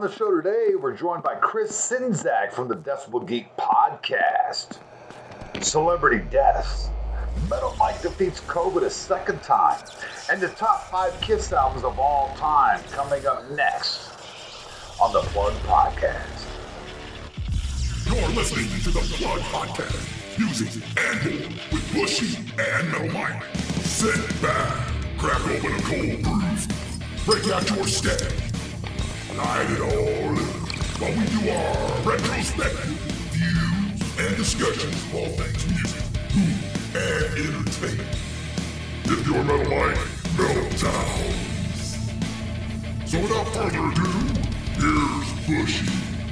On the show today, we're joined by Chris Czynszak from the Decibel Geek podcast. Celebrity deaths. Metal Mike defeats COVID a second time. And the top five Kiss albums of all time coming up next on the Plug Podcast. You're listening to the Plug Podcast. Music and more with Bushy and Metal Mike. Sit back, crack open a cold brew, break out your stack, light it all while we do our retrospective views and discussions of all things music, food, and entertainment. If you're Metal Mike, Metal Towns. So without further ado, here's Bushy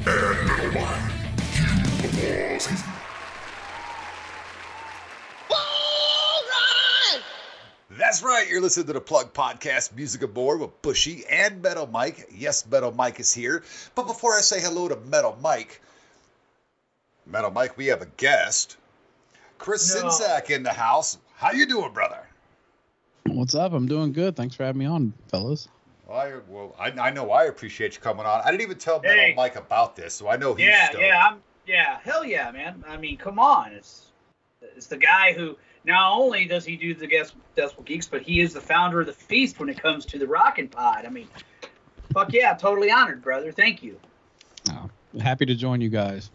and Metal Mike. Cue applause. That's right. You're listening to the Plug Podcast, Music Aboard with Bushy and Metal Mike. Yes, Metal Mike is here. But before I say hello to Metal Mike, Metal Mike, we have a guest. Chris No. Czynszak in the house. How you doing, brother? What's up? I'm doing good. Thanks for having me on, fellas. Well, I, well, I, I know I appreciate you coming on. I didn't even tell Metal Hey. Mike about this, so I know he's yeah, stoked. yeah, I'm yeah, hell yeah, man. I mean, come on, it's it's the guy who not only does he do the guest Decibel Geeks, but he is the founder of the feast when it comes to the Rockin' Pod. I mean, fuck yeah, totally honored, brother. Thank you. Oh, happy to join you guys.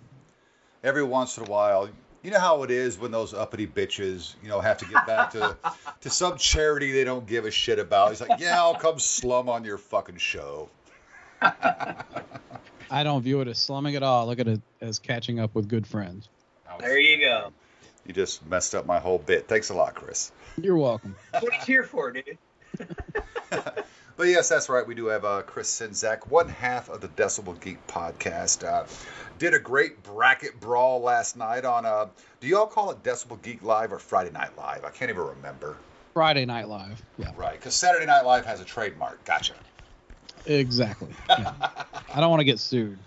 Every once in a while, you know how it is when those uppity bitches, you know, have to get back to to some charity they don't give a shit about. He's like, yeah, I'll come slum on your fucking show. I don't view it as slumming at all. I look at it as catching up with good friends. There you go. You just messed up my whole bit. Thanks a lot, Chris. You're welcome. That's what he's here for, dude. But yes, that's right. We do have uh, Chris Czynszak, one half of the Decibel Geek podcast. Uh, did a great bracket brawl last night on. Uh, do y'all call it Decibel Geek Live or Friday Night Live? I can't even remember. Friday Night Live. Yeah, Right, because Saturday Night Live has a trademark. Gotcha. exactly. Yeah. I don't want to get sued.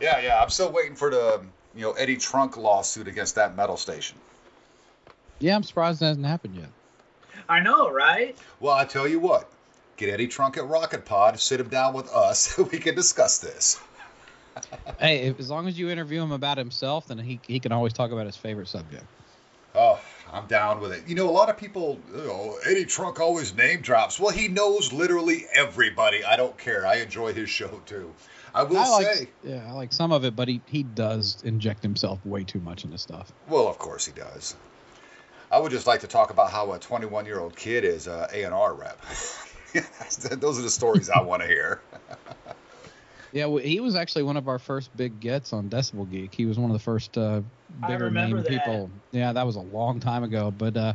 Yeah, yeah. I'm still waiting for the you know Eddie Trunk lawsuit against that metal station. Yeah, I'm surprised it hasn't happened yet. I know, right? Well, I tell you what, get Eddie Trunk at Rocket Pod, sit him down with us, we can discuss this. Hey, if, as long as you interview him about himself, then he he can always talk about his favorite subject. Oh, I'm down with it. You know, a lot of people, you know, Eddie Trunk always name drops. Well, he knows literally everybody. I don't care. I enjoy his show too. I will I like, say, yeah, I like some of it, but he he does inject himself way too much into stuff. well, of course he does. I would just like to talk about how a 21 year old kid is a A&R rep. Those are the stories I want to hear. Yeah, well, he was actually one of our first big gets on Decibel Geek. He was one of the first uh, bigger remember name that. people. Yeah, that was a long time ago, but uh,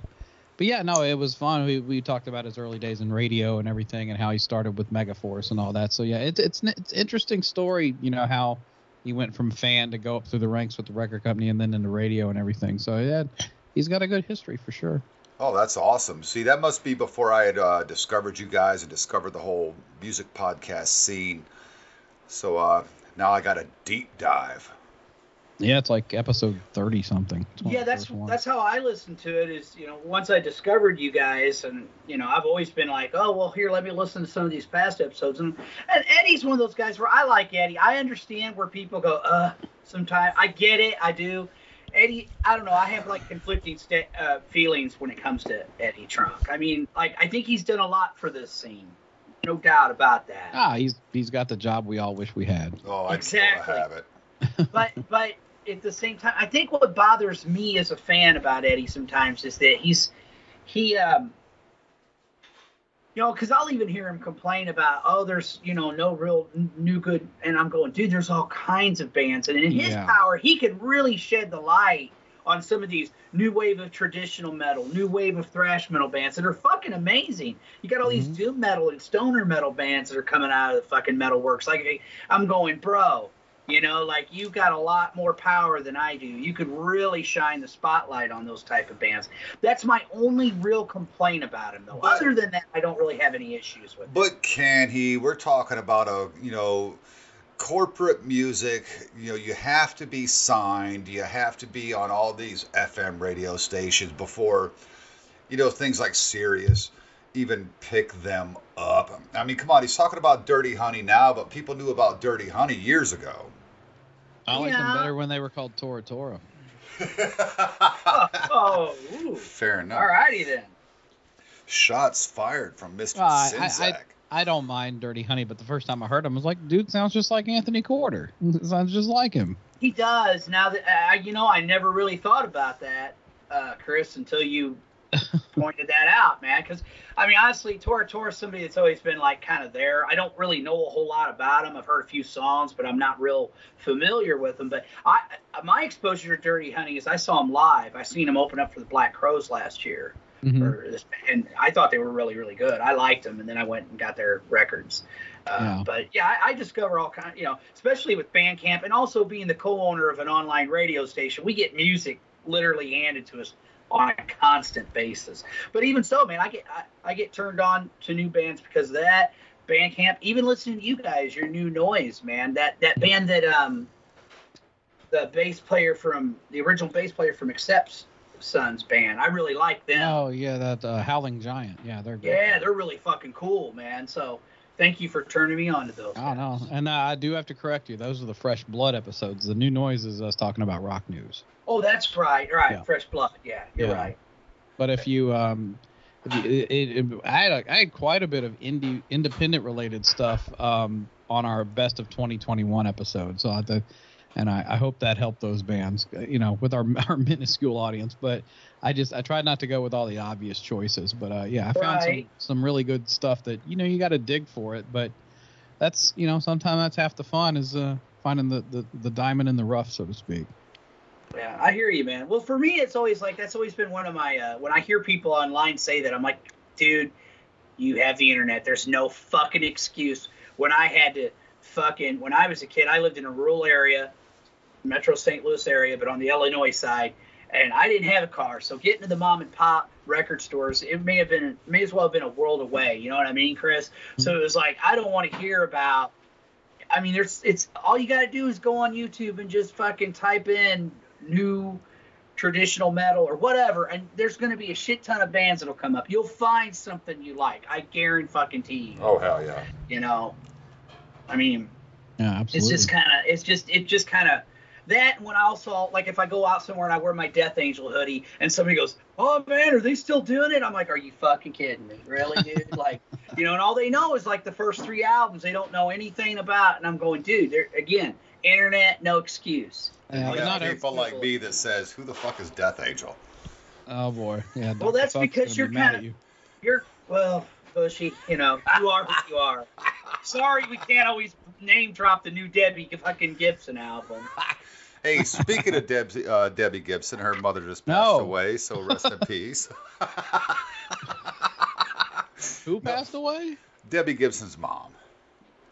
but yeah, no, it was fun. We, we talked about his early days in radio and everything, and how he started with Megaforce and all that. So yeah, it's it's it's interesting story. You know how he went from fan to go up through the ranks with the record company and then into radio and everything. So yeah, he's got a good history for sure. Oh, that's awesome. See, that must be before I had uh, discovered you guys and discovered the whole music podcast scene. So uh, now I got a deep dive. Yeah, it's like episode thirty something. It's one of Yeah, that's that's how I listen to it. Is you know once I discovered you guys, and you know I've always been like, oh well, here let me listen to some of these past episodes. And, and Eddie's one of those guys where I like Eddie. I understand where people go, uh, sometimes I get it, I do. Eddie, I don't know. I have like conflicting sta uh, feelings when it comes to Eddie Trunk. I mean, like I think he's done a lot for this scene, no doubt about that. ah, he's he's got the job we all wish we had. Oh, I Exactly. have it. but but at the same time, I think what bothers me as a fan about Eddie sometimes is that he's he um you know because I'll even hear him complain about oh there's you know no real n- new good and I'm going dude there's all kinds of bands and in his Yeah. power he could really shed the light on some of these new wave of traditional metal, new wave of thrash metal bands that are fucking amazing. You got all these Mhm. doom metal and stoner metal bands that are coming out of the fucking metal works. Like I'm going, bro, you know, like you got a lot more power than I do. You could really shine the spotlight on those type of bands. That's my only real complaint about him, though. But- Other than that, I don't really have any issues with. it. But can he? We're talking about a, you know, corporate music. You know, you have to be signed. You have to be on all these FM radio stations before, you know, things like Sirius. even pick them up. I mean, come on, he's talking about Dirty Honey now, but people knew about Dirty Honey years ago. I like them better when they were called Tora Tora. Oh, ooh. Fair enough. all righty then. Shots fired from Mr. Well, I- I- I don't mind Dirty Honey, but the first time I heard him, I was like, dude sounds just like Anthony Corder. sounds just like him. He does. Now that uh, you know, I never really thought about that, uh, Chris, until you pointed that out, man. Because I mean, honestly, Tora Tora's somebody that's always been like kind of there. I don't really know a whole lot about him. I've heard a few songs, but I'm not real familiar with him. But I, my exposure to Dirty Honey is I saw him live. I seen him open up for the Black Crowes last year. Mhm. or this, and I thought they were really, really good. I liked them, and then I went and got their records. Uh, Yeah. But yeah, I, I discover all kind, you know, especially with Bandcamp, and also being the co-owner of an online radio station, we get music literally handed to us on a constant basis. But even so, man, I get I, I get turned on to new bands because of that. Bandcamp, even listening to you guys, your new noise, man. That that band that um the bass player from the original bass player from Accept's Sons band. I really like them. Oh yeah, that uh, Howling Giant. Yeah, they're good. Yeah, they're really fucking cool, man. So thank you for turning me on to those. I know, and uh, I do have to correct you. Those are the Fresh Blood episodes. The new noise is us talking about rock news. Oh, that's right. Right. Yeah. Fresh blood. Yeah, you're Yeah. right. But if you, um, if you it, it, it- I had a, I had quite a bit of indie independent related stuff um, on our best of 2021 episode. So I had to, and I, I hope that helped those bands, uh, you know, with our our minuscule audience. But I just I tried not to go with all the obvious choices. But uh, yeah, I found Right. some some really good stuff that you know you got to dig for it. But that's you know sometimes that's half the fun is uh, finding the, the the diamond in the rough, so to speak. Yeah, I hear you, man. Well, for me, it's always like that's always been one of my uh, when I hear people online say that, I'm like, dude, you have the internet. There's no fucking excuse. When I had to fucking when I was a kid, I lived in a rural area, Metro St. Louis area, but on the Illinois side, and I didn't have a car, so getting to the mom and pop record stores, it may have been may as well have been a world away. You know what I mean, Chris? So it was like I don't want to hear about. I mean, there's it's all you got to do is go on YouTube and just fucking type in new traditional metal or whatever, and there's going to be a shit ton of bands that'll come up. You'll find something you like. I guarantee fucking you. Oh hell yeah! You know, I mean, Yeah, absolutely. it's just kind of, it's just, it just kind of that. When I also like, if I go out somewhere and I wear my Death Angel hoodie, and somebody goes, "Oh man, are they still doing it?" I'm like, "Are you fucking kidding me? Really, dude?" like, you know, and all they know is like the first three albums. They don't know anything about, and I'm going, dude. They're again, internet, no excuse. Yeah, You got not every- people like me that says, "Who the fuck is Death Angel?" Oh boy, yeah. Well, that's because you're be kinda- you. You're well, Bushy. You know, you are who you are. Sorry, we can't always name drop the new Debbie fucking Gibson album. Hey, speaking of Debs, uh, Debbie Gibson, her mother just passed No. away, so rest in peace. Who passed away? Debbie Gibson's mom.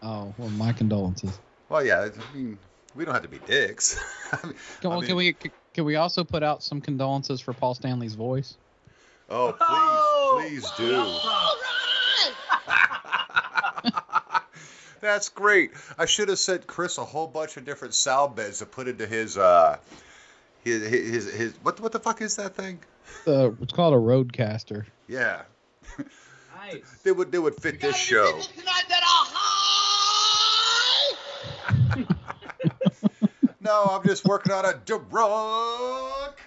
Oh, well, my condolences. Well, yeah, I mean, we don't have to be dicks. I mean, Can, I well, can we can we also put out some condolences for Paul Stanley's voice? Oh, please, Oh! please do. That's great. I should have sent Chris a whole bunch of different sound beds to put into his uh his his, his what what the fuck is that thing? Uh, it's called a RODECaster. Yeah, Nice. they would they would fit this show. no, I'm just working on a drug.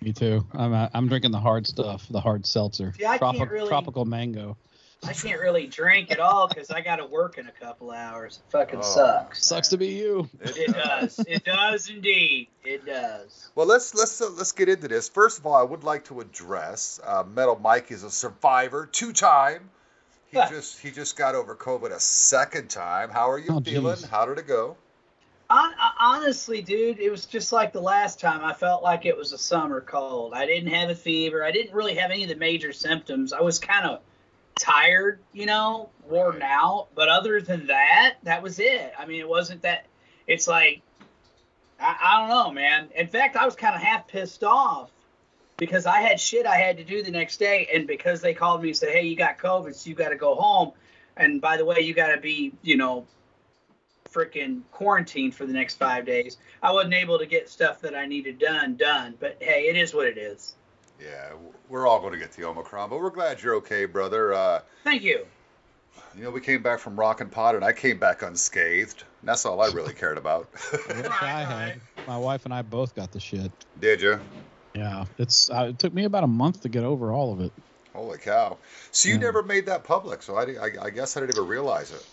Me too. I'm uh, I'm drinking the hard stuff, the hard seltzer, See, I can't really- tropical mango. I can't really drink at all because I got to work in a couple hours. It fucking Oh. sucks. Sucks to be you. It does. It does indeed. It does. Well, let's let's uh, let's get into this. First of all, I would like to address uh, Metal Mike is a survivor, two time. He Huh. just he just got over COVID a second time. How are you Oh, feeling? geez. How did it go? Honestly, dude, it was just like the last time. I felt like it was a summer cold. I didn't have a fever. I didn't really have any of the major symptoms. I was kind of tired, you know, worn out. But other than that, that was it. I mean, it wasn't that. It's like, I, I don't know, man. In fact, I was kind of half pissed off because I had shit I had to do the next day. And because they called me and said, hey, you got COVID, so you got to go home. And by the way, you got to be, you know, freaking quarantined for the next five days. I wasn't able to get stuff that I needed done done. But hey, it is what it is. Yeah, we're all going to get the Omicron, but we're glad you're okay, brother. Uh, Thank you. you know, we came back from Rock and Pot, and I came back unscathed. And that's all I really cared about. I wish I had. My wife and I both got the shit. Did you? Yeah, it's uh, it took me about a month to get over all of it. Holy cow! So you Yeah. never made that public, so I, I, I guess I didn't even realize it.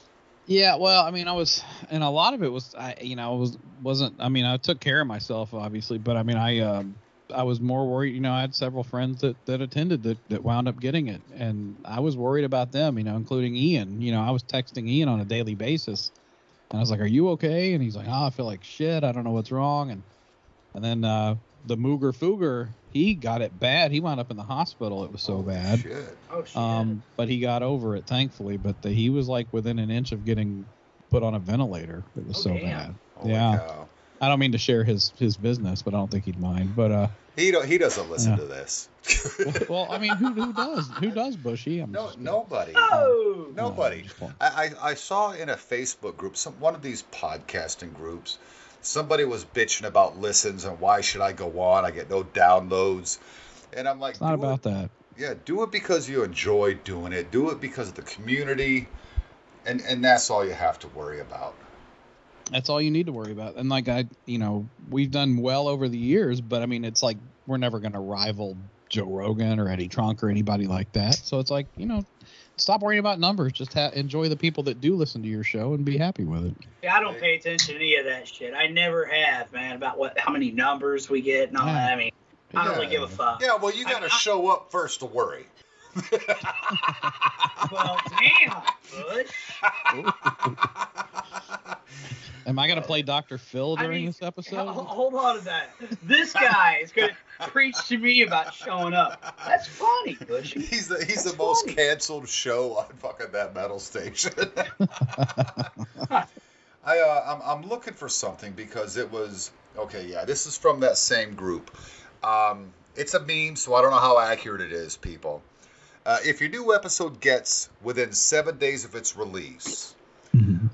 Yeah, well, I mean, I was, and a lot of it was, I, you know, I was wasn't. I mean, I took care of myself, obviously, but I mean, I, um, I was more worried. You know, I had several friends that that attended that that wound up getting it, and I was worried about them. You know, including Ian. You know, I was texting Ian on a daily basis, and I was like, "Are you okay?" And he's like, "Oh, I feel like shit. I don't know what's wrong." And and then uh, the Mooger Fooger, he got it bad. He wound up in the hospital. It was so Holy bad. Shit. Oh shit. Um, but he got over it thankfully. But the, he was like within an inch of getting put on a ventilator. It was Oh, so damn. bad. Holy yeah. cow. I don't mean to share his his business, but I don't think he'd mind. But uh, He don't, he doesn't listen Yeah. to this. well, well, I mean, who who does who does Bushy? I'm no, just- nobody. oh. no, Nobody. I'm just playing. I, I, I saw in a Facebook group, some one of these podcasting groups, somebody was bitching about listens and why should I go on? I get no downloads. And I'm like, It's not about it, that. yeah, do it because you enjoy doing it. Do it because of the community, and and that's all you have to worry about. That's all you need to worry about. And like I, you know, we've done well over the years, but I mean, it's like we're never going to rival Joe Rogan or Eddie Trunk or anybody like that. So it's like, you know, stop worrying about numbers. Just ha- enjoy the people that do listen to your show and be happy with it. Yeah, I don't pay attention to any of that shit. I never have, man. About what, how many numbers we get and all Yeah. that. I mean, I don't Yeah. really give a fuck. Yeah, well, you got to show up first to worry. Well, damn, Bush. Am I going to play Dr. Phil I during mean, this Ho- episode? Hold on to that. This guy is going to preach to me about showing up. That's funny, Bush. He's the he's the That's most funny. canceled show on fucking that metal station. I uh, I'm I'm looking for something because it was okay. Yeah, this is from that same group. Um, it's a meme, so I don't know how accurate it is, people. Uh, if your new episode gets within seven days of its release.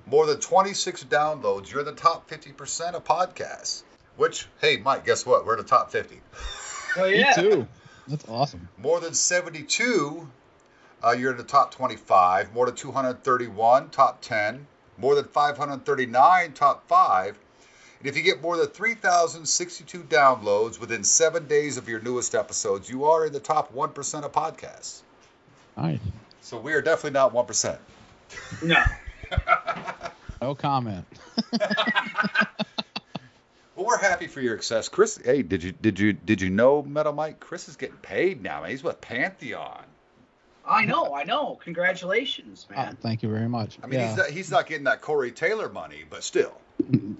More than 26 downloads, you're in the top 50% of podcasts. Which, hey, Mike, guess what? We're in the top 50. Oh, Me too. That's awesome. More than 72, uh, you're in the top 25. More than 231, top 10. More than 539, top 5. And if you get more than 3,062 downloads within seven days of your newest episodes, you are in the top 1% of podcasts. Nice. So we are definitely not 1%. No. No comment. Well, we're happy for your success, Chris. Hey, did you did you did you know Metal Mike? Chris is getting paid now. Man. He's with Pantheon. I know, I know. Congratulations, Oh, man. thank you very much. I mean, yeah. he's not, he's not getting that Corey Taylor money, but still.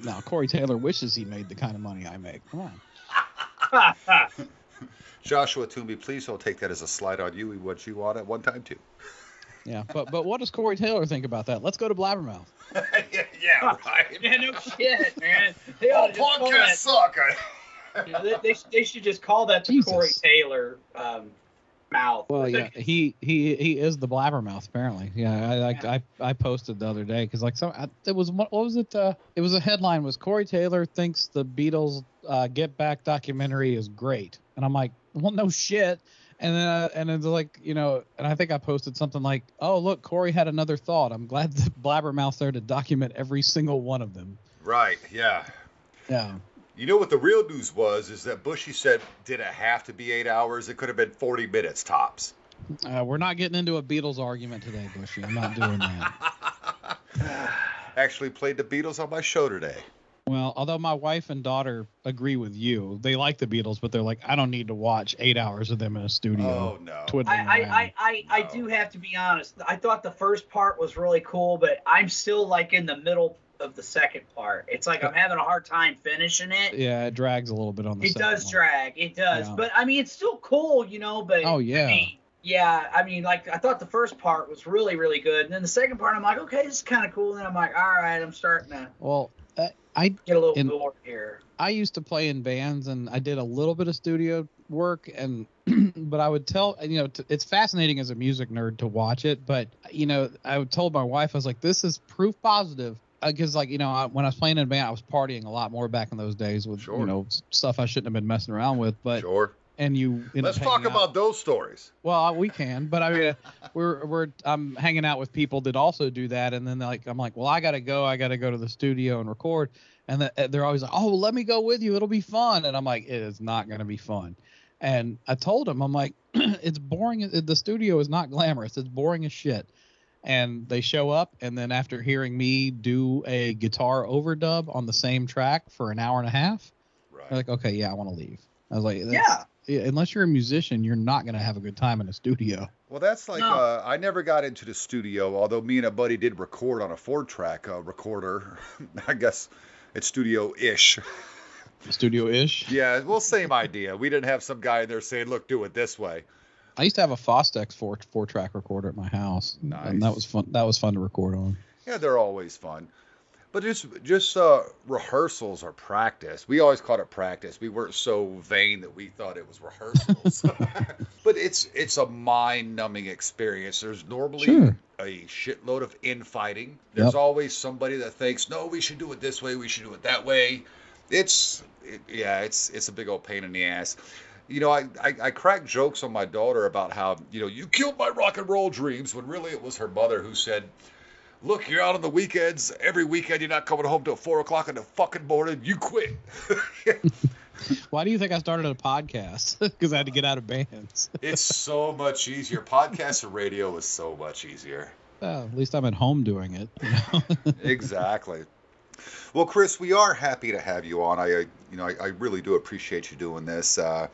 Now, Corey Taylor wishes he made the kind of money I make. Come on. Joshua Toomey, please don't take that as a slight on you. We want you on at one time too. Yeah, but but what does Corey Taylor think about that? Let's go to Blabbermouth. yeah, yeah, right. yeah, no shit, man. They ought All to just podcasts suck. you know, they, they, they should just call that the Jesus. Corey Taylor um, mouth. Well, yeah, he he he is the Blabbermouth apparently. Yeah, I like Yeah. I I posted the other day because like some I, it was what what was it? Uh, it was a headline was Corey Taylor thinks the Beatles uh, Get Back documentary is great, and I'm like, well, no shit. And then uh, and it's like you know, and I think I posted something like, oh look, Corey had another thought. I'm glad the Blabbermouth's there to document every single one of them. Right. Yeah. Yeah. You know what the real news was is that Bushy said, did it have to be eight hours? It could have been 40 minutes tops. Uh, we're not getting into a Beatles argument today, Bushy. I'm not doing that. Actually played the Beatles on my show today. Well, although my wife and daughter agree with you, they like the Beatles, but they're like, I don't need to watch eight hours of them in a studio Oh no. twiddling I, around. I, I, I, I do have to be honest. I thought the first part was really cool, but I'm still like in the middle of the second part. It's like I'm having a hard time finishing it. yeah, it drags a little bit on the. It second does one. drag. It does. Yeah. But I mean, it's still cool, you know. But Oh, yeah. I mean, yeah. I mean, like I thought the first part was really, really good, and then the second part, I'm like, okay, this is kind of cool. And then I'm like, all right, I'm starting to Well, I get a little In- bored here. I used to play in bands and I did a little bit of studio work and but I would tell you know t- it's fascinating as a music nerd to watch it but you know I would told my wife I was like this is proof positive because like you know I, when I was playing in a band I was partying a lot more back in those days with Sure. you know s- stuff I shouldn't have been messing around with but sure. And you Let's talk out- about those stories. Well, uh, we can, but I mean, uh, we're we're I'm hanging out with people that also do that, and then like I'm like, well, I gotta go, I gotta go to the studio and record, and the, they're always like, oh, let me go with you, it'll be fun, and I'm like, it is not gonna be fun, and I told him, I'm like, it's boring. The studio is not glamorous. It's boring as shit. And they show up, and then after hearing me do a guitar overdub on the same track for an hour and a half, Right. they're like, okay, yeah, I want to leave. I was like, Yeah. That's- yeah, unless you're a musician, you're not gonna have a good time in a studio. Well, that's like No. uh, I never got into the studio, although me and a buddy did record on a four track uh, recorder. I guess it's studio ish. Studio ish. yeah, well, same idea. We didn't have some guy in there saying, "Look, do it this way." I used to have a Fostex four four track recorder at my house, and that was fun. That was fun to record on. Yeah, they're always fun. But just just uh, rehearsals or practice. We always called it practice. We weren't so vain that we thought it was rehearsals. but it's it's a mind-numbing experience. There's normally Sure. a shitload of infighting. There's Yep. always somebody that thinks, "No, we should do it this way. We should do it that way." It's it, yeah, it's it's a big old pain in the ass. You know, I, I, I crack jokes on my daughter about how, you know, you killed my rock and roll dreams when really it was her mother who said, Look, you're out on the weekends. Every weekend, you're not coming home till four o'clock in the fucking morning. You quit. Why do you think I started a podcast? Because I had to get out of bands. it's so much easier. Podcast and radio is so much easier. Well, at least I'm at home doing it. you know? Exactly. Well, Chris, we are happy to have you on. I, uh, you know, I, I really do appreciate you doing this. Uh,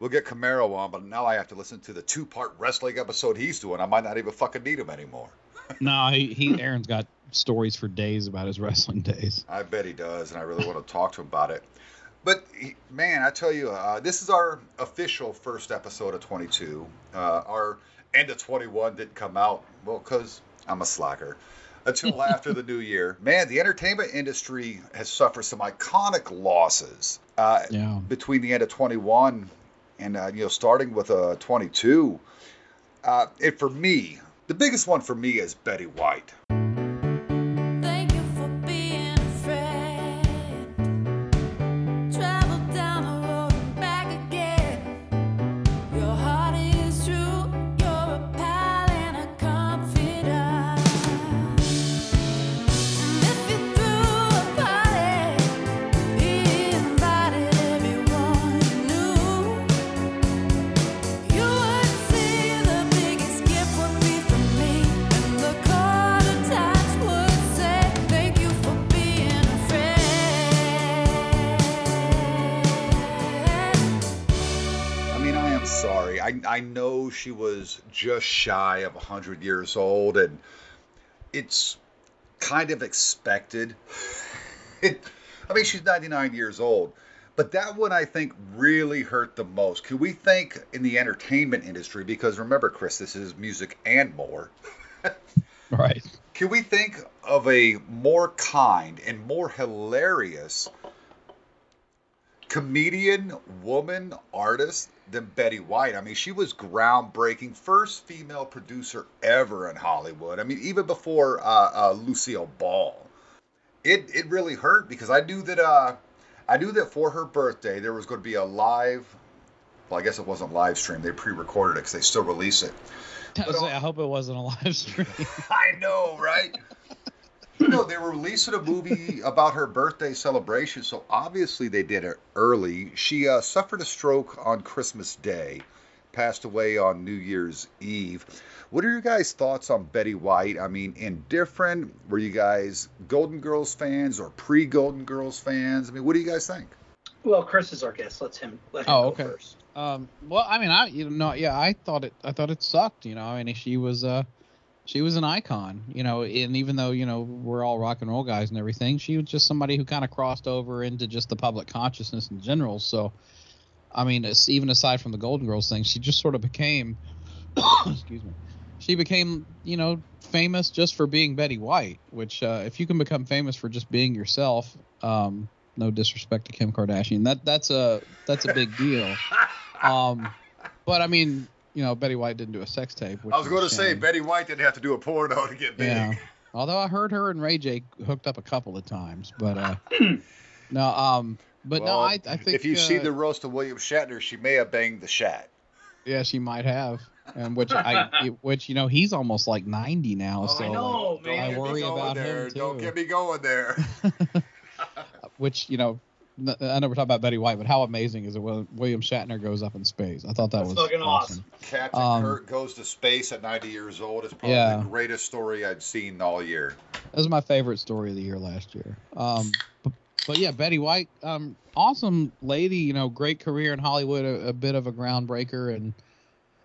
we'll get Camaro on, but now I have to listen to the two-part wrestling episode he's doing. I might not even fucking need him anymore. No, he, he Aaron's got stories for days about his wrestling days. I bet he does, and I really want to talk to him about it. But he- man, I tell you, uh, this is our official first episode of 22. Uh, our end of 21 didn't come out well because I'm a slacker until after the new year. Man, the entertainment industry has suffered some iconic losses uh, Yeah. between the end of 21 and uh, you know starting with uh, 22. Uh, and for me, the biggest one for me is Betty White. She was just shy of 100 years old, and it's kind of expected. It, I mean, she's 99 years old. But that one, I think, really hurt the most. Could we think in the entertainment industry? Because remember, Chris, this is music and more. Right. Can we think of a more kind and more hilarious comedian, woman, artist than Betty White? I mean, she was groundbreaking, first female producer ever in Hollywood. I mean, even before uh, uh, Lucille Ball. It it really hurt because I knew that uh, I knew that for her birthday there was going to be a live. Well, I guess it wasn't live stream. They pre-recorded it because they still release it. I, like, I hope it wasn't a live stream. I know, right? No, they were releasing a movie about her birthday celebration, so obviously they did it early. She uh, suffered a stroke on Christmas Day, passed away on New Year's Eve. What are your guys' thoughts on Betty White? I mean, indifferent? Were you guys Golden Girls fans or pre Golden Girls fans? I mean, what do you guys think? Well, Chris is our guest. Let's him let him Oh, go okay. first. Um, well, I mean, I you know, yeah, I thought it, I thought it sucked. You know, I mean, she was, uh, she was an icon. You know, and even though you know we're all rock and roll guys and everything, she was just somebody who kind of crossed over into just the public consciousness in general. So, I mean, even aside from the Golden Girls thing, she just sort of became, excuse me, she became, you know, famous just for being Betty White. Which, uh, if you can become famous for just being yourself, um, no disrespect to Kim Kardashian, that that's a that's a big deal. Um, but I mean, you know, Betty White didn't do a sex tape. Which I was going to say. Betty White didn't have to do a porno to get big. Yeah. Although I heard her and Ray J hooked up a couple of times, but uh, No, um, but no, I I think if you see uh, the roast of William Shatner, she may have banged the Shat. yeah, she might have, and which I which you know he's almost like ninety now, Oh, so I know, Don't man. I get me worry going about there. him Don't get me going there. which you know. N- I know we're talking about Betty White, but how amazing is it when William Shatner goes up in space? I thought that That's was fucking awesome. Captain Um, Kirk goes to space at 90 years old. It's probably Yeah. the greatest story I've seen all year. That was my favorite story of the year last year. Um, but, but yeah, Betty White, um, awesome lady. You know, great career in Hollywood, a, a bit of a groundbreaker. And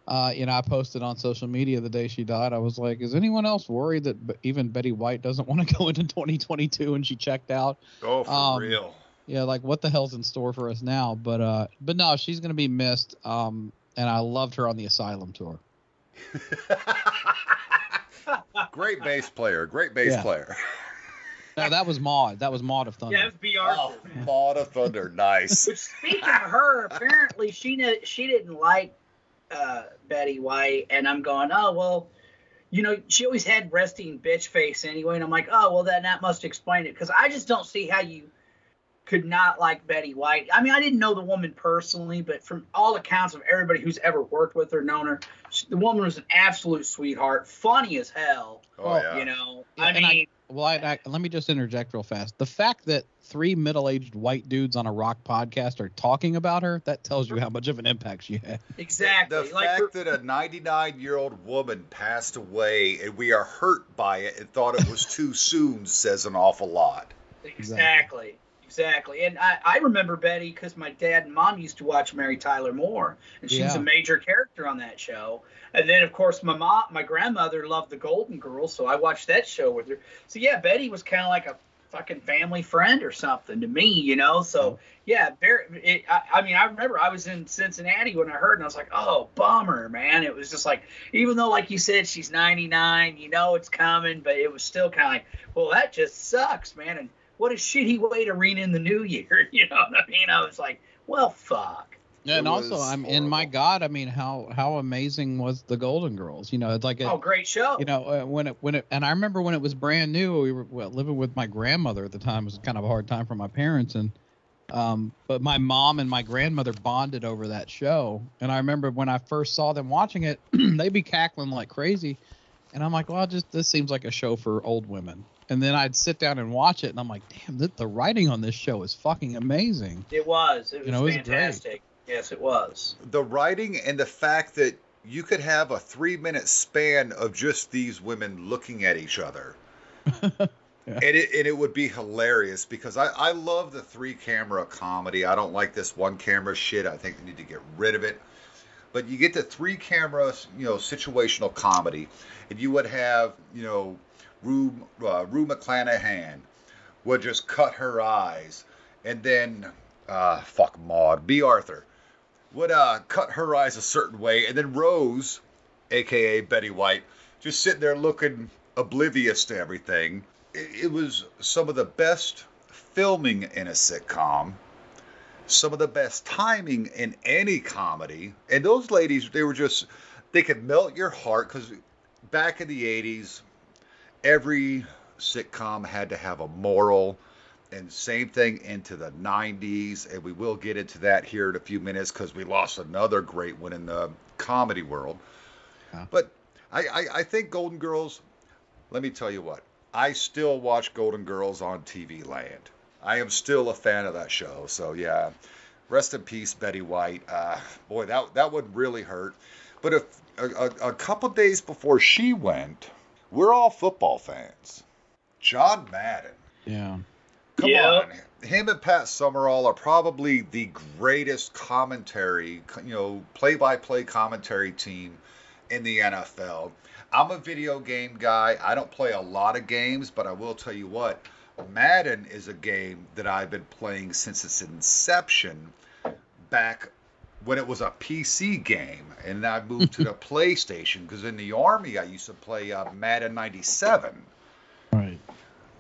uh, you know, I posted on social media the day she died. I was like, is anyone else worried that even Betty White doesn't want to go into 2022 and she checked out? Oh, for Um, real. Yeah, like what the hell's in store for us now? But uh, but no, she's gonna be missed. Um, and I loved her on the Asylum tour. great bass player. Great bass Yeah. player. No, that was Maud. That was Maud of Thunder. Yeah, it's Bea. Oh, Arthur. Maud of Thunder. Nice. Which speaking of her, apparently she ne- she didn't like uh, Betty White, and I'm going, oh well, you know, she always had resting bitch face anyway, and I'm like, oh well, then that must explain it because I just don't see how you could not like Betty White. I mean, I didn't know the woman personally, but from all accounts of everybody who's ever worked with her, known her, she, the woman was an absolute sweetheart, funny as hell. Oh, yeah. You know, Yeah, I and I- mean, Well, I, I, let me just interject real fast. The fact that three middle-aged white dudes on a rock podcast are talking about her, that tells you how much of an impact she had. exactly. The like fact her- that a 99 year old woman passed away and we are hurt by it and thought it was too soon says an awful lot. Exactly. Exactly. And I, I remember Betty because my dad and mom used to watch Mary Tyler Moore, and she's Yeah. a major character on that show. And then, of course, my mom, my grandmother loved the Golden Girls, so I watched that show with her. So yeah, Betty was kind of like a fucking family friend or something to me, you know. So mm-hmm. yeah, very. It, I, I mean, I remember I was in Cincinnati when I heard, and I was like, oh, bummer, man. It was just like, even though, like you said, she's 99, you know it's coming, but it was still kind of like, well, that just sucks, man. And what a shitty way to ring in the new year. You know what I mean? I was like, well, fuck. and also, I'm in my. God, I mean, how how amazing was the Golden Girls? You know, it's like a, Oh, great show. you know uh, when it when it and I remember when it was brand new. We were well, living with my grandmother at the time. It was kind of a hard time for my parents, and um, but my mom and my grandmother bonded over that show. And I remember when I first saw them watching it, they'd be cackling like crazy, and I'm like, well, just this seems like a show for old women. And then I'd sit down and watch it, and I'm like, damn, the, the writing on this show is fucking amazing. it was. It was You know, it was fantastic. Yes, it was. The writing and the fact that you could have a three minute span of just these women looking at each other. And it and it would be hilarious because I, I love the three camera comedy. I don't like this one camera shit. I think they need to get rid of it. But you get the three camera, you know, situational comedy, and you would have, you know, Rue, uh, Rue McClanahan would just cut her eyes, and then, uh, fuck Maud, Bea Arthur would uh, cut her eyes a certain way, and then Rose, aka Betty White, just sitting there looking oblivious to everything. It, it was some of the best filming in a sitcom, some of the best timing in any comedy, and those ladies, they were just, they could melt your heart because back in the 80s, every sitcom had to have a moral and same thing into the 90s and we will get into that here in a few minutes because we lost another great one in the comedy world. Yeah. but I, I, I think golden girls let me tell you what i still watch golden girls on tv land. I am still a fan of that show so yeah. Rest in peace betty white. Uh, boy that, that would really hurt. But if a, a, a couple days before she went we're all football fans john madden Yeah. Come Yeah. on. Him and Pat Summerall are probably the greatest commentary, you know, play by play commentary team in the NFL. I'm a video game guy. I don't play a lot of games, but I will tell you what Madden is a game that I've been playing since its inception back when it was a PC game. And I moved to the PlayStation because in the Army I used to play uh, Madden 97 Right.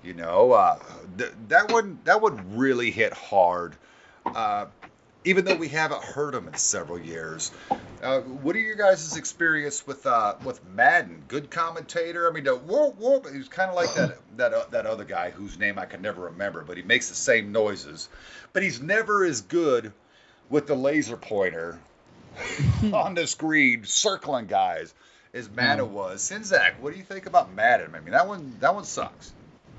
you know uh, th- that would that would really hit hard uh, even though we haven't heard him in several years. Uh, what are your guys' experience with uh, with Madden? Good commentator. I mean, the whoop whoop. He's kind of like that that uh, that other guy whose name I can never remember, but he makes the same noises. But he's never as good with the laser pointer on the screen circling guys as Madden mm. was. Czynszak, what do you think about Madden? I mean, that one that one sucks.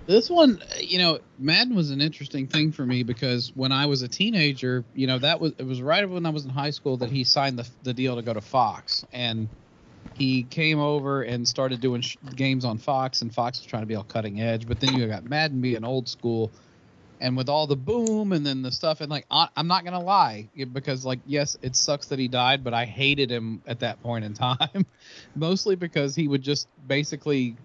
This one, you know, Madden was an interesting thing for me because when I was a teenager, you know, that was it was right when I was in high school that he signed the the deal to go to Fox, and he came over and started doing sh- games on Fox, and Fox was trying to be all cutting edge. But then you got Madden being old school, and with all the boom and then the stuff, and like I, I'm not gonna lie, because like yes, it sucks that he died, but I hated him at that point in time, mostly because he would just basically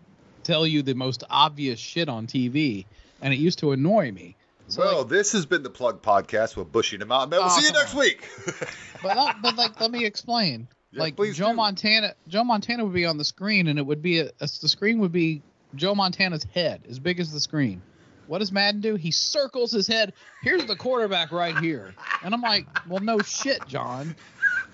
tell you the most obvious shit on TV, and it used to annoy me. So, well, like, this has been the Plug Podcast with Bushy and Mountain. We'll Oh, see you next on. week. but uh, but like let me explain. Yeah, like Joe do. Montana, Joe Montana would be on the screen, and it would be a, a- the screen would be Joe Montana's head, as big as the screen. What does Madden do? He circles his head. Here's the quarterback right here, and I'm like, well, no shit, John.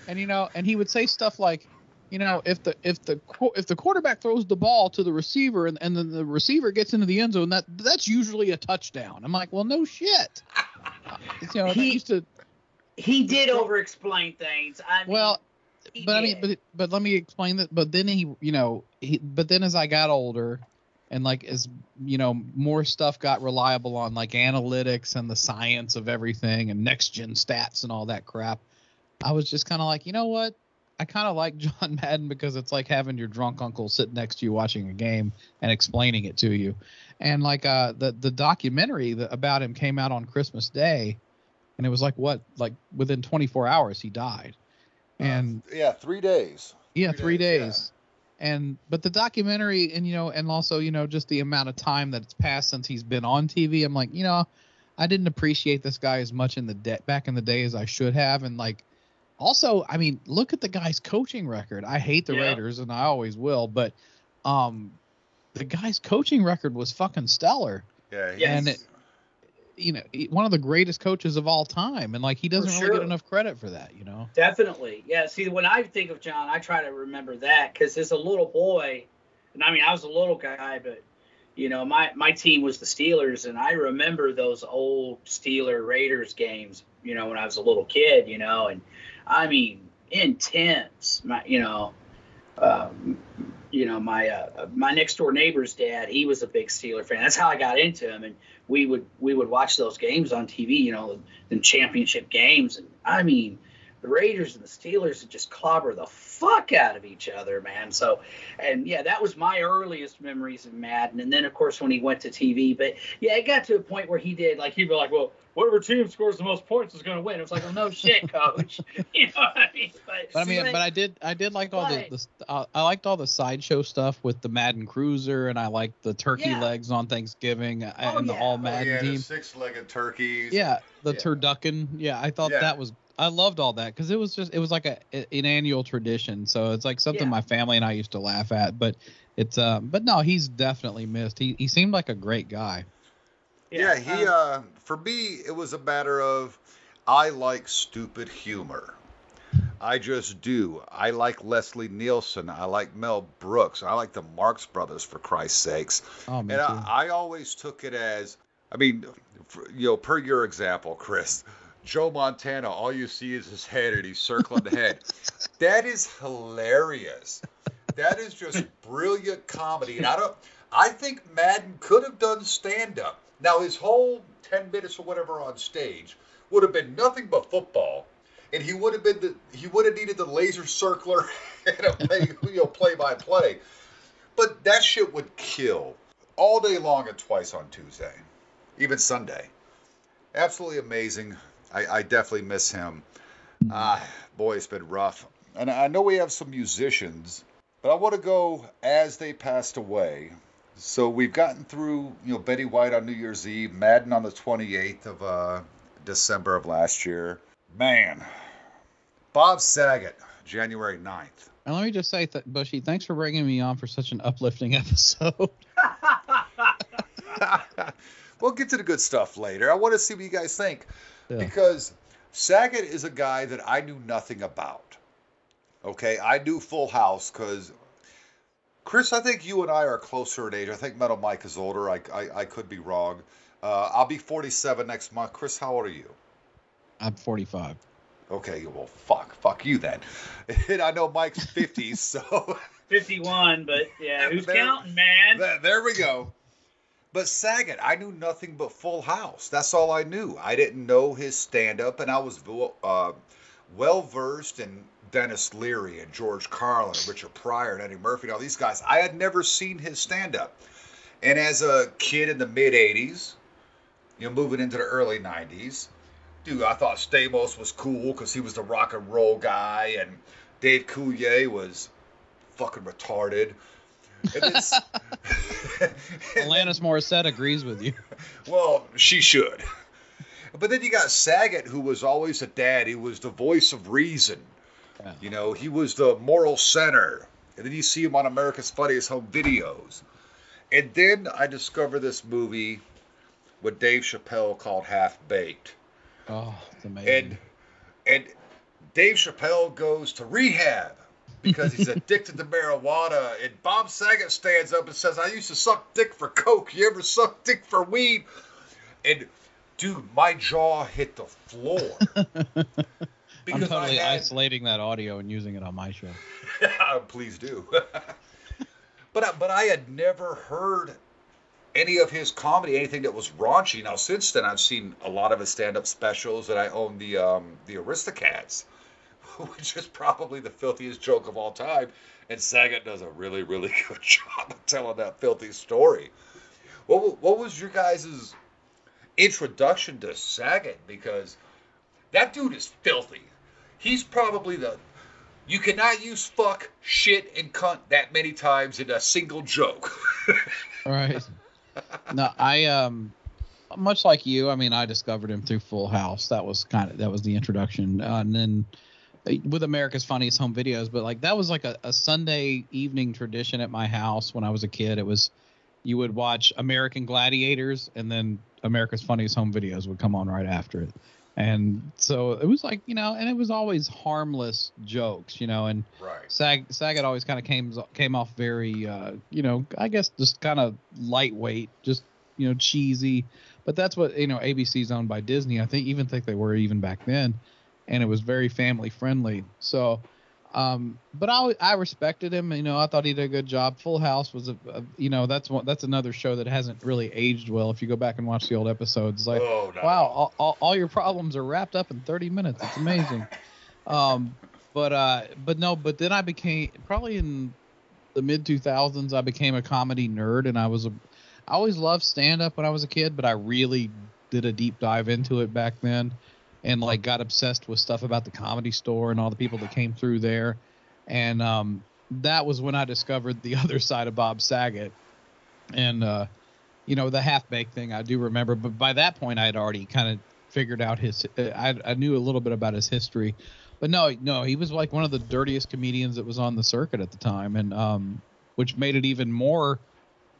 And you know, and he would say stuff like, you know, if the if the if the quarterback throws the ball to the receiver and, and then the receiver gets into the end zone, that that's usually a touchdown. I'm like, well, no shit. Uh, you know, He- used to He did over explain things. I mean, well, but I mean, but but let me explain that. But then he, you know, he, but then as I got older, and like as you know, more stuff got reliable on like analytics and the science of everything and next gen stats and all that crap. I was just kind of like, you know what? I kind of like John Madden because it's like having your drunk uncle sit next to you watching a game and explaining it to you. And like uh the the documentary that, about him came out on Christmas Day, and it was like what like within 24 hours he died. And yeah, three days. yeah, Three three days, yeah. days. And but the documentary and you know and also you know just the amount of time that's passed since he's been on TV, I'm like you know I didn't appreciate this guy as much in the de- back in the day as I should have, and like also I mean look at the guy's coaching record. I hate the Yeah. Raiders and I always will, but um the guy's coaching record was fucking stellar. Yeah, Yes. And it, you know one of the greatest coaches of all time, and like he doesn't really get enough credit for that, you know. Definitely. Yeah. See, when I think of John, I try to remember that because as a little boy, and I mean, I was a little guy, but you know, my my team was the Steelers, and I remember those old Steeler Raiders games. You know, when I was a little kid. You know, and I mean, intense. My, you know, um, you know, my uh, my next door neighbor's dad, he was a big Steeler fan. That's how I got into him, and we would we would watch those games on TV. You know, the championship games, and I mean, the Raiders and the Steelers would just clobber the fuck out of each other, man. So, and yeah, that was my earliest memories of Madden. And then, of course, when he went to TV, but yeah, it got to a point where he did like he'd be like, well, whatever team scores the most points is going to win. It was like, well, no shit, coach. you know what I mean? But, But I mean, but- but I did, I did like all the, But- the uh, I liked all the sideshow stuff with the Madden Cruiser, and I liked the turkey Yeah. legs on Thanksgiving uh, Oh, and the yeah. all Oh, Madden yeah, team. six-legged turkeys. Yeah, the Yeah. turducken. Yeah, I thought Yeah. that was, I loved all that because it was just, it was like a an annual tradition. So it's like something Yeah. my family and I used to laugh at. But it's, um, but no, he's definitely missed. He he seemed like a great guy. Yeah, he um, uh for me it was a matter of I like stupid humor. I just do. I like Leslie Nielsen. I like Mel Brooks. I like the Marx Brothers for Christ's sakes. Oh, me and too. I, I always took it as, I mean, for, you know, per your example, Chris, Joe Montana, all you see is his head and he's circling the head. That is hilarious. That is just brilliant comedy. And I don't, I think Madden could have done stand up. Now, his whole 10 minutes or whatever on stage would have been nothing but football. And he would have been the, he would have needed the laser circler and a play, you know, play by play. But that shit would kill all day long and twice on Tuesday, even Sunday. Absolutely amazing. I, I definitely miss him. Ah, boy, it's been rough. And I know we have some musicians, but I want to go as they passed away. So we've gotten through, you know, Betty White on New Year's Eve, Madden on the 28th of uh, December of last year. Man, Bob Saget, January 9th. And let me just say, th- Bushy, thanks for bringing me on for such an uplifting episode. we'll get to the good stuff later. I want to see what you guys think Yeah. because Saget is a guy that I knew nothing about. Okay, I knew Full House because Chris, I think you and I are closer in age. I think Metal Mike is older. I, I, I could be wrong. Uh, I'll be 47 next month. Chris, how old are you? I'm 45. Okay, well, fuck, fuck you then. And I know Mike's 50, so 51, but yeah, who's There- counting, man? there, there we go. But Saget, I knew nothing but Full House. That's all I knew. I didn't know his stand-up, and I was uh, well versed in Denis Leary and George Carlin and Richard Pryor and Eddie Murphy and all these guys. I had never seen his stand-up, and as a kid in the mid '80s, you know, moving into the early '90s, dude, I thought Stamos was cool because he was the rock and roll guy, and Dave Coulier was fucking retarded. This, Alanis Morissette agrees with you. Well, she should. But then you got Saget, who was always a dad. He was the voice of reason. Yeah. You know, he was the moral center. And then you see him on America's Funniest Home Videos. And then I discovered this movie with Dave Chappelle called Half Baked. Oh, it's amazing. And and Dave Chappelle goes to rehab because he's addicted to marijuana. And Bob Saget stands up and says, "I used to suck dick for coke. You ever suck dick for weed?" And dude, my jaw hit the floor I'm totally had, isolating that audio and using it on my show. Please do. but I, but I had never heard any of his comedy, anything that was raunchy. Now since then, I've seen a lot of his stand-up specials, and I own the um, the Aristocrats, which is probably the filthiest joke of all time. And Saget does a really really good job of telling that filthy story. What what was your guys' introduction to Saget? Because that dude is filthy. He's probably the you cannot use fuck, shit, and cunt that many times in a single joke. Right. no, I um much like you, I mean I discovered him through Full House. That was kind of that was the introduction. Uh, and then with America's Funniest Home Videos, but like that was like a, a Sunday evening tradition at my house when I was a kid. It was you would watch American Gladiators and then America's Funniest Home Videos would come on right after it. And so it was like, you know, and it was always harmless jokes, you know, and right. Sag Saget always kind of came came off very, uh, you know, I guess just kind of lightweight, just you know, cheesy. But that's what you know. ABC's owned by Disney. I think even think they were even back then, and it was very family friendly. So, um, but I I respected him. You know, I thought he did a good job. Full House was a, a you know that's one that's another show that hasn't really aged well. If you go back and watch the old episodes, like oh, no. wow, all, all, all your problems are wrapped up in 30 minutes. It's amazing. um, but uh, but no, but then I became probably in the mid 2000s. I became a comedy nerd, and I was a, I always loved stand up when I was a kid, but I really did a deep dive into it back then, and like got obsessed with stuff about the comedy store and all the people that came through there, and um, that was when I discovered the other side of Bob Saget, and uh, you know the half baked thing I do remember, but by that point I had already kind of figured out his. I, I knew a little bit about his history, but no, no, he was like one of the dirtiest comedians that was on the circuit at the time, and um, which made it even more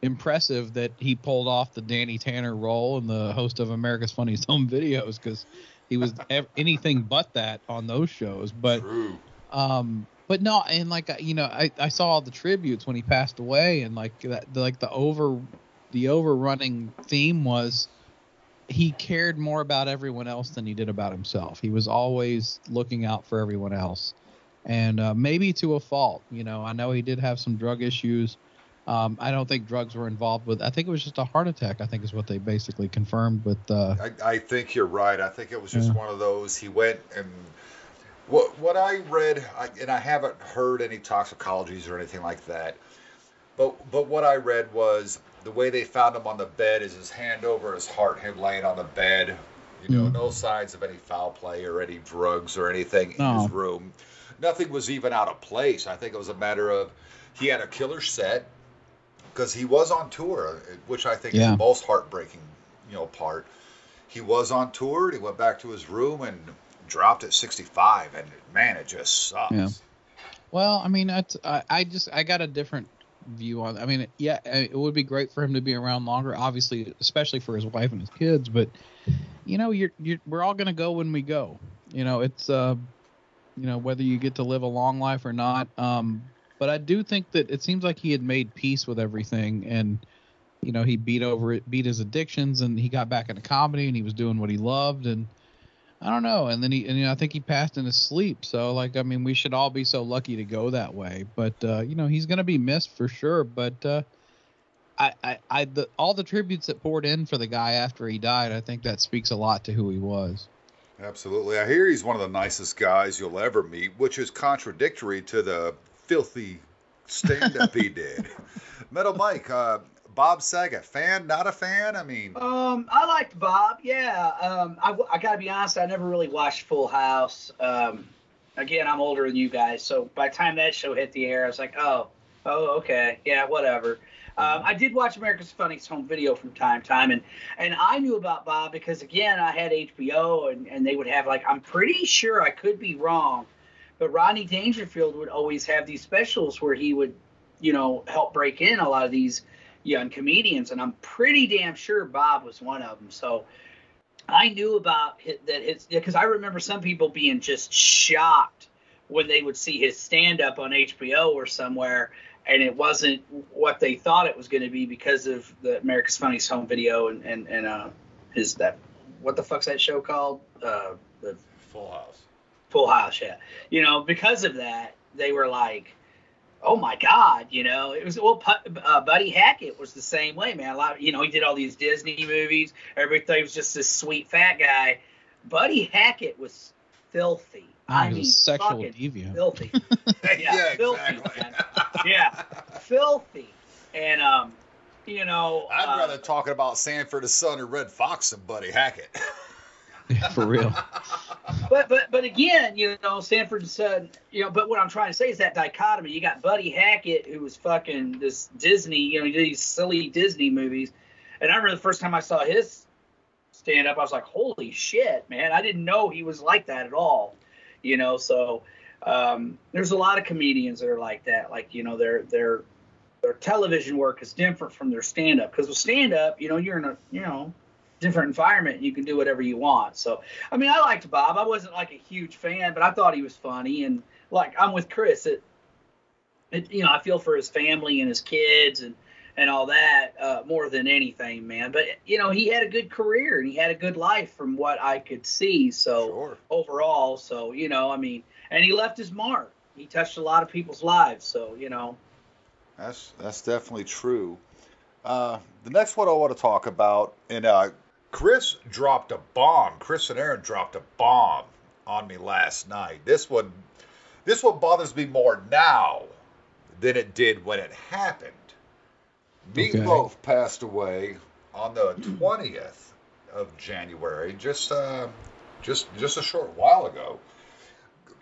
impressive that he pulled off the Danny Tanner role and the host of America's Funniest Home Videos because he was ev- anything but that on those shows. But True. um but no and like I- you know i i saw all the tributes when he passed away and like that like the over the overrunning theme was he cared more about everyone else than he did about himself he was always looking out for everyone else and uh, maybe to a fault you know i know he did have some drug issues um, i don't think drugs were involved with i think it was just a heart attack i think is what they basically confirmed with uh I, I think you're right. I think it was just Yeah. one of those. He went and what what I read, I, and I haven't heard any toxicologies or anything like that. But but what I read was the way they found him on the bed is his hand over his heart, him laying on the bed. You know, Mhm. no signs of any foul play or any drugs or anything in his room. Nothing was even out of place. I think it was a matter of he had a killer set because he was on tour, which I think is the most heartbreaking, you know, part. He was on tour. He went back to his room and dropped at 65, and man, it just sucks. Yeah. Well, I mean, I, I just I got a different view on. I mean, yeah, it would be great for him to be around longer, obviously, especially for his wife and his kids. But you know, you're you're we're all gonna go when we go, You know, it's uh, you know, whether you get to live a long life or not. Um, but I do think that it seems like he had made peace with everything, and you know, he beat over it, beat his addictions, and he got back into comedy, and he was doing what he loved, and I don't know. And then he, and you know, I think he passed in his sleep. So like, I mean, we should all be so lucky to go that way. But uh, you know, he's gonna be missed for sure. But uh, I, I, I, the, all the tributes that poured in for the guy after he died, I think that speaks a lot to who he was. Absolutely. I hear he's one of the nicest guys you'll ever meet, which is contradictory to the filthy stand up he did. Metal Mike, uh, Bob Saget, fan, not a fan? I mean, Um, I liked Bob. Yeah. Um, I, I gotta be honest. I never really watched Full House. Um, again, I'm older than you guys, so by the time that show hit the air, I was like, oh, oh, okay, yeah, whatever. Um, I did watch America's Funniest Home Video from time to time, and and I knew about Bob because again, I had HBO, and and they would have like, I'm pretty sure I could be wrong, but Rodney Dangerfield would always have these specials where he would, you know, help break in a lot of these young comedians, and I'm pretty damn sure Bob was one of them. So I knew about his, that his because I remember some people being just shocked when they would see his stand up on HBO or somewhere, and it wasn't what they thought it was going to be because of the America's Funniest Home Video and and and uh his that what the fuck's that show called uh the Full House. Full House, yeah. You know, because of that, they were like, "Oh my God!" You know, it was well, Pu- uh, Buddy Hackett was the same way, man. A lot, you know, he did all these Disney movies. Everybody was just this sweet fat guy. Buddy Hackett was filthy. I he mean, sexual fucking deviant. filthy. Yeah, filthy, exactly. yeah, filthy. And um, you know, I'd uh, rather talk about Sanford, the Son, or Redd Foxx than Buddy Hackett. for real. but but but again, you know, Stanford said, you know, but what I'm trying to say is that dichotomy. You got Buddy Hackett, who was fucking this Disney, you know, these silly Disney movies, and I remember the first time I saw his stand up, I was like, holy shit, man! I didn't know he was like that at all, you know. So um, there's a lot of comedians that are like that, like you know, their their their television work is different from their stand up because with stand up, you know, you're in a you know different environment you can do whatever you want. So i mean i liked bob. I wasn't like a huge fan but i thought he was funny. And like i'm with chris. It, it you know i feel for his family and his kids and and all that uh, more than anything man. But you know he had a good career and he had a good life from what i could see. So Sure. overall so you know i mean and he left his mark. He touched a lot of people's lives. So you know. That's that's definitely true. Uh, the next one I want to talk about, and uh, Chris dropped a bomb. Chris and Aaron dropped a bomb on me last night. This one, this one bothers me more now than it did when it happened. Okay. Meatloaf passed away on the twentieth of January, just uh, just just a short while ago.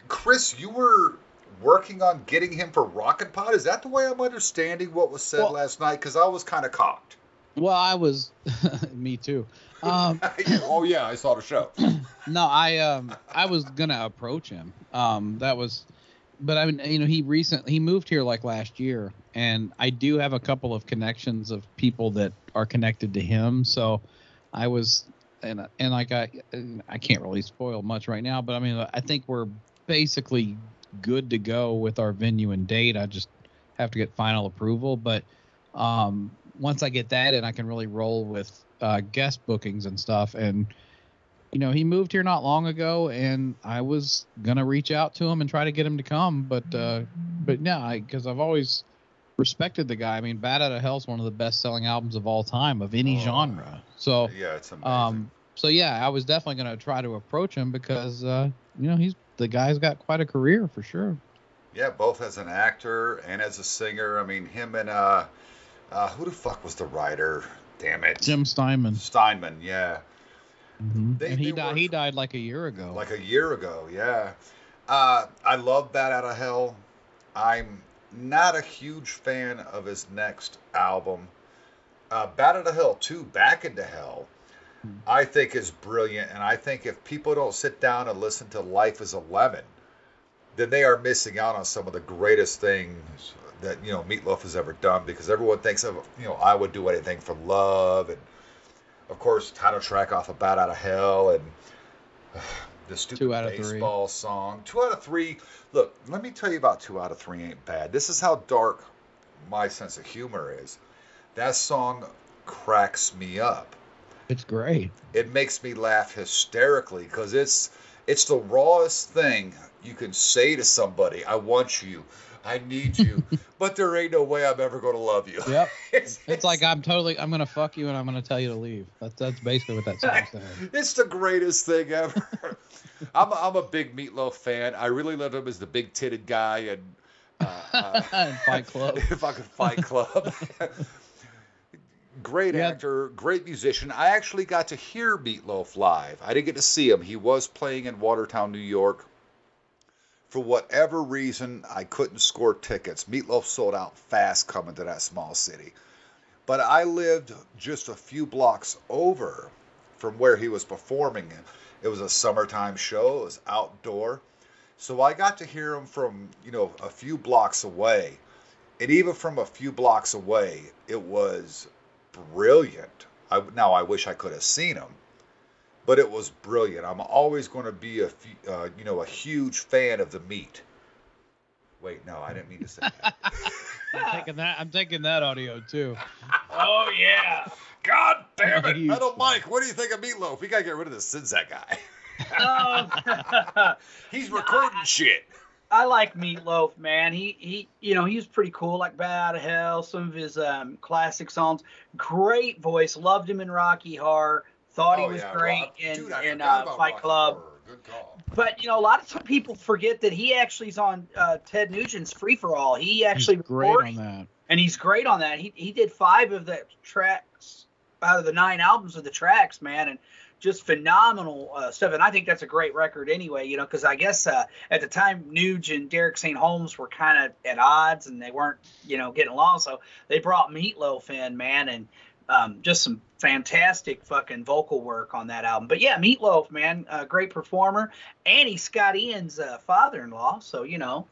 Chris, you were working on getting him for Rocket Pod. Is that the way I'm understanding what was said Well- last night? Because I was kind of cocked. Well, I was, me too. Um, oh yeah, I saw the show. no, I um, I was gonna approach him. Um, that was, but I mean, you know, he recently he moved here like last year, and I do have a couple of connections of people that are connected to him. So, I was, and and like I, I can't really spoil much right now, but I mean, I think we're basically good to go with our venue and date. I just have to get final approval, but um, once I get that and I can really roll with uh, guest bookings and stuff. And you know, he moved here not long ago, and I was gonna reach out to him and try to get him to come, but uh, but yeah, because I've always respected the guy. I mean, Bat Out of Hell is one of the best-selling albums of all time of any Oh. genre. So yeah, it's amazing. um, so yeah, I was definitely gonna try to approach him because uh, you know he's the guy's got quite a career for sure. yeah, both as an actor and as a singer. I mean, him and uh, uh, who the fuck was the writer? Damn it, Jim Steinman, Steinman. Yeah. Mhm. They- and he died. He died like a year ago. like a year ago. Yeah, uh, I love Bat Out of Hell. I'm not a huge fan of his next album, uh, Bat Out of Hell Two, Back into Hell. I think is brilliant, and I think if people don't sit down and listen to Life is Eleven, then they are missing out on some of the greatest things that you know Meatloaf has ever done. Because everyone thinks of you know I would do anything for love, and of course title track off of Bat Out of Hell, and the stupid Two out of three. baseball song. Two out of three. Look, let me tell you about two out of three ain't bad. This is how dark my sense of humor is. That song cracks me up. It's great. It makes me laugh hysterically because it's it's the rawest thing you can say to somebody. I want you. I need you. but there ain't no way I'm ever going to love you. Yep. it's, It's like I'm totally I'm gonna fuck you and I'm gonna tell you to leave. That's that's basically what that song's saying. It's the greatest thing ever. I'm, a, I'm a big Meatloaf fan. I really love him as the big titted guy and uh, uh, And Fight Club. if I could Fight Club. great Yeah. actor, great musician. I actually got to hear Meatloaf live. I didn't get to see him. He was playing in Watertown, New York. For whatever reason, I couldn't score tickets. Meatloaf sold out fast coming to that small city. But I lived just a few blocks over from where he was performing. It was a summertime show, it was outdoor. So I got to hear him from, you know, a few blocks away. And even from a few blocks away, it was brilliant. I, now I wish I could have seen him, but it was brilliant. I'm always going to be a fu- uh, you know a huge fan of the meat. Wait, no, I didn't mean to say that. I'm taking that I'm taking that audio too. Oh yeah. God damn it, Huge Metal fan. Mike! What do you think of Meatloaf? We gotta get rid of this Czynszak guy. Um, He's recording shit. I like Meatloaf, man. He he, you know, he was pretty cool. Like Bat Out of Hell, some of his um, classic songs. Great voice. Loved him in Rocky Horror. Thought he Oh, was yeah, great Rock- in Dude, in uh, Fight Club. Horror. Good call. But you know, a lot of some people forget that he actually is on uh, Ted Nugent's Free for All. He actually He's great recorded- on that. and he's great on that. He he did five of the tracks out of the nine albums of the tracks, man, and just phenomenal uh, stuff. And I think that's a great record anyway, you know, because I guess uh, at the time Nuge and Derek St. Holmes were kind of at odds and they weren't, you know, getting along. So they brought Meatloaf in, man, and um, just some fantastic fucking vocal work on that album. But yeah, Meatloaf, man, uh, great performer, and he's Scott Ian's uh, father-in-law, so you know,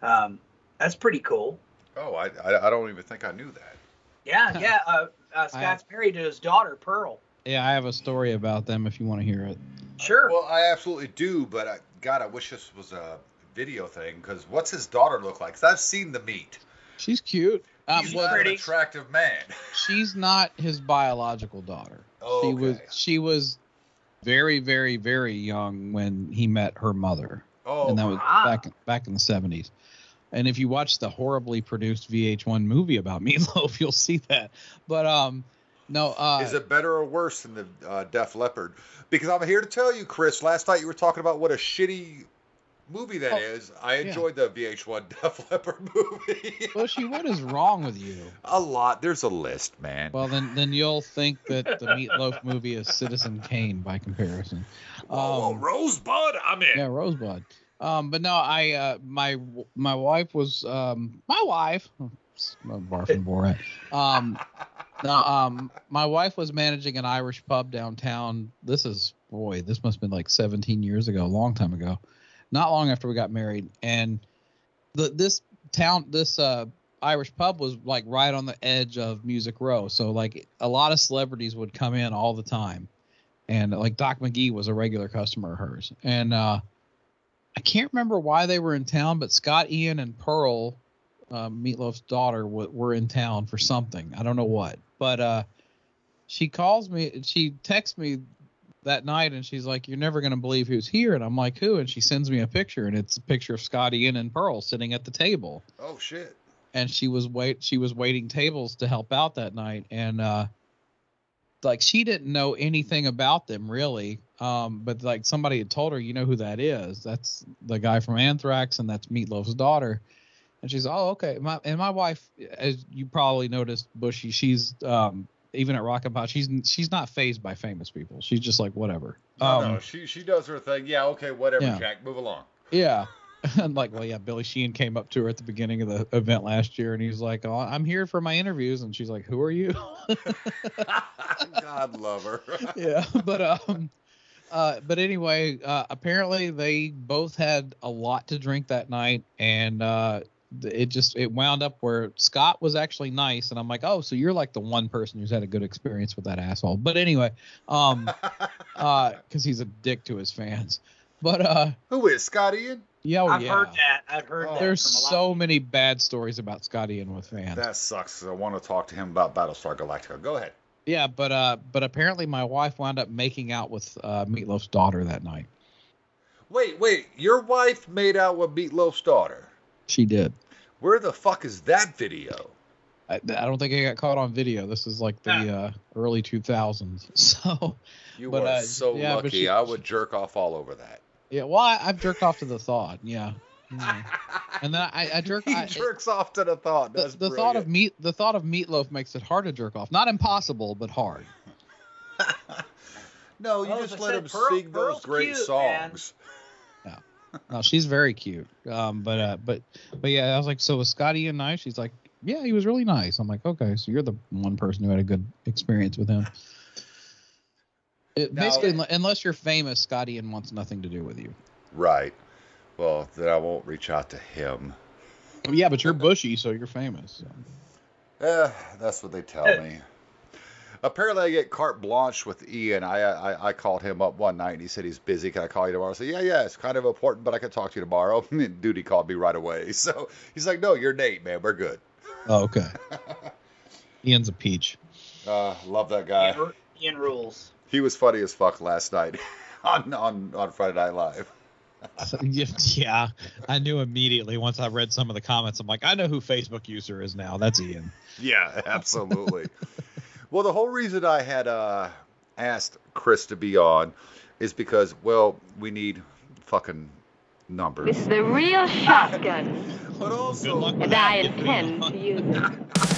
um, that's pretty cool. Oh, I, I I don't even think I knew that. Yeah, yeah. Uh, uh, Scott's married to his daughter Pearl. Yeah, I have a story about them if you want to hear it. Sure. Well, I absolutely do, but I, God, I wish this was a video thing because what's his daughter look like? Cause I've seen the meat. She's cute. Um, He's well, not an attractive man. she's not his biological daughter. Oh, She was she was very very very young when he met her mother, Oh, and that was wow. back back in the seventies. And if you watch the horribly produced VH1 movie about Meatloaf, you'll see that. But um, no, uh, is it better or worse than the uh, Def Leppard? Because I'm here to tell you, Chris. Last night you were talking about what a shitty movie that Oh, is. I yeah. enjoyed the VH1 Def Leppard movie. Bushy, what is wrong with you? a lot. There's a list, man. Well, then then you'll think that the Meatloaf movie is Citizen Kane by comparison. Um, Rosebud, I'm in. yeah, Rosebud. Um, but no, I uh, my my wife was um my wife. I'm barfing Borat. Um, no, um, my wife was managing an Irish pub downtown. This is boy, this must have been like 17 years ago, a long time ago. Not long after we got married, and the this town, this uh Irish pub was like right on the edge of Music Row. So like a lot of celebrities would come in all the time. And like Doc McGhee was a regular customer of hers. And uh I can't remember why they were in town, but Scott Ian and Pearl, uh, Meatloaf's daughter, w- were in town for something. I don't know what. But uh she calls me she texts me that night and she's like, You're never gonna believe who's here. And I'm like, Who? And she sends me a picture and it's a picture of Scott Ian and Pearl sitting at the table. Oh shit. and she was wait she was waiting tables to help out that night and uh like she didn't know anything about them really. Um but like somebody had told her you know who that is? That's the guy from anthrax and that's meatloaf's daughter. And she's oh okay. My and my wife as you probably noticed bushy she's um even at Rock and Pop, she's she's not phased by famous people. She's just like whatever. No, um, no, she she does her thing. Yeah, okay, whatever, Yeah. Jack. Move along. Yeah. And like, well, yeah, Billy Sheehan came up to her at the beginning of the event last year, and he's like, oh, "I'm here for my interviews," and she's like, "Who are you?" God love her. yeah, but um, uh, but anyway, uh, apparently they both had a lot to drink that night, and uh, it just it wound up where Scott was actually nice, and I'm like, "Oh, so you're like the one person who's had a good experience with that asshole." But anyway, um, uh, because he's a dick to his fans. But uh, Who is Scott Ian? yeah, oh, I've yeah. heard that. I've heard Oh. that. There's from a lot so of many bad stories about Scott Ian with fans. That sucks. I want to talk to him about Battlestar Galactica. Go ahead. Yeah, but uh, but apparently my wife wound up making out with uh, Meatloaf's daughter that night. Wait, wait. Your wife made out with Meatloaf's daughter. She did. Where the fuck is that video? I, I don't think I got caught on video. This is like the uh, early 2000s. So You But, are uh, so yeah, lucky. she- I would jerk off all over that. yeah, well, I, I've jerked off to the thought. Yeah. Yeah. And then I, I jerk. he I, jerks off to the thought. the, That's the thought of meat, the thought of meatloaf makes it hard to jerk off. Not impossible, but hard. No, you Well, just let said, him Pearl- sing those great cute, man. No, she's very cute. Um, but uh, but but yeah, I was like, so was Scott Ian nice? She's like, yeah, he was really nice. I'm like, okay, so you're the one person who had a good experience with him. It, Now- basically, unle- unless you're famous, Scott Ian wants nothing to do with you. Right. Well, then I won't reach out to him. Yeah, but you're bushy, so you're famous. so. Eh, that's what they tell me. Apparently, I get carte blanche with Ian. I, I I called him up one night and he said he's busy. Can I call you tomorrow? I said, yeah, yeah, it's kind of important, but I can talk to you tomorrow. And Dude, he called me right away. So he's like, no, you're Nate, man. We're good. Oh, okay. Ian's a peach. Uh, love that guy. Ian, Ian rules. He was funny as fuck last night on on on Friday Night Live. So, yeah, I knew immediately once I read some of the comments. I'm like, I know who Facebook user is now. That's Ian. Yeah, absolutely. Well, the whole reason I had uh, asked Chris to be on is because, well, we need fucking numbers. This is the real shotgun, But Good also, luck with and that. I intend to use it.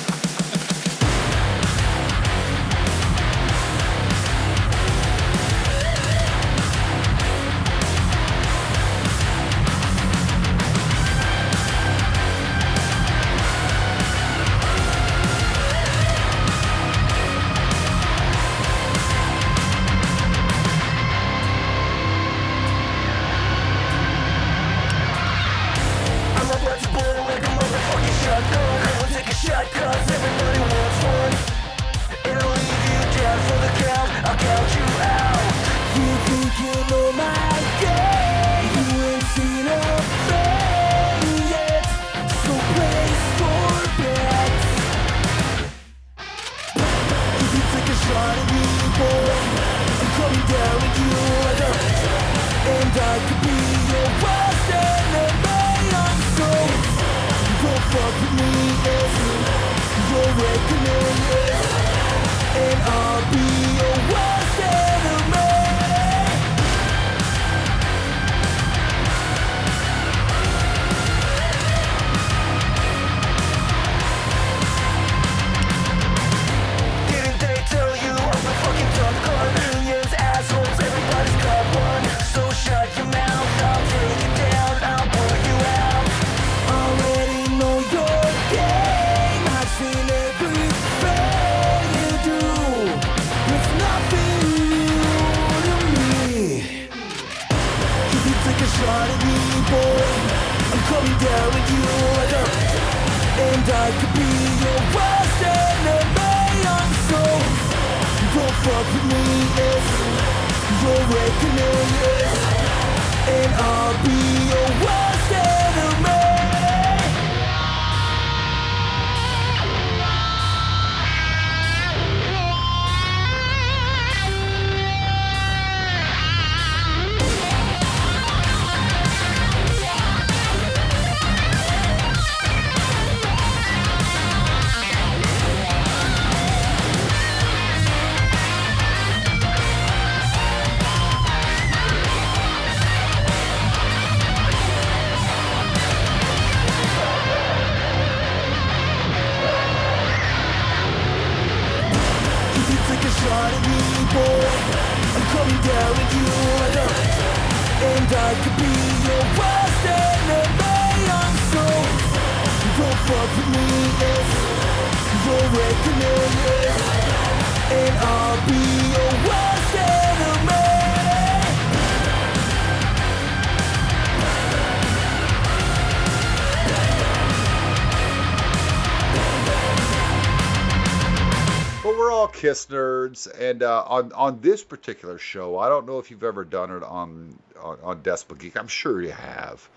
And uh, on on this particular show, I don't know if you've ever done it on on, on Geek. I'm sure you have,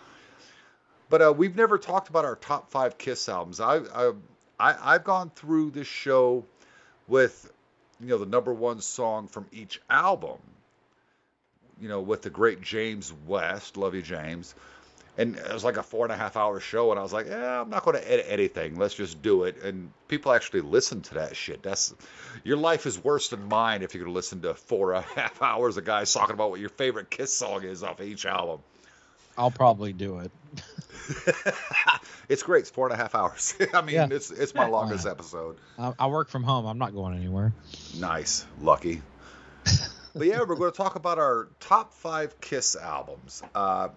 but uh, we've never talked about our top five Kiss albums. I, I I I've gone through this show with you know the number one song from each album. You know, with the great James West, love you James, and it was like a four and a half hour show, and I was like, yeah, I'm not going to edit anything. Let's just do it. And people actually listen to that shit. That's your life is worse than mine if you're going to listen to four and a half hours of guys talking about what your favorite Kiss song is off each album. I'll probably do it. it's great. It's four and a half hours. I mean, Yeah. it's it's my longest episode. I, I work from home. I'm not going anywhere. Nice, lucky. but yeah, we're going to talk about our top five Kiss albums. Uh,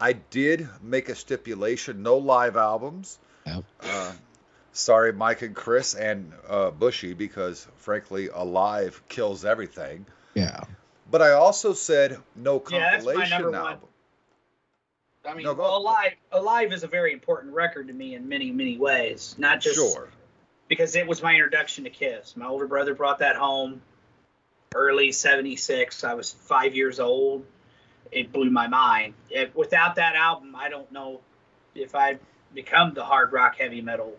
I did make a stipulation: no live albums. Yep. Uh, sorry, Mike and Chris and uh, Bushy, because frankly, alive kills everything. Yeah. But I also said no compilation Yeah, that's my compilation number one. album. I mean, No, go- alive, alive is a very important record to me in many, many ways. Not just Sure. because it was my introduction to Kiss. My older brother brought that home early '76. I was five years old. It blew my mind. If, without that album, I don't know if I'd become the hard rock heavy metal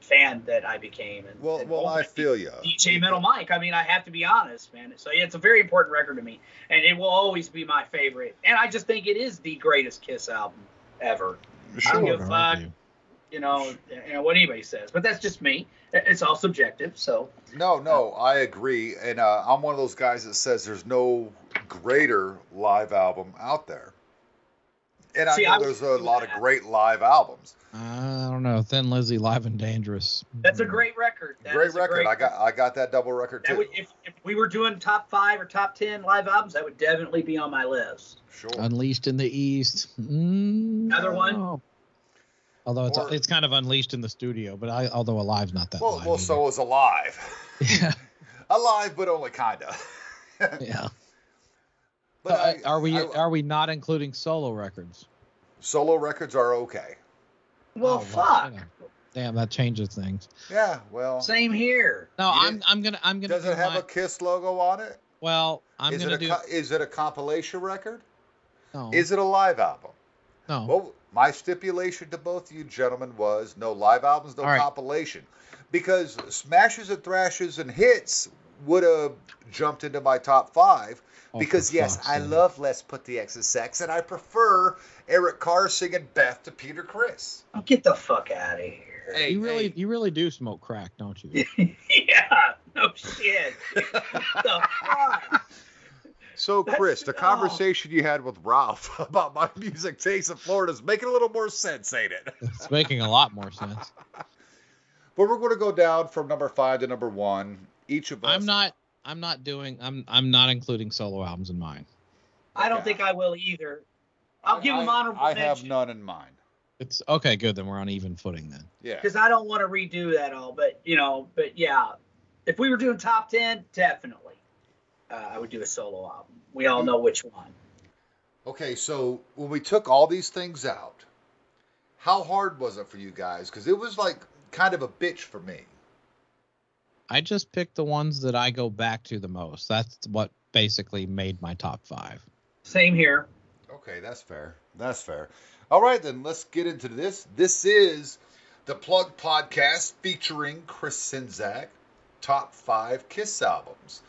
fan that I became. And, Well, and well, I feel you. DJ Metal Mike. I mean, I have to be honest, man. So yeah, it's a very important record to me, and it will always be my favorite. And I just think it is the greatest Kiss album ever. I don't Sure. give a fuck, you know, you know what anybody says, but that's just me. It's all subjective. So No, no, I agree, and uh, I'm one of those guys that says there's no greater live album out there. And I See, know I would there's a agree lot of great live albums. I don't know. Thin Lizzy, Live and Dangerous. that's a great record. That great record. great I got I got that double record That too. would, if, if we were doing top five or top ten live albums, that would definitely be on my list. sure. Unleashed in the East. Mm, Another one? no. Although it's Or- it's kind of unleashed in the studio, but I although Alive's not that. well, live well, either. so is Alive. yeah, Alive, but only kinda. yeah. But uh, I- are we I- are we not including solo records? solo records are okay. Well, Oh, fuck. yeah. Damn, that changes things. Yeah, well, Same here. No, I'm I'm gonna I'm gonna. does do it have my- a Kiss logo on it? Well, I'm Is gonna it a do. is it a compilation record? no, Is it a live album? no. Well, my stipulation to both of you gentlemen was no live albums, no All right. compilation. Because Smashes and Thrashes and Hits would have jumped into my top five. Oh, because, for yes, fuck's I sake. love Let's Put the X in Sex, and I prefer Eric Carr singing Beth to Peter Criss. Oh, get the fuck out of here. Hey, you really hey. you really do smoke crack, don't you? yeah. No shit. the fuck? So, That's- Chris, the oh. conversation you had with Ralph about my music taste in Florida is making a little more sense, ain't it? It's making a lot more sense. But we're going to go down from number five to number one. Each of us. I'm not I'm not doing I'm I'm not including solo albums in mine. I don't Okay. think I will either. I'll I- give them I- honorable I have mention none in mind. It's okay, good. Then we're on even footing then. Yeah. because I don't want to redo that all. But you know, but yeah, if we were doing top ten, definitely, uh, I would do a solo album. We all know which one. Okay, so when we took all these things out, how hard was it for you guys? Because it was like kind of a bitch for me. I just picked the ones that I go back to the most. That's what basically made my top five. Same here. Okay, that's fair. That's fair. All right, then let's get into this. This is the Plug Podcast featuring Chris Czynszak, top five Kiss albums.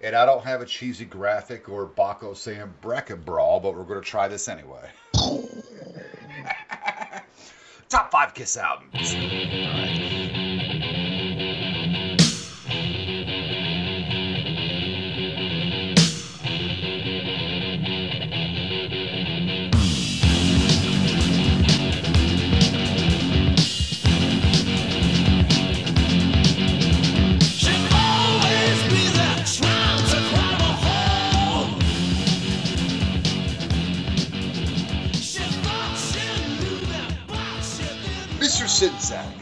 And I don't have a cheesy graphic or Baco saying Brecken Brawl, but we're going to try this anyway. top five Kiss albums. Mr. Czynszak,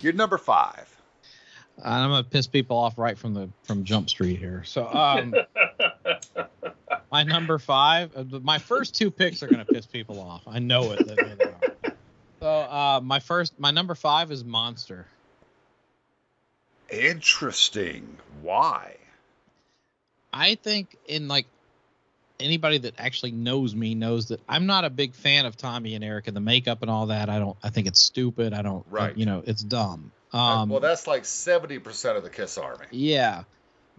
you're number five. I'm gonna piss people off right from the from Jump Street here. So um, my number five, uh, my first two picks are gonna piss people off. I know it. that they are. So uh, my first, my number five is Monster. Interesting. Why? I think in like anybody that actually knows me knows that I'm not a big fan of Tommy and Eric and the makeup and all that. I don't. I think it's stupid. I don't. Right. You know, it's dumb. Um, well, that's like 70% of the Kiss Army. Yeah,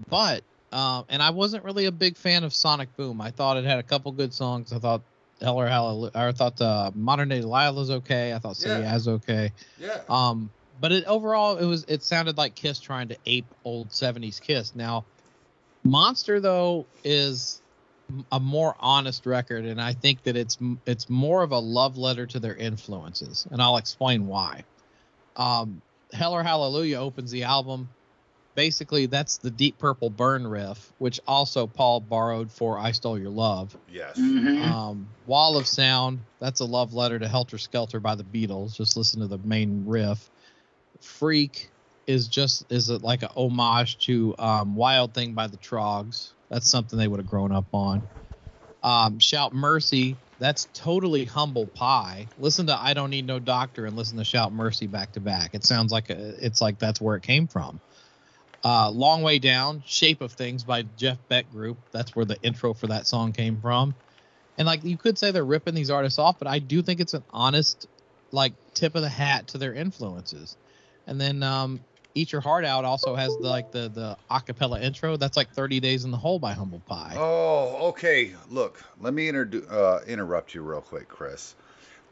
but um, and I wasn't really a big fan of Sonic Boom. I thought it had a couple good songs. I thought Hell or Hallelujah. I thought uh, Modern Day Delilah's okay. I thought Say Yeah. Okay. Yeah. Um, but it overall it was it sounded like Kiss trying to ape old '70s Kiss. Now, Monster though is a more honest record, and I think that it's it's more of a love letter to their influences, and I'll explain why. Um, Hell or Hallelujah opens the album. Basically, that's the Deep Purple Burn riff, which also Paul borrowed for "I Stole Your Love." Yes. Mhm. Um, Wall of Sound, that's a love letter to Helter Skelter by the Beatles. Just listen to the main riff. Freak is just is it like a homage to um, Wild Thing by the Troggs. That's something they would have grown up on. Um, Shout Mercy, that's totally humble pie. Listen to I Don't Need No Doctor and listen to Shout Mercy back to back. It sounds like a, it's like that's where it came from. Uh, Long Way Down, Shape of Things by Jeff Beck Group. That's where the intro for that song came from. And like you could say they're ripping these artists off, but I do think it's an honest, like tip of the hat to their influences. And then um, Eat Your Heart Out also has the, like the the acapella intro. That's like 30 Days in the Hole by Humble Pie. Oh, okay. Look, let me introdu- uh, interrupt you real quick, Chris.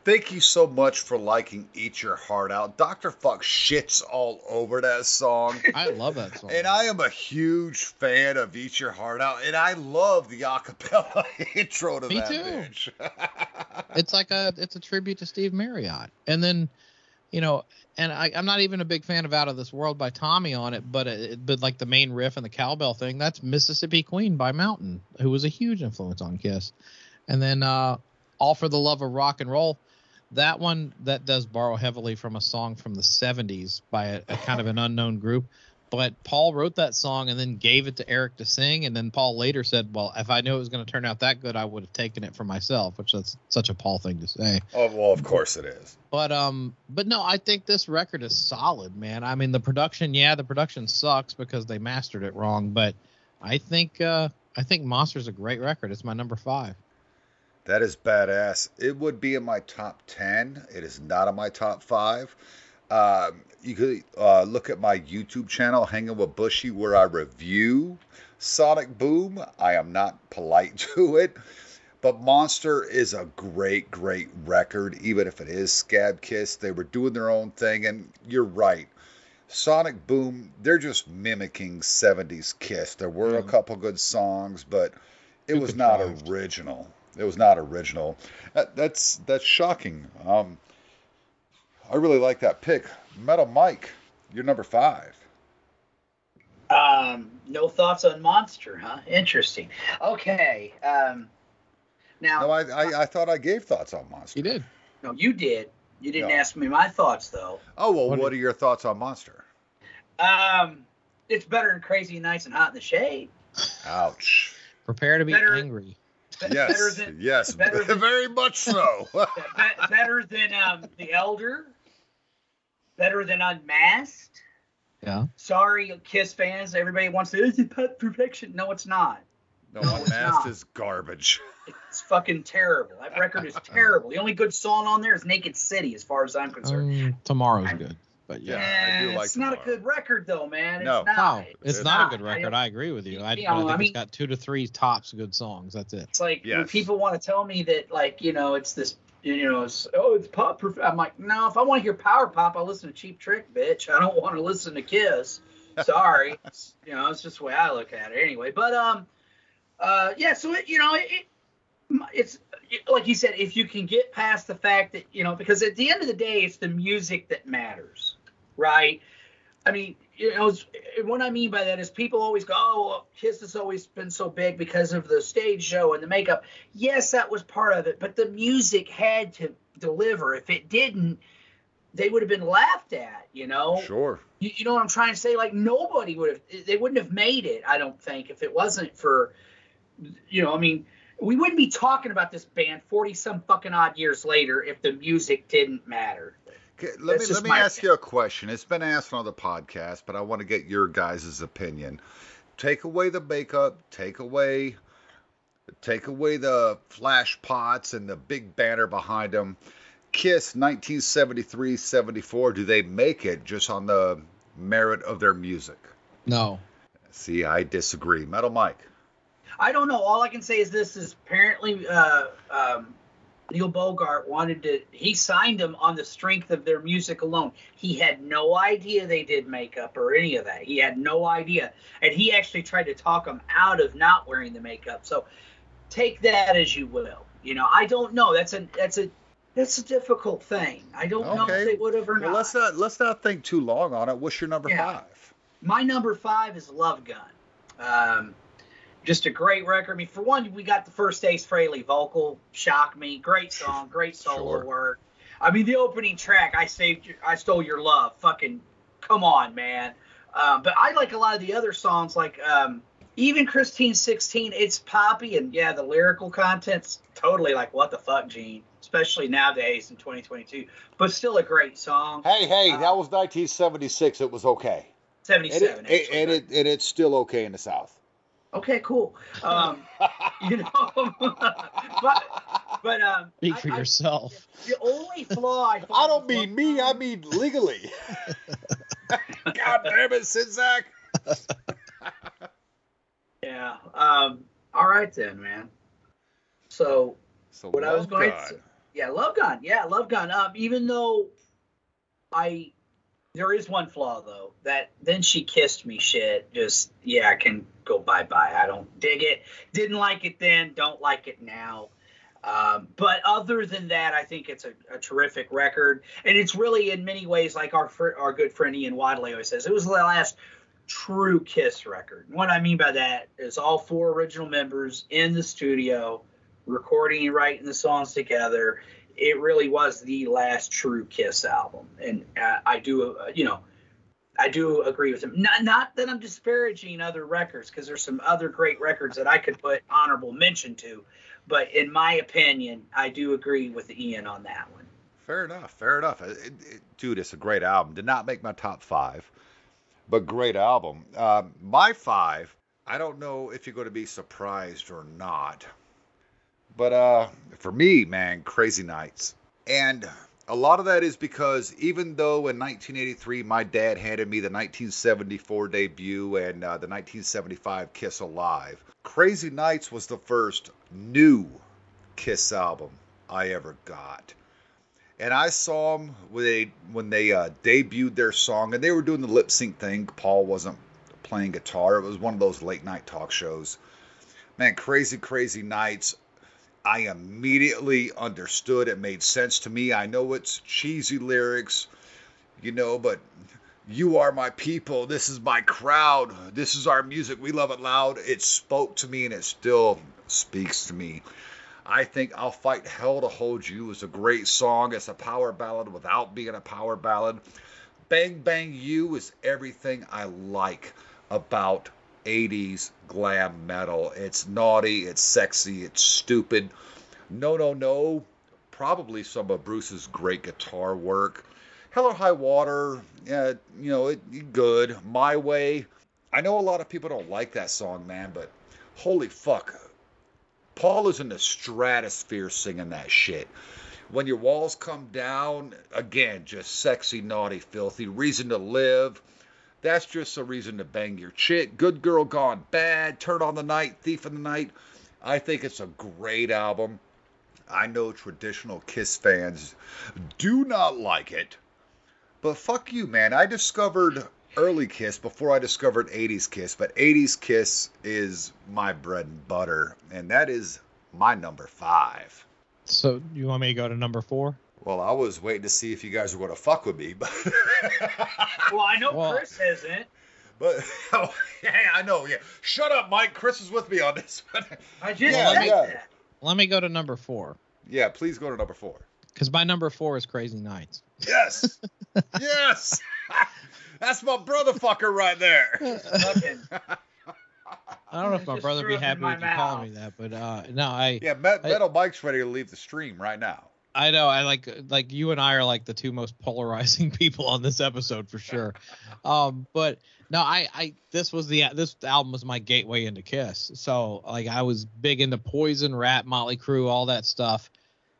Thank you so much for liking Eat Your Heart Out. Dr. Fuck shits all over that song. I love that song. And I am a huge fan of Eat Your Heart Out, and I love the acapella intro to that. Me that too. it's like a it's a tribute to Steve Marriott. And then, you know, and I, I'm not even a big fan of Out of This World by Tommy on it, but it, but like the main riff and the cowbell thing, that's Mississippi Queen by Mountain, who was a huge influence on Kiss. And then uh, All for the Love of Rock and Roll, that one that does borrow heavily from a song from the 70s by a, a kind of an unknown group. But Paul wrote that song and then gave it to Eric to sing. And then Paul later said, Well, if I knew it was going to turn out that good, I would have taken it for myself, which that's such a Paul thing to say. oh, well, of course it is. But um, but no, I think this record is solid, man. I mean, the production, yeah, the production sucks because they mastered it wrong, but I think uh, I think Monster's a great record. It's my number five. That is badass. It would be in my top 10. It is not in my top five. Um, you could uh, look at my YouTube channel, Hanging with Bushy, where I review Sonic Boom. I am not polite to it, but Monster is a great, great record, even if it is Scab Kiss. They were doing their own thing, and you're right. Sonic Boom, they're just mimicking 70s Kiss. There were a couple good songs, but it was not original. It was not original. That, that's that's shocking. Um, I really like that pick. Metal Mike, you're number five. Um, no thoughts on Monster, huh? Interesting. Okay. Um, now, No, I, I I thought I gave thoughts on Monster. You did. no, you did. You didn't No. ask me my thoughts though. Oh well, What what, are your thoughts on Monster? Um, it's better than Crazy Nights and Hot in the Shade. Ouch. Prepare to be Better- angry. Be- Yes, better than yes, better than- very much so. be- better than um, The Elder. Better than Unmasked. Yeah. Sorry, Kiss fans. Everybody wants to. It's pet perfection. No, it's not. no, No, Unmasked not. is garbage. It's fucking terrible. That record is terrible. The only good song on there is Naked City, as far as I'm concerned. Um, tomorrow's good, but yeah. Yeah, I do Eh, like it's not a good record though, man. No. It's not. No, it's It's not, a good record. I, agree with you. I, You but I think I it's mean- got two to three tops good songs. That's it. It's like when Yes. people want to tell me that, like, you know, it's this, you know, it's, oh, it's pop. perf-" I'm like, no, if I want to hear power pop, I listen to Cheap Trick, bitch. I don't want to listen to Kiss. Sorry, It's- you know, it's just the way I look at it anyway. But um, uh, yeah. So it, you know, it it's like you said, if you can get past the fact that you know, because at the end of the day, it's the music that matters, right? I mean, you know, what I mean by that is people always go, "Oh, Kiss has always been so big because of the stage show and the makeup." Yes, that was part of it, but the music had to deliver. If it didn't, they would have been laughed at. You know, Sure. you, you know what I'm trying to say? Like nobody would have, they wouldn't have made it. I don't think if it wasn't for, you know, I mean, we wouldn't be talking about this band 40 some fucking odd years later if the music didn't matter. Okay, let That's me let me my ask you a question. It's been asked on the podcast, but I want to get your guys' opinion. Take away the makeup, take away take away the flash pots and the big banner behind them. Kiss 1973-74, do they make it just on the merit of their music? No. See, I disagree. Metal Mike. I don't know. All I can say is this: is apparently uh, um, Neil Bogart wanted to. He signed them on the strength of their music alone. He had no idea they did makeup or any of that. He had no idea, and he actually tried to talk them out of not wearing the makeup. So take that as you will. You know, I don't know. That's a that's a that's a difficult thing. I don't know if they would have or Well, not. let's not let's not think too long on it. What's your number Yeah. five? My number five is Love Gun. Um, just a great record. I mean, for one, we got the first Ace Frehley vocal, shock me, great song, great solo Sure. work. I mean, the opening track, I saved, your, I stole your love, fucking, come on, man. Um, but I like a lot of the other songs, like um, even Christine 16. It's poppy, and yeah, the lyrical content's totally like what the fuck, Gene, especially nowadays in 2022. But still a great song. Hey, hey, Uh, that was 1976. It was okay. And, 77. it, actually, and, it, and it's still okay in the South. Okay, cool. Um, you know, but but um, Speak I- for I- yourself. the only flaw I I don't mean me, I mean legally. God damn it, Czynszak. yeah. Um, all right then, man. So So what I was Love going Gun. to yeah, Love Gun. Yeah, Love Gun. Um, even though I there is one flaw though that then she kissed me shit. Just yeah, I can go bye bye. I don't dig it. Didn't like it then. Don't like it now. Um, but other than that, I think it's a, a terrific record, and it's really in many ways like our our good friend Ian Wadley always says. It was the last true Kiss record. What I mean by that is all four original members in the studio recording and writing the songs together. It really was the last true Kiss album, and uh, I do, uh, you know, I do agree with him. Not, not that I'm disparaging other records, because there's some other great records that I could put honorable mention to, but in my opinion, I do agree with Ian on that one. Fair enough. Fair enough. It- it- dude, it's a great album. Did not make my top five, but great album. Um, my five. I don't know if you're going to be surprised or not, but uh, for me, man, Crazy Nights, and a lot of that is because even though in 1983 my dad handed me the 1974 debut and uh, the 1975 Kiss Alive, Crazy Nights was the first new Kiss album I ever got and I saw them when they when they uh, debuted their song, and they were doing the lip sync thing. Paul wasn't playing guitar; it was one of those late night talk shows. Man, crazy, crazy nights. I immediately understood. It made sense to me. I know it's cheesy lyrics, you know, but you are my people. This is my crowd. This is our music. We love it loud. It spoke to me, and it still speaks to me. I think I'll Fight Hell to Hold You is a great song. It's a power ballad without being a power ballad. Bang Bang You is everything I like about 80s glam metal. It's naughty, it's sexy, it's stupid. No, no, no. Probably some of Bruce's great guitar work. Hell or High Water, yeah, you know, it good. My Way. I know a lot of people don't like that song, man, but holy fuck. Paul is in the stratosphere singing that shit. When your walls come down, again, just sexy, naughty, filthy. Reason to live. That's just a reason to bang your chick. Good girl gone bad. Turn on the night. Thief in the night. I think it's a great album. I know traditional Kiss fans do not like it. But fuck you, man. I discovered early Kiss before I discovered 80s Kiss, but 80s Kiss is my bread and butter, and that is my number five. So you want me to go to number four? Well, I was waiting to see if you guys were going to fuck with me, but Well, I know Well- Chris isn't. but oh, yeah, I know. Yeah, shut up, Mike. Chris is with me on this one. I just Yeah, said yeah. Let me go to number four yeah, please go to number four. because my number four is Crazy Nights. Yes, yes, that's my brother fucker right there. I don't know if my brother threw be happy my with you calling me that, but uh, no, I Yeah, Met- I- Metal Mike's ready to leave the stream right now. I know. I like like you and I are like the two most polarizing people on this episode for sure. um, but no, I I this was the this album was my gateway into Kiss. So like I was big into Poison, Ratt, Motley Crue, all that stuff,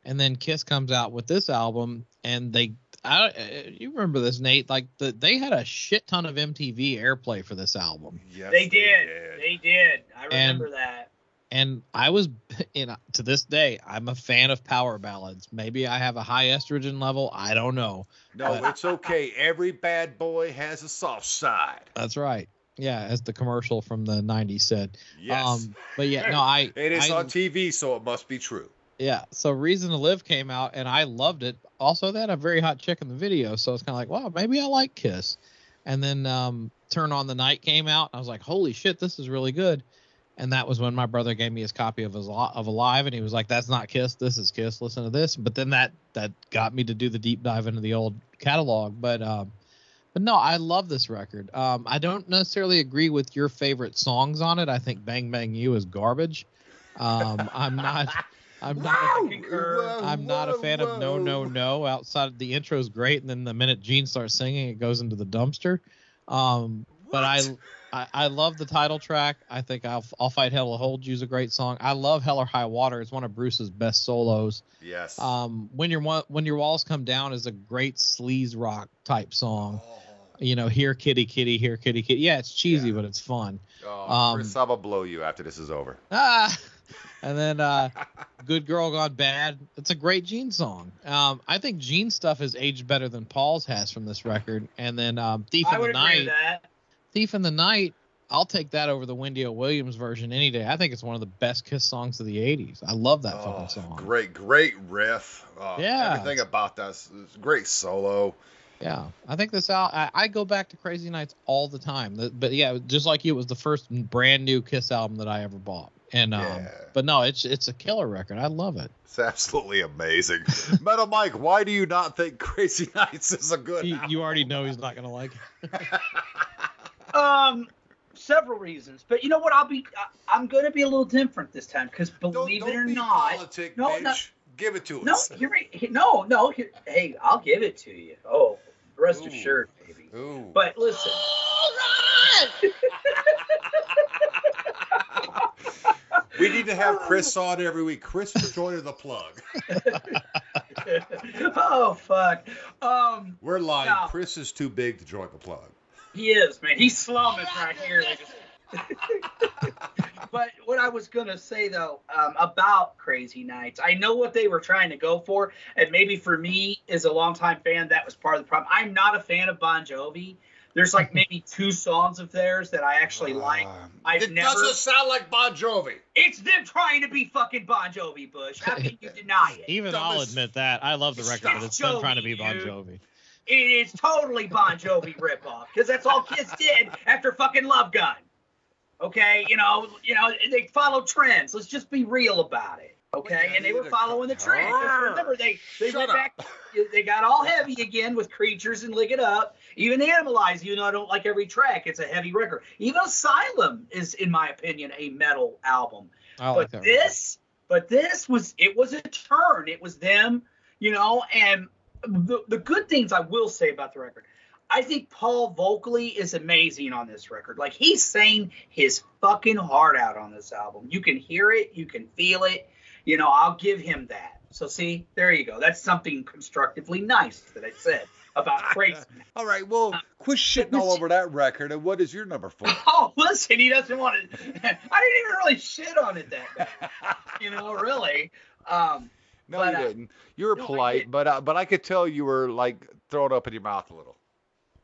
and then Kiss comes out with this album, and they. I, uh, you remember this, Nate? Like the, they had a shit ton of MTV airplay for this album. Yes, they did. They did. I remember And- that. And I was, you know, to this day, I'm a fan of power ballads. Maybe I have a high estrogen level. I don't know. No, it's okay. Every bad boy has a soft side. That's right. Yeah, as the commercial from the '90s said. Yes. Um, but yeah, no, I. it is I, on TV, so it must be true. Yeah. So Reason to Live came out, and I loved it. Also, they had a very hot chick in the video, so it's kind of like, wow, maybe I like Kiss. And then um, Turn on the Night came out, and I was like, holy shit, this is really good. And that was when my brother gave me his copy of his of Alive, and he was like, "That's not Kiss. This is Kiss. Listen to this." But then that that got me to do the deep dive into the old catalog. But um, but no, I love this record. Um, I don't necessarily agree with your favorite songs on it. I think Bang Bang You is garbage. Um, I'm not. I'm not. I concur. I'm not a fan of No No No. Outside of the is great, and then the minute Gene starts singing, it goes into the dumpster. Um, but I, I I love the title track. I think I'll I'll fight hell to hold you is a great song. I love Hell or High Water. It's one of Bruce's best solos. Yes. Um, when your when your walls come down is a great sleaze rock type song. You know, here kitty kitty, here kitty kitty. Yeah, it's cheesy, Yeah. but it's fun. oh, um, Chris, I'm gonna blow you after this is over. Ah, and then uh, Good Girl Gone Bad. It's a great Gene song. Um, I think Gene's stuff has aged better than Paul's has from this record. And then um, Thief I in would the agree Night. that. Thief in the Night. I'll take that over the Wendy O. Williams version any day. I think it's one of the best Kiss songs of the '80s. I love that Oh, fucking song. Great, great riff. Oh, Yeah. Everything about that is is great solo. Yeah, I think this out. I, I go back to Crazy Nights all the time. The- But yeah, just like you, it was the first brand new Kiss album that I ever bought. And um, Yeah. but no, it's it's a killer record. I love it. It's absolutely amazing. Metal Mike, why do you not think Crazy Nights is a good album? you already know he's not gonna like it. Um, several reasons, but you know what? I'll be. I, I'm going to be a little different this time because Don't- believe don't it or be not, politic, no, bitch. no. Give it to no, us. you're right. No, no. Here, hey, I'll give it to you. Oh, rest Ooh. assured, baby. Ooh. But listen, we need to have Chris on every week. Chris is joining the plug. oh fuck. Um, We're lying. No. Chris is too big to join the plug. He is man. He's slumming right here. But what I was gonna say though um, about Crazy Nights, I know what they were trying to go for, and maybe for me as a longtime fan, that was part of the problem. I'm not a fan of Bon Jovi. There's like maybe two songs of theirs that I actually like. Um, I've it never- doesn't sound like Bon Jovi. It's them trying to be fucking Bon Jovi, Bush. How can you deny it? Even Dumb I'll admit that. I love the record, but it's them trying to be Bon dude. Jovi. It is totally Bon Jovi ripoff because that's all kids did after fucking Love Gun. Okay, you know, you know, they follow trends. Let's just be real about it. Okay, and they were following the trend. Remember, they they Shut went up. back. They got all heavy again with creatures and lick it up. Even Animalize, even though I don't like every track, it's a heavy record. Even Asylum is, in my opinion, a metal album. I like but that. this but this was it was a turn it was them you know and the, the good things i will say about the record i think paul vocally is amazing on this record like he's saying his fucking heart out on this album you can hear it you can feel it you know i'll give him that so see there you go that's something constructively nice that i said about crazy All right, well, quit shitting all over that record. And what is your number four? Oh, listen, he doesn't want to. I didn't even really shit on it that bad. You know, really. Um, No, But, you uh, didn't. You were no, polite, but uh, but I could tell you were like throwing up in your mouth a little.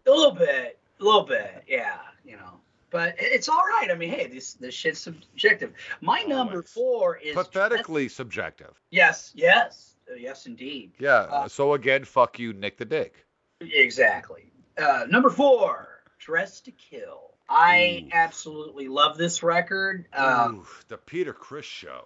A little bit, a little bit, yeah, you know. But it's all right. I mean, hey, this this shit's subjective. My number four is Pathetically subjective. Yes, yes, uh, yes, indeed. Yeah. Uh, so again, fuck you, Nick the Dick. Exactly. Uh, number four, Dress to Kill. I Ooh. absolutely love this record. Um, Ooh, the Peter Criss show.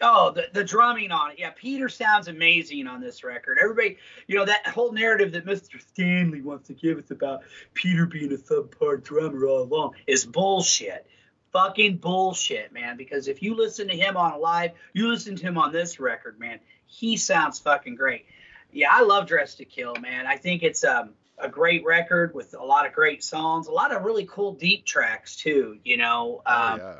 Oh, the, the drumming on it. Yeah, Peter sounds amazing on this record. Everybody, you know, that whole narrative that Mr. Stanley wants to give us about Peter being a subpar drummer all along is bullshit. fucking bullshit, man. Because if you listen to him on a live, you listen to him on this record, man, he sounds fucking great. Yeah, I love Dress to Kill, man. I think it's um, a great record with a lot of great songs, a lot of really cool deep tracks too. You know, Oh, um, yeah.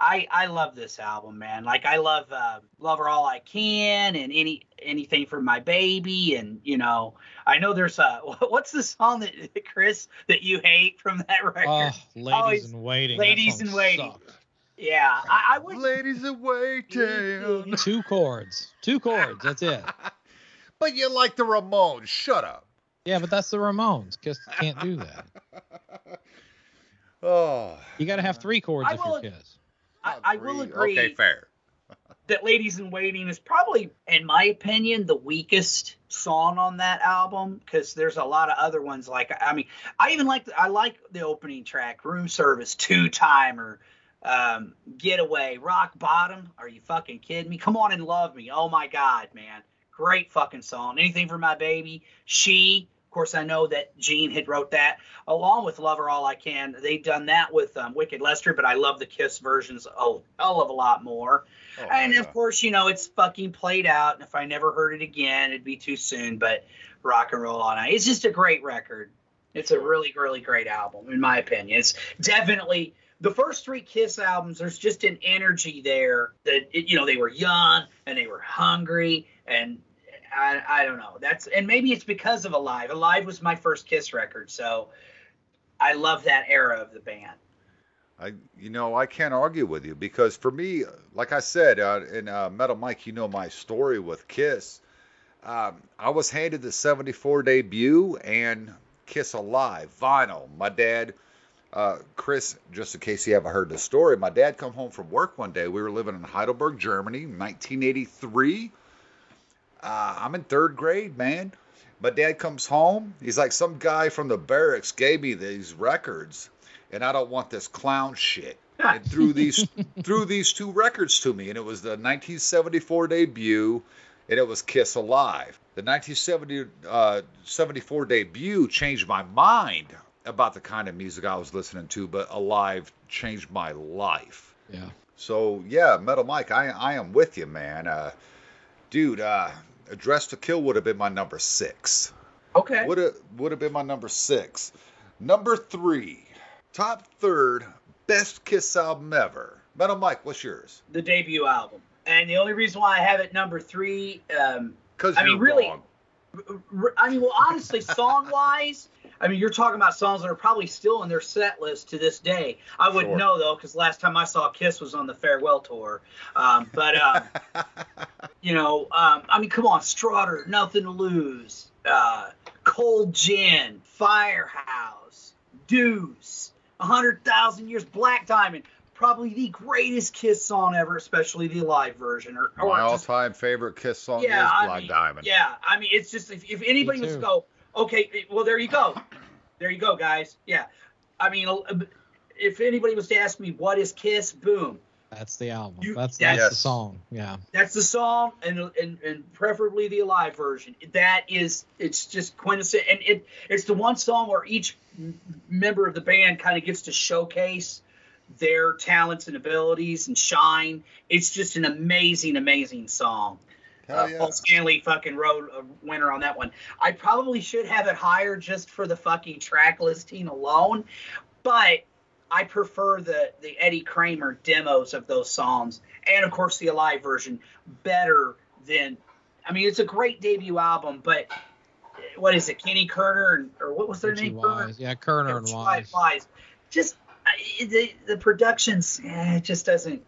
I I love this album, man. Like I love uh, Love Her All I Can and any anything for my baby, and you know I know there's a what's the song that Chris that you hate from that record? Oh, ladies he's- in waiting. Ladies song in Waiting. sucked. yeah, I, I would. Ladies in waiting. Two chords. Two chords. That's it. But you like the Ramones. Shut up. Yeah, but that's the Ramones. Kiss can't do that. Oh. You got to have three chords I if will- you're Kiss. I, I will agree Okay, fair. that Ladies in Waiting is probably, in my opinion, the weakest song on that album because there's a lot of other ones. Like I mean, I even like the, I like the opening track, Room Service, Two Timer, um, Getaway, Rock Bottom. Are you fucking kidding me? Come on and love me. Oh my God, man, great fucking song. Anything for my baby. She. Of course, I know that Gene had wrote that along with Love Her All I Can. They've done that with um, Wicked Lester, but I love the Kiss versions a hell of a lot more. Oh, And yeah. of course, you know, it's fucking played out. And if I never heard it again, it'd be too soon. But Rock and Roll All Night, it's just a great record. It's a really, really great album, in my opinion. It's definitely the first three Kiss albums. There's just an energy there that it, you know they were young and they were hungry, and I, I don't know. That's and maybe it's because of Alive. Alive was my first Kiss record, so I love that era of the band. I, you know, I can't argue with you because for me, like I said uh, in uh, Metal Mike, you know my story with Kiss. Um, I was handed the '74 debut and Kiss Alive vinyl. My dad, uh, Chris, just in case you haven't heard the story, my dad come home from work one day. We were living in Heidelberg, Germany, 1983. Uh, I'm in third grade, man. My dad comes home. He's like, some guy from the barracks gave me these records, and I don't want this clown shit. And threw these threw these two records to me, and it was the 1974 debut, and it was Kiss Alive. The 1970 uh, 74 debut changed my mind about the kind of music I was listening to, but Alive changed my life. Yeah. So yeah, Metal Mike, I I am with you, man. Uh, dude, uh, Address to Kill would have been my number six. Okay. Would have would have been my number six. Number three, top third, best Kiss album ever. Metal Mike, what's yours? the debut album. And the only reason why I have it number three, um, Because I you're mean, really- wrong. I mean, well, honestly, song wise, I mean, you're talking about songs that are probably still in their set list to this day. I wouldn't Sure. know though, because last time I saw Kiss was on the farewell tour. Um, but um, you know, um, I mean, come on, Strutter, Nothing to Lose, uh, Cold Gin, Firehouse, Deuce, A Hundred Thousand Years, Black Diamond. Probably the greatest Kiss song ever, especially the live version. Or, or my just all-time favorite Kiss song yeah, is I Black mean, Diamond. Yeah, I mean, it's just if, if anybody Me was to go, okay, well, there you go, there you go, guys. Yeah, I mean, uh, if anybody was to ask me what is Kiss, boom, That's the album. You- that's yes. the song. Yeah. that's the song, and and, and preferably the live version. That is, it's just quintessential, and it it's the one song where each member of the band kind of gets to showcase their talents and abilities and shine. It's just an amazing, amazing song. Hell Uh, yeah. Paul Stanley fucking wrote a winner on that one. I probably should have it higher just for the fucking track listing alone, but I prefer the the Eddie Kramer demos of those songs, and of course the Alive version better than. I mean, it's a great debut album, but what is it, Kenny Kerner and or what was their Richie name? Kerner? Wise. Yeah, Kerner and Richie Wise. Wise. Just the the productions, eh, it just doesn't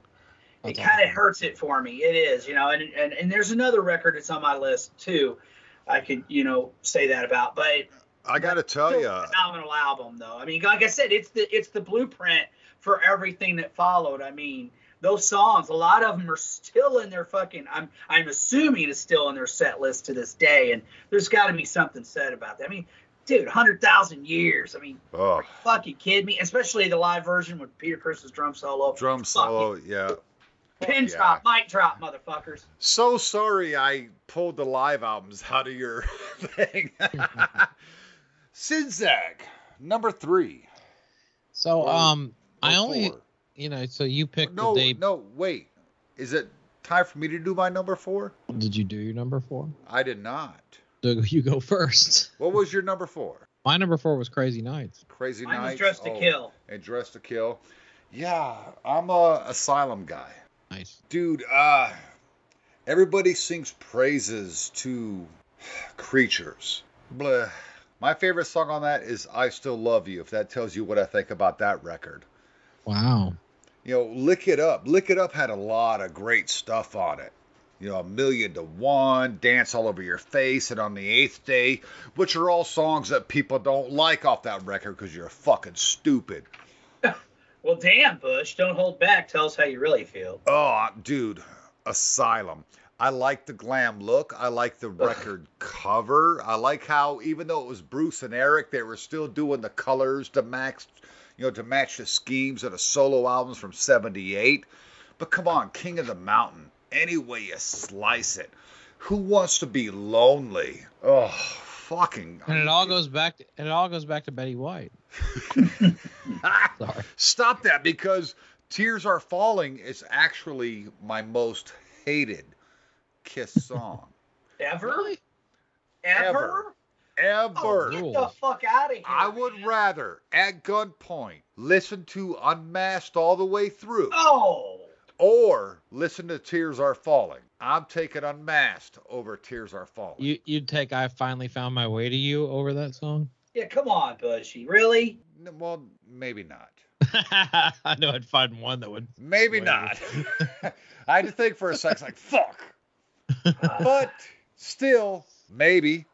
it kind of hurts it for me. It is, you know, and, and and there's another record that's on my list too. I could, you know, say that about, but I got to tell still you, a phenomenal album though. I mean, like I said, it's the it's the blueprint for everything that followed. I mean, those songs, a lot of them are still in their fucking. I'm I'm assuming it's still in their set list to this day, and there's got to be something said about that. I mean, dude, hundred thousand years. I mean, oh, fucking kidding me? Especially the live version with Peter Criss's drum solo. drum solo, yeah. Pin yeah. drop, mic drop, motherfuckers. So sorry I pulled the live albums out of your thing. Czynszak, number three. So Or- um, I or only you know, so you picked no, the day. no, wait. Is it time for me to do my number four? Did you do your number four? I did not. Doug, you go first. What was your number four? My number four was Crazy Nights. Crazy Mine was Nights. Dressed to Oh, Kill. And Dressed to Kill. Yeah, I'm a Asylum guy. Nice. Dude, uh, everybody sings praises to creatures. Blah. My favorite song on that is I Still Love You, if that tells you what I think about that record. Wow. You know, Lick It Up. Lick It Up had a lot of great stuff on it. You know, A Million to One, Dance All Over Your Face, and On the Eighth Day, which are all songs that people don't like off that record because you're fucking stupid. Well, damn, Bush. Don't hold back. Tell us how you really feel. Oh, dude, Asylum. I like the glam look. I like the record cover. I like how even though it was Bruce and Eric, they were still doing the colors to match, you know, to match the schemes of the solo albums from '78. But come on, King of the Mountain. Any way you slice it, who wants to be lonely? Oh, fucking. And it all goes back to and it all goes back to Betty White. Sorry. Stop that because Tears Are Falling is actually my most hated Kiss song. Ever? Really? Ever? Ever. Oh, get the fuck out of here. I would rather, at gunpoint, listen to Unmasked all the way through Oh. or listen to Tears Are Falling. I'm taking Unmasked over Tears Are Falling. You you'd take I finally found my way to you over that song? Yeah, come on, Bushy. Really? N- well, maybe not. I know I'd find one that would Maybe Wait. not. I had to think for a second, like, fuck. But still, maybe.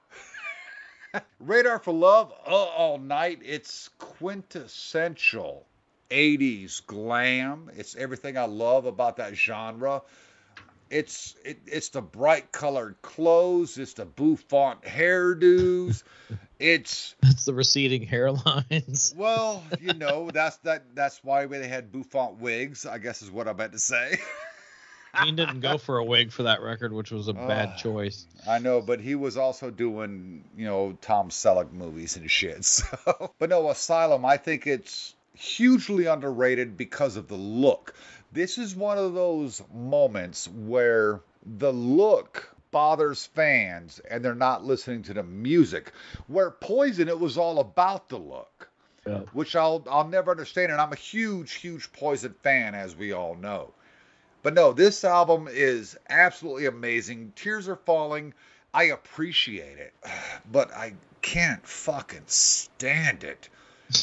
Radar for Love, uh, all night. It's quintessential 80s glam. It's everything I love about that genre. It's it, it's the bright colored clothes. It's the bouffant hairdos. It's that's the receding hairlines. well, you know, that's that that's why they had bouffant wigs. I guess is what I meant to say. He didn't go for a wig for that record, which was a bad Ah. choice. I know, but he was also doing, you know, Tom Selleck movies and shit. So, but no, Asylum. I think it's hugely underrated because of the look. This is one of those moments where the look bothers fans and they're not listening to the music. Where Poison, it was all about the look, Yeah. which I'll I'll never understand. And I'm a huge, huge Poison fan, as we all know. But no, this album is absolutely amazing. Tears are falling. I appreciate it, but I can't fucking stand it.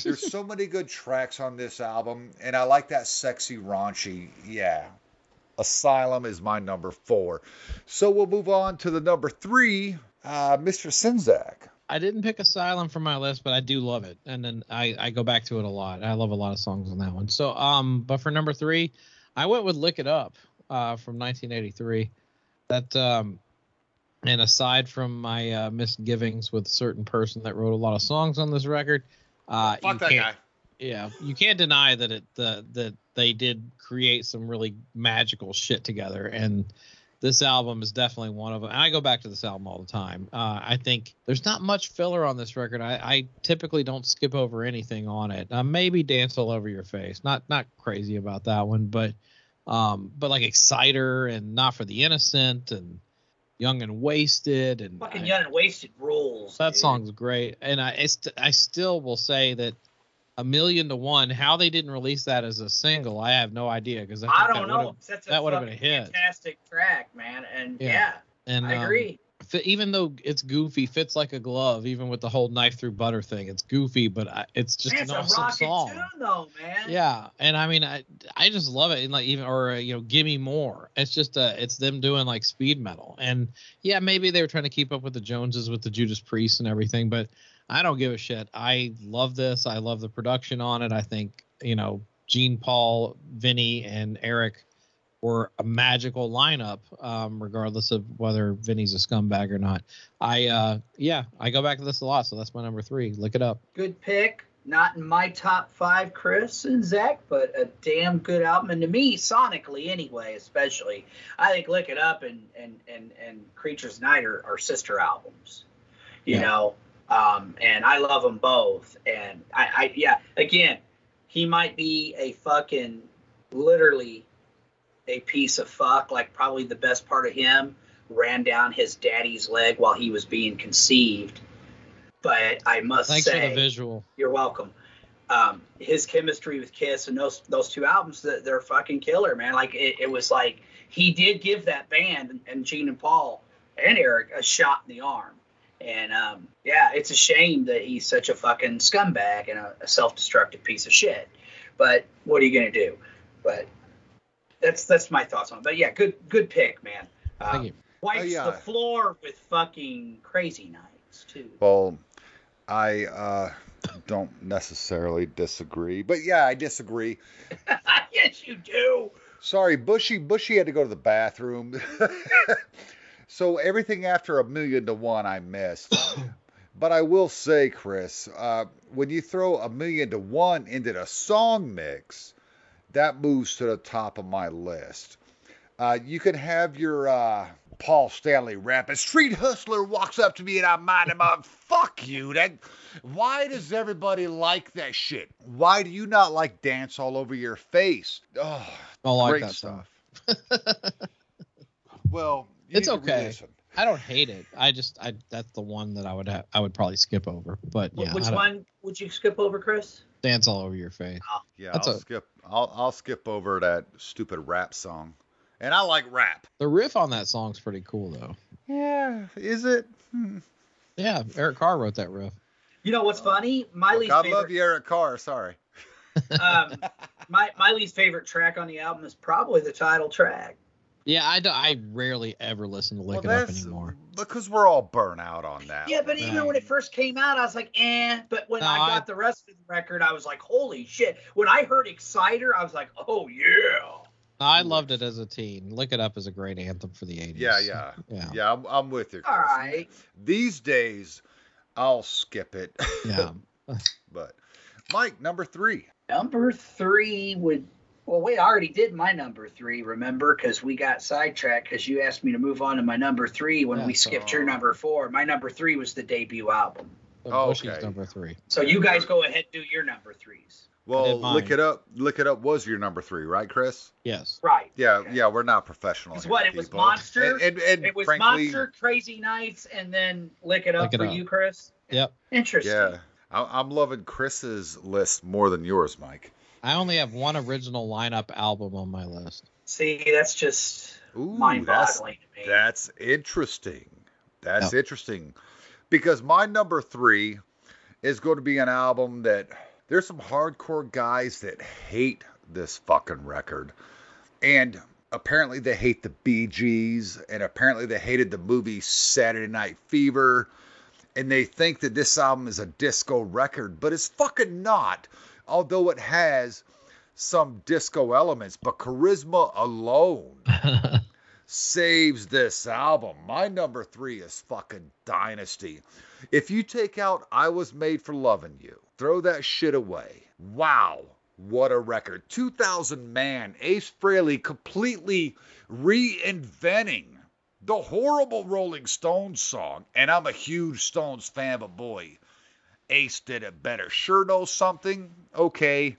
There's so many good tracks on this album, and I like that sexy raunchy. Yeah. Asylum is my number four. So we'll move on to the number three, uh, Mr. Czynszak. I didn't pick Asylum for my list, but I do love it, and then I, I go back to it a lot. I love a lot of songs on that one. So um, but for number three, I went with "Lick It Up" uh, from 1983. That um, and aside from my uh, misgivings with a certain person that wrote a lot of songs on this record, uh, you Fuck that can't- guy. Yeah, you can't deny that it uh, that they did create some really magical shit together, and this album is definitely one of them. And I go back to this album all the time. Uh, I think there's not much filler on this record. I, I typically don't skip over anything on it. Uh, maybe "Dance All Over Your Face." Not not crazy about that one, but um, but like "Exciter" and "Not for the Innocent" and "Young and Wasted" and Fucking I- young and wasted rules. that dude. song's great, and I I, I still will say that a million to one. How they didn't release that as a single, I have no idea because I, I that don't know. would've- That's that would've been a hit. Fantastic track, man. And Yeah. yeah, And I um, agree. Even though it's goofy, fits like a glove. Even with the whole knife through butter thing, it's goofy, but I, it's just Man, an a awesome song. tune, though, man. Yeah, and I mean, I I just love it. And like even or uh, you know, give me more. It's just uh, it's them doing like speed metal. And yeah, maybe they were trying to keep up with the Joneses with the Judas Priest and everything, but I don't give a shit. I love this. I love the production on it. I think you know, Gene Paul, Vinny, and Eric were a magical lineup, um, regardless of whether Vinny's a scumbag or not. I uh yeah, I go back to this a lot, so that's my number three. Look it up. Good pick. Not in my top five, Chris Czynszak, but a damn good album. And to me, sonically anyway, especially, I think Lick It Up and and and, and Creatures Night are, are sister albums. You Yeah. know, um, and I love them both. And I, I, yeah, again, he might be a fucking literally a piece of fuck, like probably the best part of him, ran down his daddy's leg while he was being conceived. But I must Thanks for say, the visual. you're welcome. Um, his chemistry with Kiss and those those two albums, that they're fucking killer, man. Like it, it was like he did give that band and Gene and Paul and Eric a shot in the arm. And um, yeah, it's a shame that he's such a fucking scumbag and a, a self-destructive piece of shit. But what are you gonna do? But that's that's my thoughts on. it. But yeah, good good pick, man. Um, Thank you. Wipes Oh, yeah. the floor with fucking crazy nights too. Well, I uh, don't necessarily disagree, but yeah, I disagree. yes, you do. Sorry, Bushy. Bushy had to go to the bathroom. so everything after a million to one, I missed. but I will say, Chris, uh, when you throw a million to one into the song mix, that moves to the top of my list. Uh, you can have your uh, Paul Stanley rapping. Street hustler walks up to me and I mind him up. Fuck you. That. Why does everybody like that shit? Why do you not like dance all over your face? Oh, I like great that stuff. well, you It's okay. re-listen. I don't hate it. I just I that's the one that I would ha- I would probably skip over. But yeah, Which one would you skip over, Chris? Dance all over your face. Yeah, That's I'll a- skip. I'll I'll skip over that stupid rap song. And I like rap. The riff on that song's pretty cool though. Yeah, is it? Hmm. Yeah, Eric Carr wrote that riff. You know what's funny? My Look, least I favorite. love you, Eric Carr. Sorry. um, my my least favorite track on the album is probably the title track. Yeah, I, do, I rarely ever listen to Lick well, It Up anymore. because we're all burnt out on that. Yeah, but even when it first came out, I was like, eh. But when No, I got I- the rest of the record, I was like, holy shit. When I heard Exciter, I was like, oh yeah. I loved it as a teen. Lick It Up is a great anthem for the 80s. Yeah, yeah, Yeah. yeah. I'm, I'm with you. Chris. All right. These days, I'll skip it. Yeah. but Mike, number three. Number three would. Well, wait, I already did my number three, remember? Because we got sidetracked because you asked me to move on to my number three when Yeah, we so- skipped your number four. My number three was the debut album. So Oh, Bushy's okay. number three. So you guys go ahead and do your number threes. Well, did mine. look it up. Look it up was your number three, right, Chris? Yes. Right. Yeah, Okay. yeah. We're not professional. Here, what, it was. Monster? And, and, and It was frankly, Monster, Crazy Nights, and then Lick It Up Lick It for Up. you, Chris. Yep. Interesting. Yeah, I, I'm loving Chris's list more than yours, Mike. I only have one original lineup album on my list. See, that's just Ooh, that's mind-boggling to me. that's interesting. That's Yep. interesting because my number three is going to be an album that there's some hardcore guys that hate this fucking record, and apparently they hate the Bee Gees, and apparently they hated the movie Saturday Night Fever, and they think that this album is a disco record, but it's fucking not. Although it has some disco elements, but charisma alone saves this album. My number three is fucking Dynasty. If you take out I Was Made for Loving You, throw that shit away. Wow, what a record. 2000 Man, Ace Frehley completely reinventing the horrible Rolling Stones song. And I'm a huge Stones fan, but boy, Ace did it better. Sure knows something? Okay.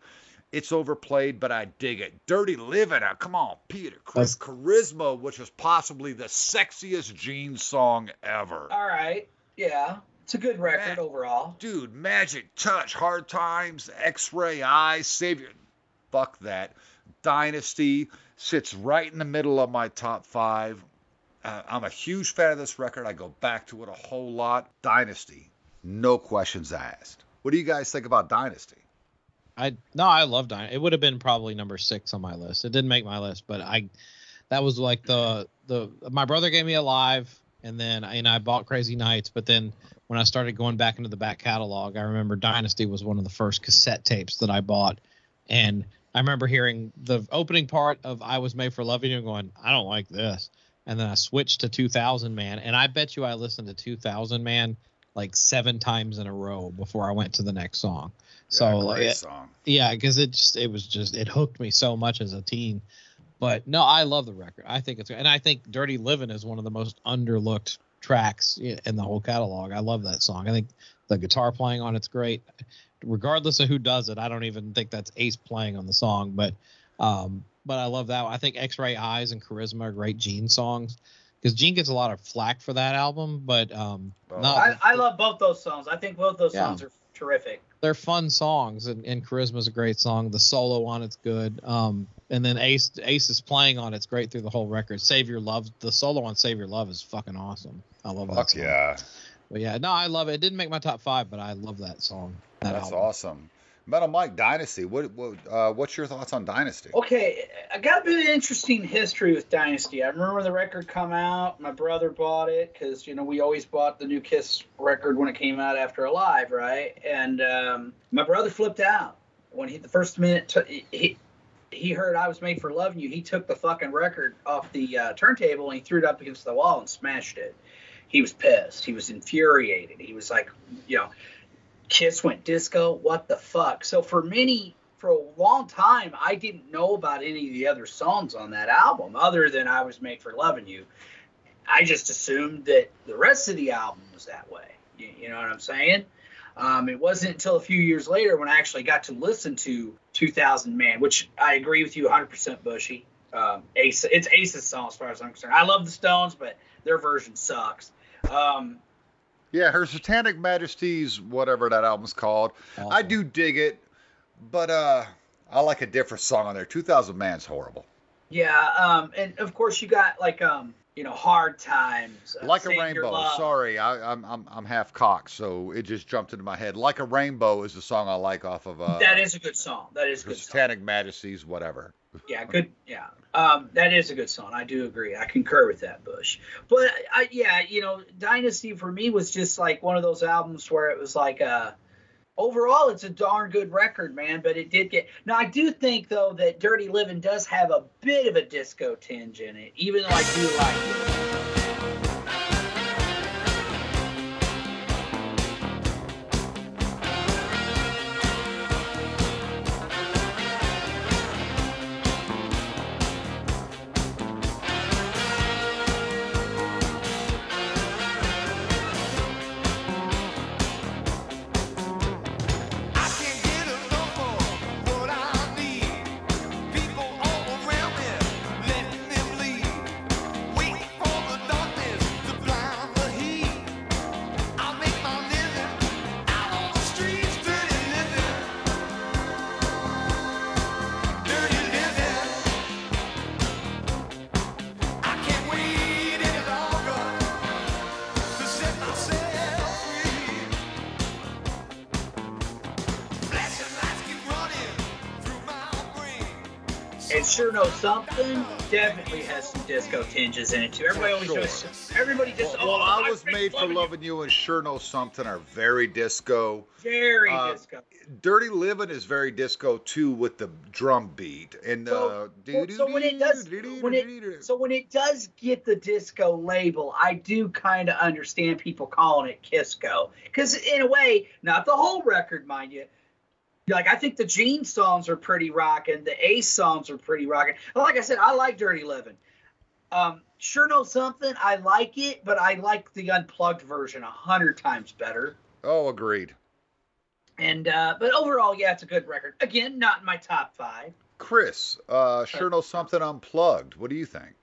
It's overplayed, but I dig it. Dirty Living, uh, come on, Peter. Chris Charisma, which is possibly the sexiest Gene song ever. All right. Yeah. It's a good record Man. overall. Dude, Magic Touch, Hard Times, X Ray Eyes, Savior. Fuck that. Dynasty sits right in the middle of my top five. Uh, I'm a huge fan of this record. I go back to it a whole lot. Dynasty, no questions asked. What do you guys think about Dynasty? I no, I love Dynasty. It would have been probably number six on my list. It didn't make my list, but I that was like the the my brother gave me a live, and then and I bought Crazy Nights. But then when I started going back into the back catalog, I remember Dynasty was one of the first cassette tapes that I bought, and I remember hearing the opening part of "I Was Made for Loving You" going, I don't like this, and then I switched to 2000 Man, and I bet you I listened to 2000 Man like seven times in a row before I went to the next song. So Yeah, like, it- song. yeah, because it just it was just it hooked me so much as a teen. But no, I love the record. I think it's and I think "Dirty Living" is one of the most underlooked tracks in the whole catalog. I love that song. I think the guitar playing on it's great. Regardless of who does it, I don't even think that's Ace playing on the song, but Um, but I love that. One. I think X-Ray Eyes and Charisma are great Gene songs because Gene gets a lot of flack for that album, but um, Oh. no, I, I love both those songs. I think both those Yeah. songs are terrific. they're fun songs, and, and Charisma's a great song. The solo on it's good. Um, and then Ace Ace is playing on it's great through the whole record. Save Your Love, the solo on Save Your Love is fucking awesome. I love that Fuck yeah. But yeah, no, I love it. It didn't make my top five, but I love that song. That That's album. awesome. Metal Mike Dynasty. What, what uh, what's your thoughts on Dynasty? Okay, I got a bit of interesting history with Dynasty. I remember the record come out. My brother bought it because you know we always bought the new Kiss record when it came out after Alive, right? And um, my brother flipped out when he the first minute t- he he heard I was made for loving you. He took the fucking record off the uh, turntable and he threw it up against the wall and smashed it. He was pissed. He was infuriated. He was like, you know, Kiss went disco. What the fuck? So for many, for a long time, I didn't know about any of the other songs on that album, other than I was made for loving you. I just assumed that the rest of the album was that way. You, you know what I'm saying? Um, it wasn't until a few years later when I actually got to listen to 2000 Man, which I agree with you 100% Bushy. Um, Ace, it's Ace's song as far as I'm concerned. I love the Stones, but their version sucks. Um, Yeah, her Satanic Majesty's whatever that album's called. I do dig it, but uh, I like a different song on there. 2000 Man's horrible. Yeah, um, and of course you got like um, you know, hard times. uh, Like a Rainbow. Sorry, I, I'm I'm I'm half cocked, so it just jumped into my head. Like a Rainbow is the song I like off of uh, that is a good song. That is a her good song. Satanic Majesty's whatever. Yeah, good. Yeah, um, that is a good song. I do agree. I concur with that, Bush. But I, yeah, you know, Dynasty for me was just like one of those albums where it was like uh overall it's a darn good record, man. But it did get. Now I do think though that Dirty Living does have a bit of a disco tinge in it, even though I do like it. Definitely has some disco tinges in it too. Everybody always Sure. goes. Everybody just. Well, oh, I was made for loving you." you and sure know something are very disco. Very Uh, disco. Dirty Living is very disco too with the drum beat and So, uh, so when it does, when it, so when it does get the disco label, I do kind of understand people calling it Kisco, because in a way, not the whole record, mind you. Like I think the Gene songs are pretty rocking, the Ace songs are pretty rocking. Like I said, I like Dirty Living. Um, sure know something, I like it, but I like the unplugged version a hundred times better. oh, agreed. And uh, but overall, yeah, it's a good record. Again, not in my top five. Chris, uh, sure know something unplugged. What do you think?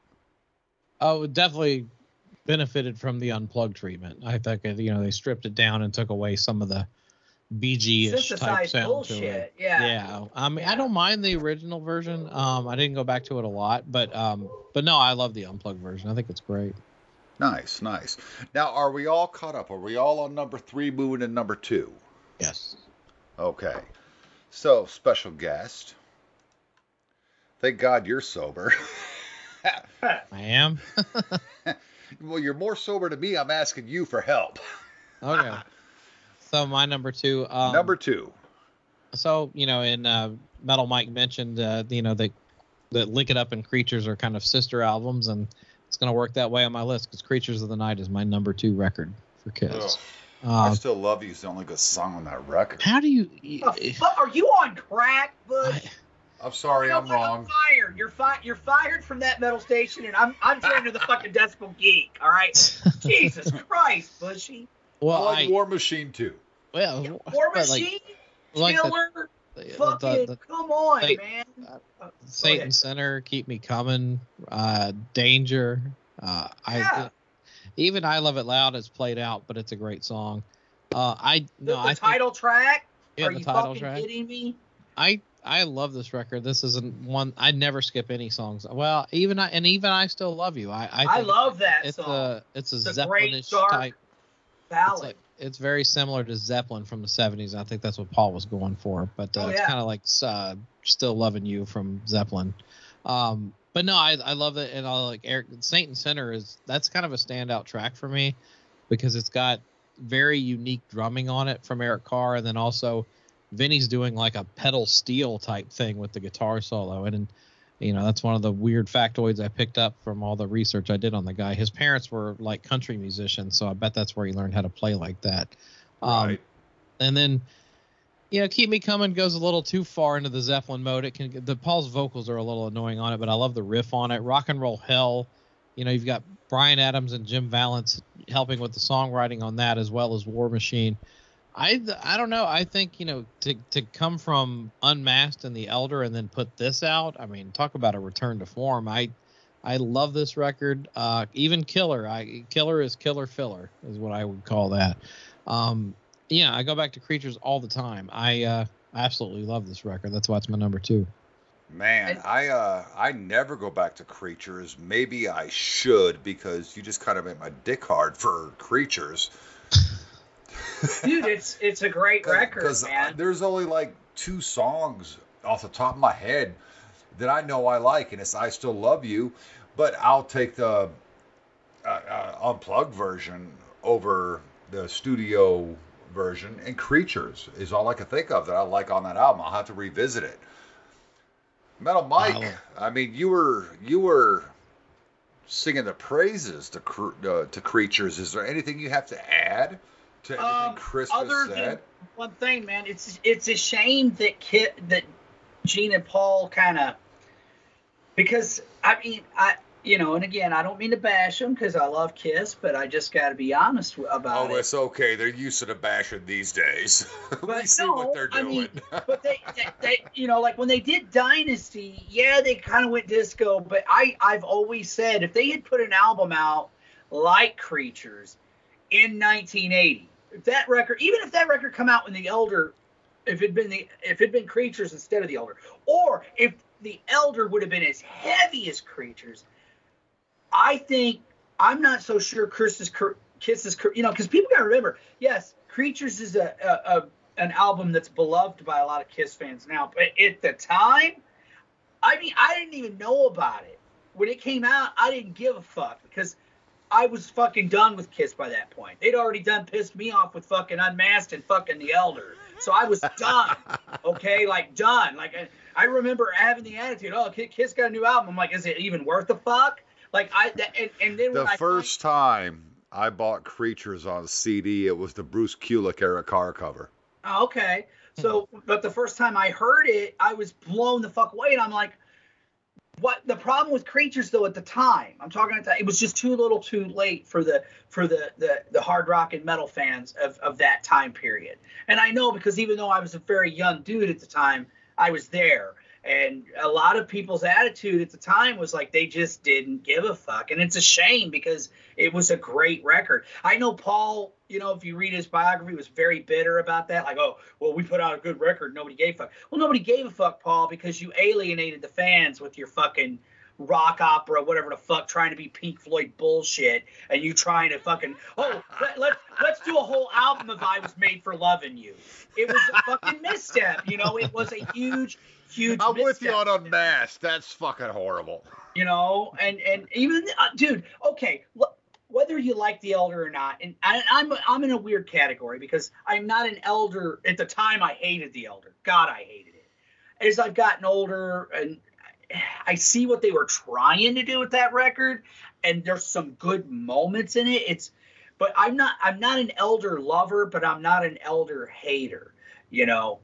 Oh, it definitely benefited from the unplugged treatment. I think you know they stripped it down and took away some of the BG-ish type Synthesized sound to it. Yeah. Yeah, I mean, I don't mind the original version. Um, I didn't go back to it a lot, but um, but no, I love the unplugged version. I think it's great. Nice, nice. Now, are we all caught up? Are we all on number three, moving to number two? Yes. Okay. So, special guest. Thank God you're sober. I am. well, you're more sober to me. I'm asking you for help. okay. So my number two. Um, number two. So you know, in uh, Metal Mike mentioned, uh, you know, that that Lick It Up and Creatures are kind of sister albums, and it's going to work that way on my list because Creatures of the Night is my number two record for Kiss. I Um, still love you. It's the only good song on that record. how do you? The fuck, are you on crack, Bush? I- I'm sorry, I'm You know what? wrong. fired. You're fi- You're fired from that metal station, and I'm I'm turning to the fucking Decibel Geek. All right. Jesus Christ, Bushy. well, I I War Machine too. Well, War but, like, Machine, like the- Killer, The- the- come on, they- man. Uh, Satan. Center, Keep Me Coming, uh, Danger. Uh, I Yeah. even I Love It Loud is played out, but it's a great song. Uh, I no, the I think- title track. yeah, Are the you title fucking track. kidding me? I I love this record. This isn't one I never skip any songs. Well, even I and even I still love you. I I, I love that it's song. a it's a It's great, Zeppelinish dark type. It's, Ballad. like, it's very similar to Zeppelin from the 70s. I think that's what Paul was going for, but uh, Oh, it's kind of like uh, "Still Loving You" from Zeppelin. Um, but no, I, I love it, and I like Eric Saint and Sinner is that's kind of a standout track for me because it's got very unique drumming on it from Eric Carr, and then also Vinny's doing like a pedal steel type thing with the guitar solo, and, and you know that's one of the weird factoids I picked up from all the research I did on the guy. His parents were like country musicians, so I bet that's where he learned how to play like that. Um, Right. and then you know keep me coming goes a little too far into the zeppelin mode it can the paul's vocals are a little annoying on it but i love the riff on it rock and roll hell you know you've got bryan adams and jim vallance helping with the songwriting on that as well as war machine i i don't know i think you know to to come from unmasked and the elder and then put this out i mean talk about a return to form i I love this record. Uh, even Killer, I Killer is killer filler is what I would call that. Um, yeah, I go back to Creatures all the time. I uh, absolutely love this record. That's why it's my number two. Man, I uh I never go back to creatures. Maybe I should because you just kind of made my dick hard for creatures. Dude, it's it's a great record, Because man. there's only like two songs off the top of my head that I know I like, and it's "I Still Love You," but I'll take the uh, uh, unplugged version over the studio version. And "Creatures" is all I can think of that I like on that album. I'll have to revisit it. Metal Mike, Wow. I mean, you were you were singing the praises to uh, to "Creatures." Is there anything you have to add to everything Um, Chris other just than said? one thing, man, it's it's a shame that Kit that Gene and Paul kind of because I mean I you know and again I don't mean to bash them because I love Kiss, but I just got to be honest about Oh, it. Oh, it's okay. They're used to the bashing these days. But see no, what they're I doing. mean, but they, they, they, you know, like when they did Dynasty, yeah, they kind of went disco. But I, I've always said if they had put an album out like Creatures in 1980, if that record, even if that record come out when the Elder, if it'd been the, if it'd been Creatures instead of the Elder, or if the Elder would have been as heavy as Creatures, I think I'm not so sure Chris's Kiss's, you know, because people got to remember, yes, Creatures is a, a, a an album that's beloved by a lot of Kiss fans now, but at the time, I mean, I didn't even know about it when it came out. I didn't give a fuck because I was fucking done with Kiss by that point. They'd already done pissed me off with fucking Unmasked and fucking The Elder, so I was done. okay, like done. Like I, I remember having the attitude, oh, Kiss got a new album. I'm like, is it even worth the fuck? Like I that, and, and then the when I first time I bought Creatures on CD, it was the Bruce Kulick Eric Carr cover. Oh, okay. So, but the first time I heard it, I was blown the fuck away, and I'm like, "What?" The problem with Creatures, though, at the time, I'm talking the, it was just too little, too late for the for the the, the hard rock and metal fans of of that time period. And I know because even though I was a very young dude at the time, I was there. And a lot of people's attitude at the time was like they just didn't give a fuck. And it's a shame because it was a great record. I know Paul, you know, if you read his biography, was very bitter about that. Like, oh, well, we put out a good record, nobody gave a fuck. Well, nobody gave a fuck, Paul, because you alienated the fans with your fucking rock opera, whatever the fuck, trying to be Pink Floyd bullshit, and you trying to fucking oh let, let let's do a whole album of I was made for loving you. It was a fucking misstep, you know. It was a huge, huge. I'm with you misstep on Unmasked. That's fucking horrible. you know and and even uh, dude okay look, whether you like the elder or not and I, i'm i'm in a weird category because i'm not an elder at the time i hated the elder. God i hated it. As i've gotten older and i see what they were trying to do with that record and there's some good moments in it. It's but i'm not i'm not an elder lover but i'm not an elder hater you know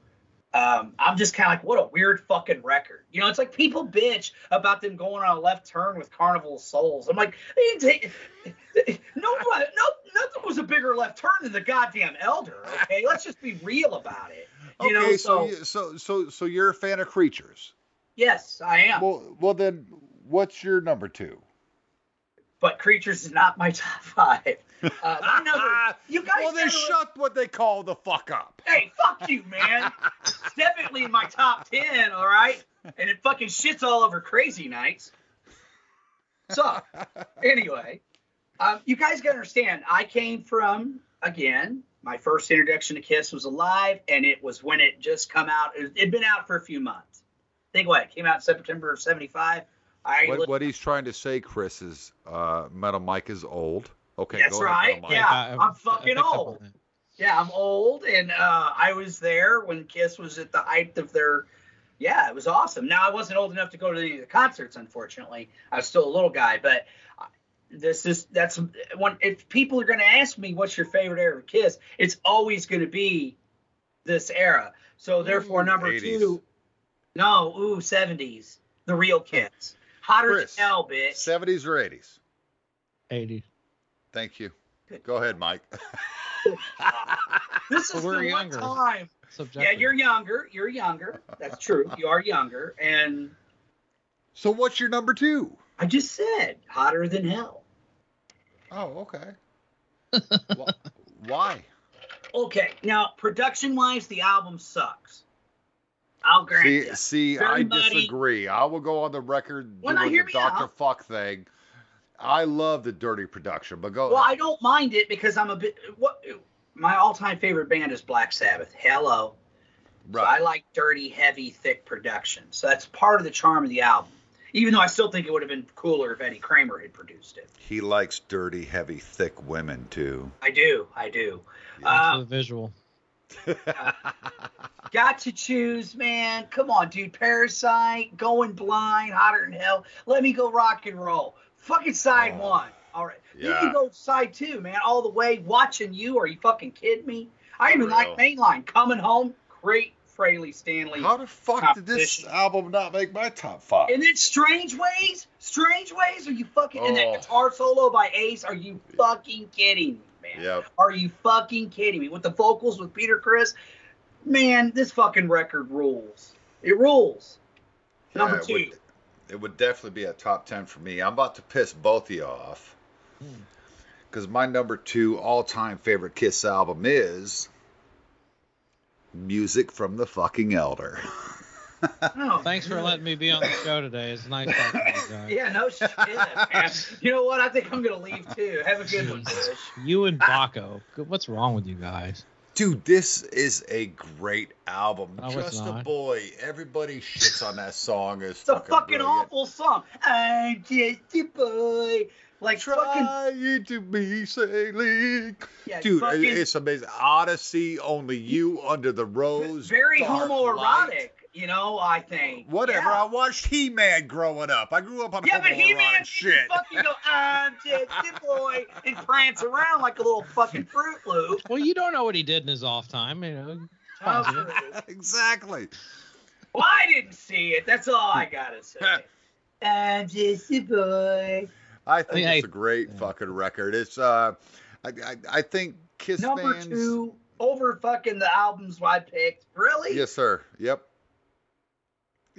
um, I'm just kind of like, what a weird fucking record. You know, it's like people bitch about them going on a left turn with Carnival of Souls. I'm like, they take, no, no, nothing was a bigger left turn than the goddamn Elder. Okay, let's just be real about it. You know, okay, so, you- so so so you're a fan of creatures. yes, I am. Well, well then, what's your number two? but creatures is not my top five. Uh, number, you guys. well, they shut what they call the fuck up. Hey, fuck you, man. it's definitely in my top ten, all right? And it fucking shits all over Crazy Nights. So, anyway, um, you guys gotta understand, I came from, again, my first introduction to Kiss was Alive, and it was when it just come out. It had been out for a few months. Think what? It came out in September of 75. What, what he's trying to say, Chris, is uh, Metal Mike is old. Okay, That's go ahead, right, Metal yeah. I- I- I'm fucking I picked up on old. Yeah, I'm old, and uh, I was there when Kiss was at the height of their. Yeah, it was awesome. Now I wasn't old enough to go to any of the concerts, unfortunately. I was still a little guy, but uh, this is that's when if people are going to ask me what's your favorite era of Kiss, it's always going to be this era. So therefore, Ooh, number 80s. two, no, ooh, 70s, the real Kiss, hotter Chris, than hell, bitch. 70s or 80s? 80. Thank you. Go ahead, Mike. This is we're the younger. one time Subjective. Yeah, you're younger. You're younger. That's true. You are younger. And so what's your number two? I just said hotter than hell. Oh, okay. Wh- Why? Okay, now production wise, the album sucks. I'll grant See, you. see, I Everybody- disagree. I will go on the record Well, now doing hear the Dr. Fuck thing. I love the dirty production, but go Well, I don't mind it because I'm a bit. What my all-time favorite band is Black Sabbath. Hello. So I like dirty, heavy, thick production. So that's part of the charm of the album. Even though I still think it would have been cooler if Eddie Kramer had produced it. He likes dirty, heavy, thick women too. I do. I do. Thanks Uh, for the visual. Got to choose, man. Come on, dude. Parasite, Going Blind, Hotter Than Hell. Let me go rock and roll. Fucking side Oh, one. All right. Yeah. me go side two, man. All the way. Watching you. Are you fucking kidding me? I even like Mainline. Coming Home. Great Frehley Stanley. How the fuck did this album not make my top five? And then Strange Ways. Strange Ways. Are you fucking. And Oh. that guitar solo by Ace. Are you fucking kidding me, man? Yep. Are you fucking kidding me? With the vocals with Peter Criss, man, this fucking record rules. It rules. Number Yeah, two. It would definitely be a top 10 for me. I'm about to piss both of you off. Hmm. Because my number two all time favorite Kiss album is Music from the Fucking Elder. Oh, Thanks for letting me be on the show today. It's nice talking to you guys. Yeah, no shit, man. You know what? I think I'm gonna leave too. Have a good one, Bush. You and Baco. What's wrong with you guys? Dude, this is a great album. No, Just a boy. Everybody shits on that song. It's, It's a fucking, fucking brilliant. awful song. I'm just a boy. Like fucking Trying to be sailing. yeah, Dude, fucking it's amazing. Odyssey, Only You, Under the Rose. very homoerotic. Light. You know, I think. Whatever. Yeah. I watched He Man growing up. I grew up on Yeah, but he man homoerotic shit. fucking go, I'm just a boy, and prance around like a little fucking Fruit Loop. Well, you don't know what he did in his off time. You know, Oh, exactly. Well, I didn't see it. That's all I gotta say. I'm just a boy. I think Hey, it's a great fucking record. It's uh, I I, I think Kiss Number fans. two over fucking the albums I picked. Really? Yes, sir. Yep.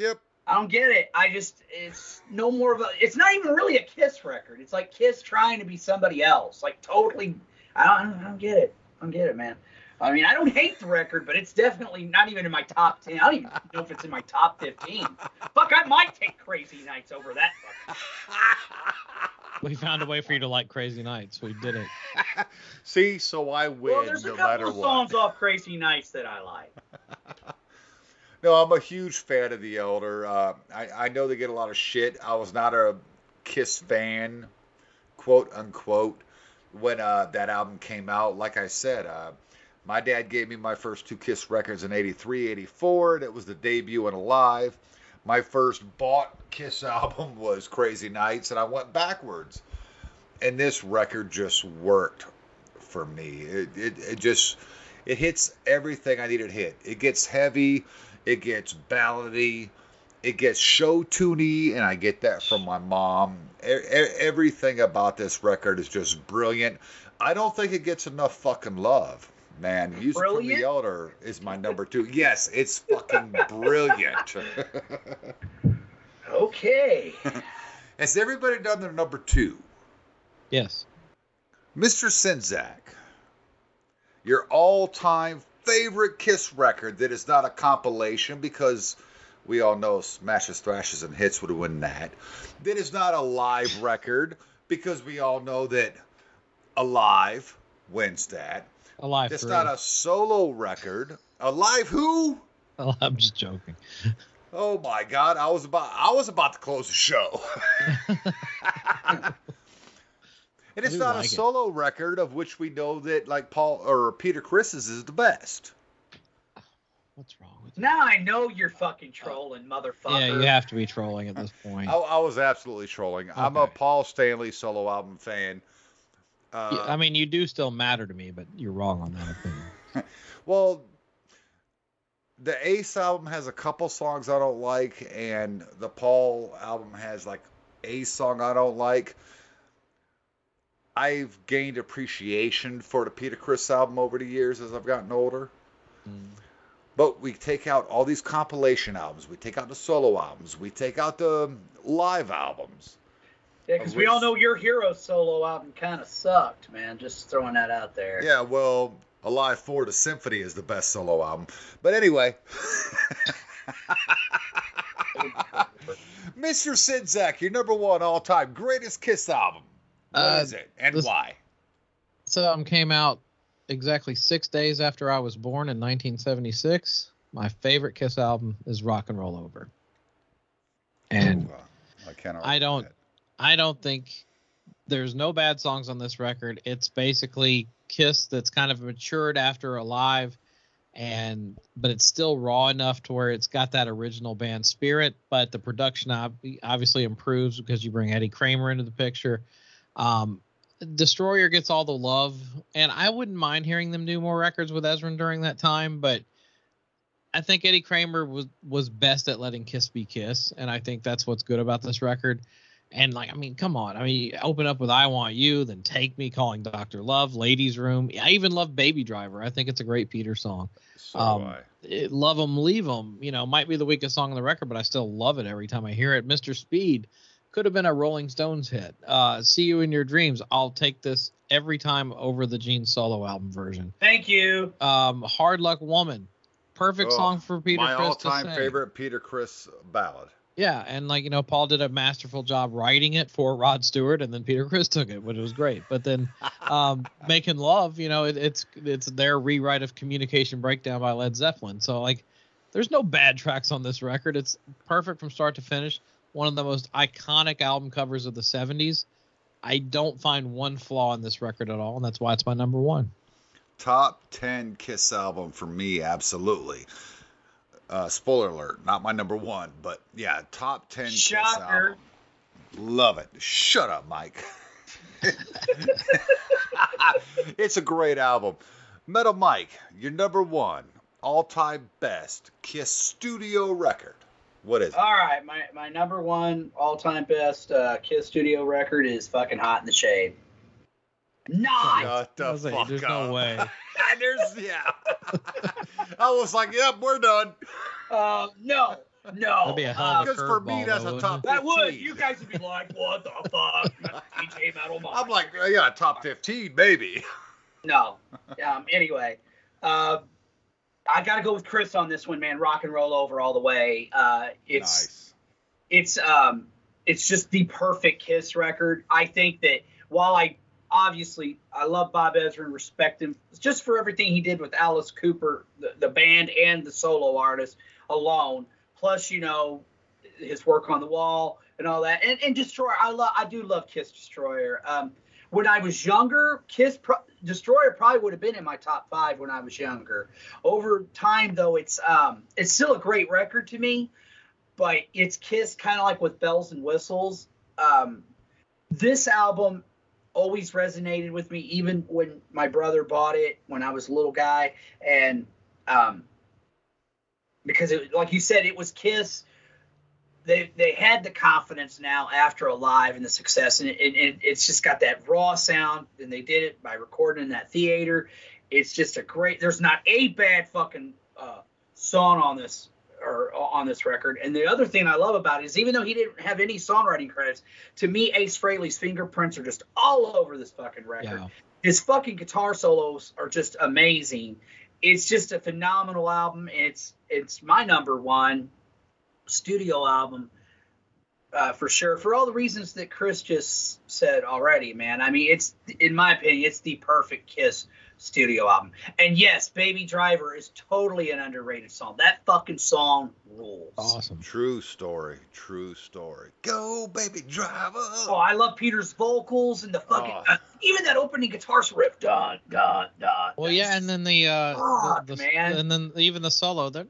Yep. I don't get it. I just it's no more of a. It's not even really a Kiss record. It's like Kiss trying to be somebody else. Like totally. I don't. I don't get it. I don't get it, man. I mean, I don't hate the record, but it's definitely not even in my top ten. I don't even know if it's in my top fifteen. Fuck, I might take Crazy Nights over that. Fucking. We found a way for you to like Crazy Nights. We did it. See, so I win Well, there's a no couple matter of what. songs off Crazy Nights that I like. No, I'm a huge fan of The Elder. Uh, I, I know they get a lot of shit. I was not a Kiss fan, quote unquote, when uh, that album came out. Like I said, uh, my dad gave me my first two Kiss records in 83, 84. That was the debut in Alive. My first bought Kiss album was Crazy Nights, and I went backwards. And this record just worked for me. It, it, it just it hits everything I needed hit. It gets heavy, it gets ballady, it gets show tuney, and I get that from my mom. E- everything about this record is just brilliant. I don't think it gets enough fucking love, Man, Music from the Elder is my number two. Yes, it's fucking brilliant. Okay. Has everybody done their number two? Yes. Mr. Czynszak, your all-time favorite Kiss record that is not a compilation because we all know Smashes, Thrashes, and Hits would win that. That is not a live record because we all know that Alive wins that. Alive It's not a solo record. Alive who? I'm just joking. Oh my God! I was about I was about to close the show. and it's not like a it. solo record of which we know that like Paul or Peter Criss's is the best. What's wrong with you? Now I know you're fucking trolling, motherfucker. Yeah, you have to be trolling at this point. I, I was absolutely trolling. I'm a Paul Stanley solo album fan. Uh, Yeah, I mean, you do still matter to me, but you're wrong on that opinion. well, the Ace album has a couple songs I don't like, and the Paul album has like a song I don't like. I've gained appreciation for the Peter Criss album over the years as I've gotten older. Mm. But we take out all these compilation albums, we take out the solo albums, we take out the live albums. Yeah, because we all know your hero solo album kind of sucked, man. Just throwing that out there. Yeah, well, Alive 4 The Symphony is the best solo album. But anyway, Mr. Czynszak, your number one all time greatest Kiss album. What is Uh, it and this- why? This album came out exactly six days after I was born in 1976. My favorite Kiss album is Rock and Roll Over. And Ooh, uh, I cannot. I don't- I don't think there's no bad songs on this record. It's basically Kiss that's kind of matured after Alive, and but it's still raw enough to where it's got that original band spirit. But the production ob- obviously improves because you bring Eddie Kramer into the picture. Um, Destroyer gets all the love, and I wouldn't mind hearing them do more records with Ezrin during that time, but. I think Eddie Kramer was was best at letting Kiss be Kiss, and I think that's what's good about this record. And like, I mean, come on. I mean, open up with "I Want You," then "Take Me," calling Doctor Love, "Ladies' Room." I even love "Baby Driver." I think it's a great Peter song. So um. It, "Love 'Em, Leave 'Em," you know, might be the weakest song on the record, but I still love it every time I hear it. "Mr. Speed" could have been a Rolling Stones hit. Uh, "See You in Your Dreams," I'll take this every time over the Gene solo album version. Thank you. Um, "Hard Luck Woman," perfect Oh, song for Peter My Criss all time sing. favorite Peter Criss ballad. Yeah, and like you know, Paul did a masterful job writing it for Rod Stewart, and then Peter Criss took it, which was great. But then, um, making love, you know, it, it's it's their rewrite of Communication Breakdown by Led Zeppelin. So like, there's no bad tracks on this record. It's perfect from start to finish. One of the most iconic album covers of the '70s. I don't find one flaw in this record at all, and that's why it's my number one. Top 10 Kiss album for me, absolutely. Uh, spoiler alert, not my number one, but yeah, top 10 Kiss album. Love it. Shut up, Mike. it's a great album. Metal Mike, your number one, all time best Kiss studio record. What is it? All right, my, my number one all time best uh, Kiss studio record is fucking Hot in the Shade. Nice. Shut the I was like, fuck there's up. no way. There's, yeah. I was like, yep, we're done. Uh, no, no. That'd be a hell of Uh, Because for me, curveball, that's though, a top it? 15. that would. You guys would be like, what the fuck? DJ Metal Mind. I'm like, yeah, top 15, maybe. No. Um, anyway, uh, I got to go with Chris on this one, man. Rock and roll over all the way. Uh, it's nice. it's um it's just the perfect Kiss record. I think that while I obviously I love Bob Ezrin, and respect him just for everything he did with Alice Cooper, the, the band and the solo artist alone, plus you know his work on the wall and all that, and, and Destroyer. I love I do love Kiss Destroyer. Um, when I was younger, Kiss Pro- Destroyer probably would have been in my top five when I was younger. Over time, though, it's um it's still a great record to me but it's Kiss kind of like with bells and whistles. Um, this album always resonated with me, even when my brother bought it when I was a little guy, and um, because it, like you said, it was Kiss. They they had the confidence now after Alive and the success, and it, it, it's just got that raw sound, and they did it by recording in that theater. It's just a great. There's not a bad fucking uh, song on this or on this record. And the other thing I love about it is even though he didn't have any songwriting credits, to me Ace Frehley's fingerprints are just all over this fucking record. Yeah. His fucking guitar solos are just amazing. It's just a phenomenal album. It's it's my number one studio album uh, for sure. For all the reasons that Chris just said already, man. I mean, it's in my opinion, it's the perfect Kiss studio album. And yes, Baby Driver is totally an underrated song. That fucking song rules. Awesome. True story. True story. Go, baby driver. Oh, I love Peter's vocals and the fucking Oh. uh, even that opening guitar riff. Dun dun dun. Well, yeah, and then the uh, Fuck, the, the man. and then even the solo, the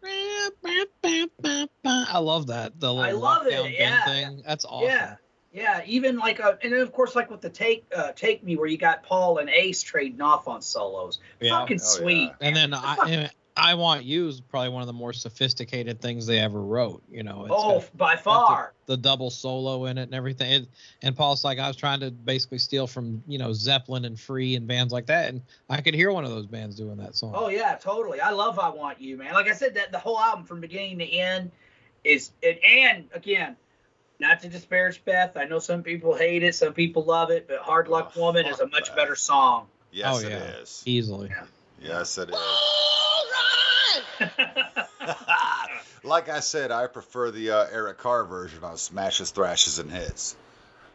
I love that the little I love it, lockdown bend yeah. thing. That's awesome. Yeah, yeah. Even like, uh, and then of course, like with the take, uh, take me, where you got Paul and Ace trading off on solos. Yeah. Fucking Oh, sweet. yeah. And then. I, and I want you is probably one of the more sophisticated things they ever wrote. You know, it's oh, got- by far. the, the double solo in it and everything. It, and Paul's like, I was trying to basically steal from you know Zeppelin and Free and bands like that, and I could hear one of those bands doing that song. Oh yeah, totally. I love I Want You, man. Like I said, that the whole album from beginning to end is and, and again, not to disparage Beth. I know some people hate it, some people love it, but Hard Luck Oh, Woman is a much Beth. better song. Yes, Oh, it yeah. is. Easily. Yes, it is. like I said, I prefer the uh, Eric Carr version on Smashes, Thrashes, and Hits.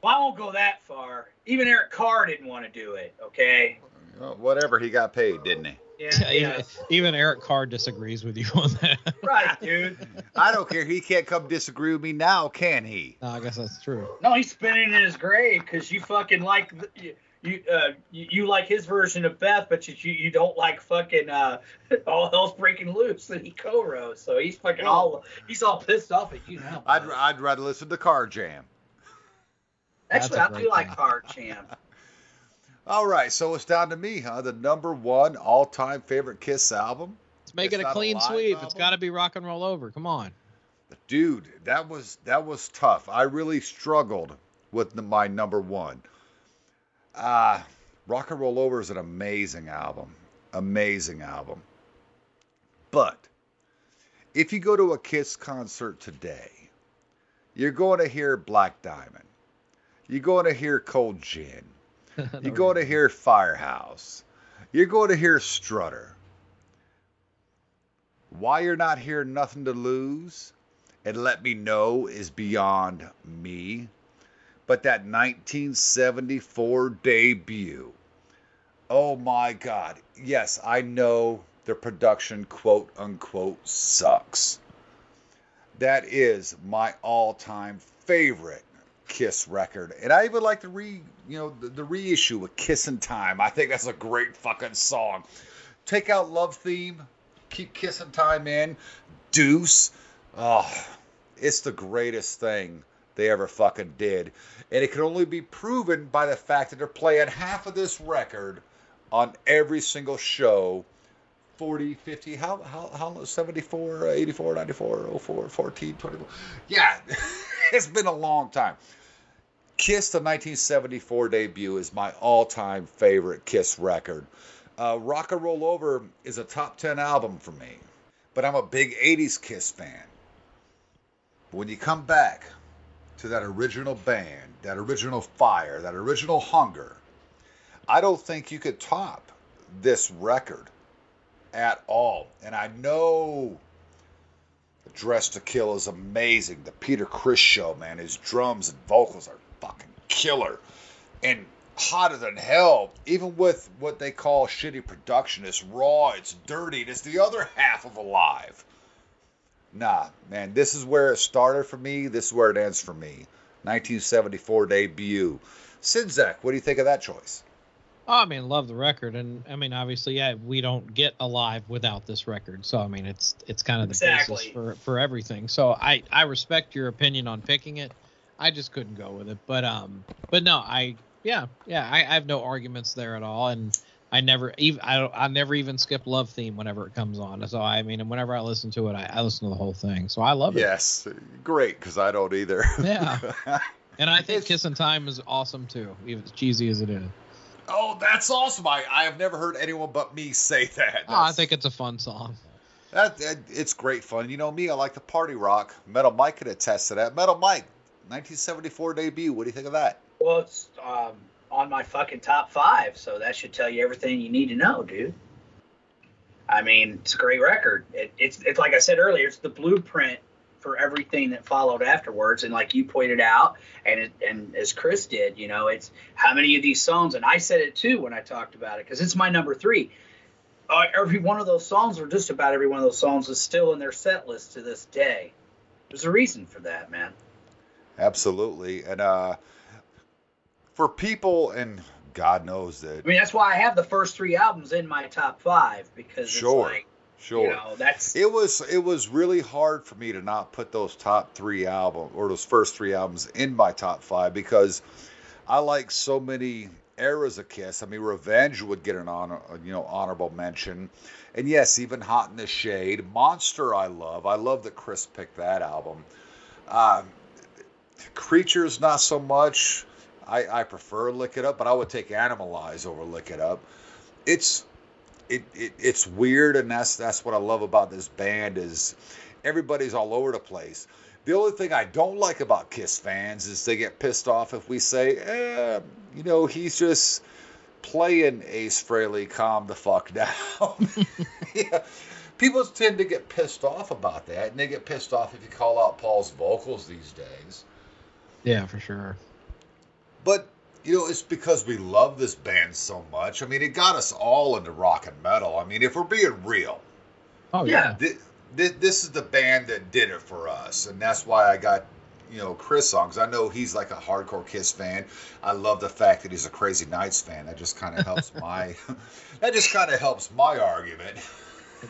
well, I won't go that far. Even Eric Carr didn't want to do it. Okay. Well, whatever, he got paid, didn't he? Yeah. even, yeah. even Eric Carr disagrees with you on that. right, dude. I don't care. He can't come disagree with me now, can he? no, I guess that's true. No, he's spinning in his grave because you fucking like the, you. You, uh, you, you like his version of Beth, but you, you you don't like fucking uh, all hell's breaking loose that he co-wrote. So he's fucking all he's all pissed off at you now. I'd, I'd rather listen to Carr Jam. Actually, I do great like Car Carr Jam. All right, so it's down to me, huh? The number one all-time favorite Kiss album. Let's make It's it a a clean live sweep. It's album? got to be rock and roll over. Come on. Dude, that was that was tough. I really struggled with the, my number one. Uh Rock and Roll Over is an amazing album. Amazing album. But if you go to a Kiss concert today, you're going to hear Black Diamond. You're going to hear Cold Gin. You're going to hear Firehouse. You're going to hear Strutter. Why you're not hearing Nothing to Lose and Let Me Know is beyond me. But that 1974 debut, oh my God. Yes, I know the production, quote unquote, sucks. That is my all time favorite Kiss record. And I even like the re you know the, the reissue with Kissin' Time. I think that's a great fucking song. Take out Love Theme, keep Kissing Time in, Deuce. Oh, it's the greatest thing they ever fucking did. And it can only be proven by the fact that they're playing half of this record on every single show 40, 50, how, how, how, 74, 84, 94, 04, 14, 24. Yeah, it's been a long time. Kiss, the 1974 debut, is my all time favorite Kiss record. Uh, Rock and Roll Over is a top 10 album for me, but I'm a big 80s Kiss fan. When you come back to that original band, that original fire, that original hunger, I don't think you could top this record at all. And I know Dress to Kill is amazing. The Peter Criss show, man, his drums and vocals are fucking killer. And hotter than hell, even with what they call shitty production. It's raw, it's dirty, it's the other half of Alive. Nah, man, this is where it started for me. This is where it ends for me. 1974 debut. Czynszak, what do you think of that choice? Oh, I mean, love the record, and I mean, obviously, yeah, we don't get alive without this record. So, I mean, it's it's kind of the basis for for everything. So, I I respect your opinion on picking it. I just couldn't go with it, but um, but no, I yeah yeah, I, I have no arguments there at all, and I never even I don't I never even skip Love Theme whenever it comes on. So, I mean, and whenever I listen to it, I, I listen to the whole thing. So, I love it. Yes, great, because I don't either. Yeah. And I think It's- Kissin' Time is awesome too, even as cheesy as it is. Oh, that's awesome! I, I have never heard anyone but me say that. Oh, I think it's a fun song. that, that it's great fun. You know me, I like the party rock. Metal Mike could attest to that. Metal Mike, 1974 debut. What do you think of that? Well, it's um, on my fucking top five, so that should tell you everything you need to know, dude. I mean, it's a great record. It, it's it's like I said earlier, it's the blueprint for everything that followed afterwards. And like you pointed out, and it, and as Chris did, you know, it's how many of these songs, and I said it too when I talked about it because it's my number three. Uh, every one of those songs, or just about every one of those songs, is still in their set list to this day. There's a reason for that, man. Absolutely. And uh, for people, and God knows that. I mean, that's why I have the first three albums in my top five because Sure. it's like, Sure. you know, that's It was it was really hard for me to not put those top three albums or those first three albums in my top five because I like so many eras of Kiss. I mean, Revenge would get an honor, you know, honorable mention, and yes, even Hot in the Shade, Monster. I love. I love that Chris picked that album. Um, Creatures, not so much. I, I prefer Lick It Up, but I would take Animalize over Lick It Up. It's it, it it's weird and that's that's what I love about this band is everybody's all over the place. The only thing I don't like about Kiss fans is they get pissed off if we say, eh, you know, he's just playing Ace Frehley, calm the fuck down. yeah. People tend to get pissed off about that, and they get pissed off if you call out Paul's vocals these days. Yeah, for sure. But you know, it's because we love this band so much. I mean, it got us all into rock and metal. I mean, if we're being real, Oh Yeah. yeah. thi- thi- this is the band that did it for us, and that's why I got you know Chris on because I know he's like a hardcore Kiss fan. I love the fact that he's a Crazy Nights fan. That just kind of helps my that just kind of helps my argument.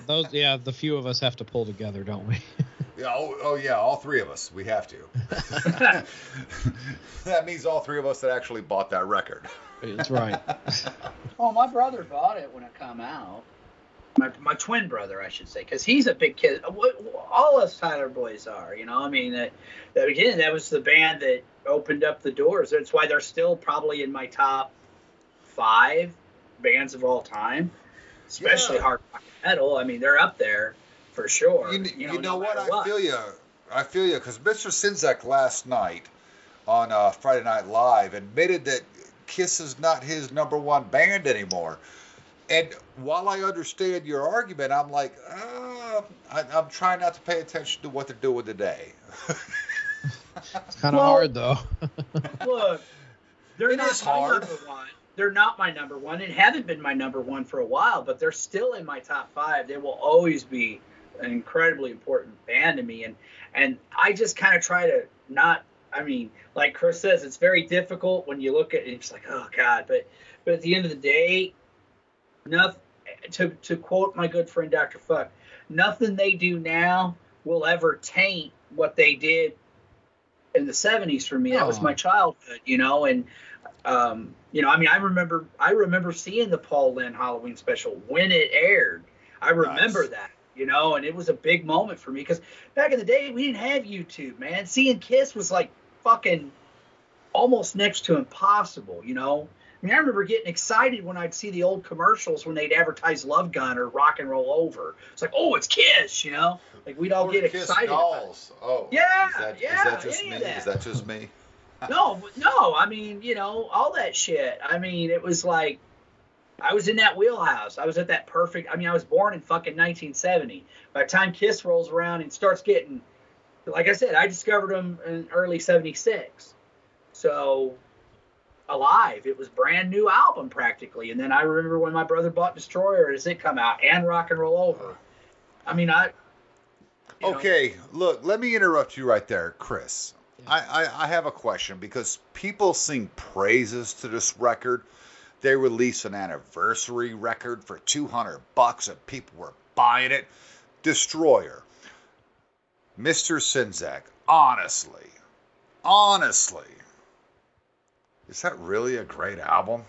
Those yeah, the few of us have to pull together, don't we? Yeah, oh, oh yeah, all three of us. We have to. that means all three of us that actually bought that record. That's right. Oh, my brother bought it when it come out. My, my twin brother, I should say, because he's a big kid. All us Tyler boys are, you know. I mean, that, that again, that was the band that opened up the doors. That's why they're still probably in my top five bands of all time, especially Yeah. hard rock and metal. I mean, they're up there for sure. You, you know, no what? matter I feel you. I feel you because Mr. Czynszak last night on uh, Friday Night Live admitted that Kiss is not his number one band anymore. And while I understand your argument, I'm like, uh, I, I'm trying not to pay attention to what they're doing today. It's kind of Well- hard though. Look, they're It not is my hard. number one. They're not my number one and haven't been my number one for a while, but they're still in my top five. They will always be an incredibly important band to me. And and I just kind of try to not I mean, like Chris says, it's very difficult when you look at it, it's like, oh God, but but at the end of the day, nothing to to quote my good friend Dr. Fuck, nothing they do now will ever taint what they did in the 70s for me. That was my childhood, you know, and um, you know, I mean, I remember I remember seeing the Paul Lynde Halloween special when it aired. I remember Nice. that, you know, and it was a big moment for me because back in the day we didn't have YouTube, man. Seeing Kiss was like fucking almost next to impossible, you know. I mean, I remember getting excited when I'd see the old commercials when they'd advertise Love Gun or Rock and Roll Over. It's like, oh, it's Kiss, you know. Like we'd all Or get excited. About it. dolls. Oh, Yeah, Is that, is yeah, that just me? that. Is that just me? no, no. I mean, you know, all that shit. I mean, it was like I was in that wheelhouse. I was at that perfect. I mean, I was born in fucking 1970. By the time Kiss rolls around and starts getting, like I said, I discovered them in early '76. So alive it was brand new album practically and then i remember when my brother bought destroyer as it come out and rock and roll over i mean i you know, Okay, look, let me interrupt you right there, Chris. I, I, I have a question because people sing praises to this record. They released an anniversary record for 200 bucks and people were buying it. Destroyer. Mr. Czynszak, honestly, honestly, is that really a great album?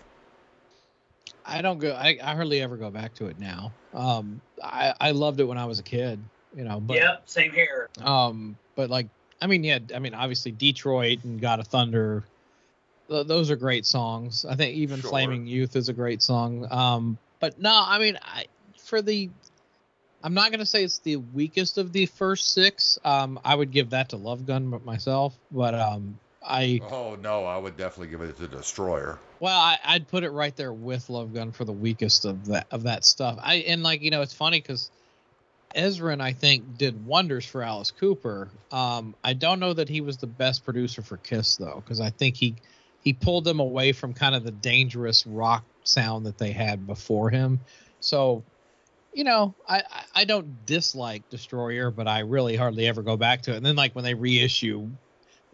I don't go. I, I hardly ever go back to it now. Um, I I loved it when I was a kid, you know. But yep same here um, but like I mean, yeah, I mean, obviously Detroit and God of Thunder, th- those are great songs. I think even Sure. Flaming Youth is a great song. Um, but no, I mean, I for the, I'm not gonna say it's the weakest of the first six. Um, I would give that to Love Gun, but myself. But um, I Oh no, I would definitely give it to Destroyer. well, I, I'd put it right there with Love Gun for the weakest of that of that stuff. I and like you know, it's funny because Ezrin I think did wonders for Alice Cooper. Um, I don't know that he was the best producer for Kiss though, because I think he he pulled them away from kind of the dangerous rock sound that they had before him. So, you know, I I- don't dislike Destroyer, but I really hardly ever go back to it. And then like when they reissue.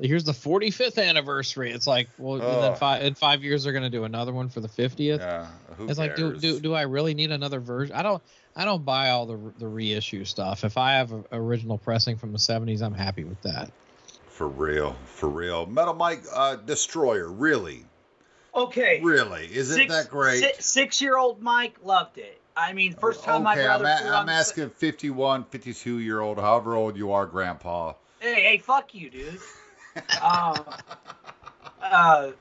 Here's the 45th anniversary. It's like, well, Oh. then five, in five years they're gonna do another one for the 50th. Yeah, who It's like, do, do do I really need another version? I don't I don't buy all the the reissue stuff. If I have a original pressing from the 70s, I'm happy with that. For real, for real. Metal Mike uh, Destroyer, really, Okay. really, isn't that great? Six, year old Mike loved it. I mean, first time my okay, brother. I'm, I'm asking 51, 52 year old, however old you are, Grandpa. Hey, hey, fuck you, dude. um, uh,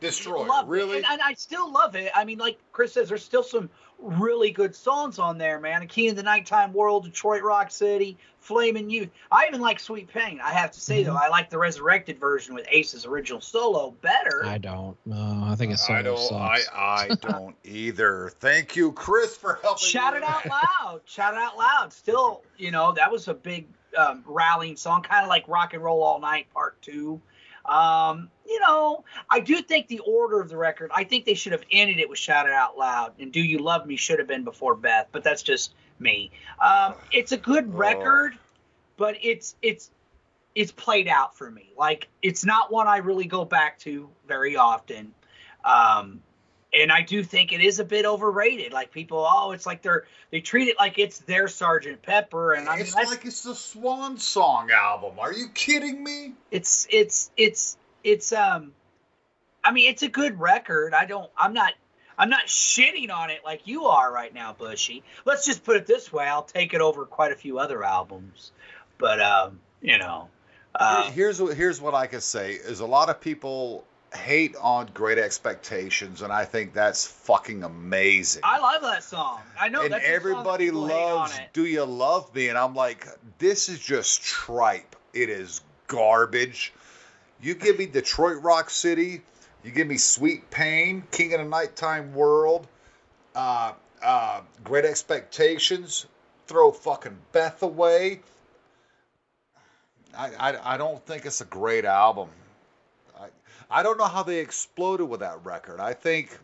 Destroyer, love really? And, and I still love it. I mean, like Chris says, there's still some really good songs on there, man. King of the Nighttime World, Detroit Rock City, Flaming Youth. I even like Sweet Pain. I have to say Mm-hmm. though, I like the resurrected version with Ace's original solo better. I don't. No, I think it's I don't. I, sucks. I don't either. Thank you, Chris, for helping. Shout me it out loud. Shout it out loud. Still, you know, that was a big um, rallying song, kind of like Rock and Roll All Night Part Two. Um, you know, I do think the order of the record. I think they should have ended it with "Shout It Out Loud" and "Do You Love Me" should have been before Beth, but that's just me. Um, it's a good Oh. record, but it's it's it's played out for me. Like it's not one I really go back to very often. Um, and I do think it is a bit overrated. Like people, oh, it's like they're they treat it like it's their Sergeant Pepper, and I mean it's like it's the Swan Song album. Are you kidding me? it's it's it's it's um, I mean it's a good record. I don't, I'm not. I'm not shitting on it like you are right now, Bushy. Let's just put it this way: I'll take it over quite a few other albums, but um, you know, uh, here's what here's what I can say is a lot of people hate on Great Expectations, and I think that's fucking amazing. I love that song. I know and that's a song that everybody loves. "Do You Love Me," and I'm like, this is just tripe. It is garbage. You give me Detroit Rock City, you give me Sweet Pain, King of the Nighttime World, uh, uh, Great Expectations. Throw fucking Beth away. I, I, I don't think it's a great album. I, don't know how they exploded with that record. I think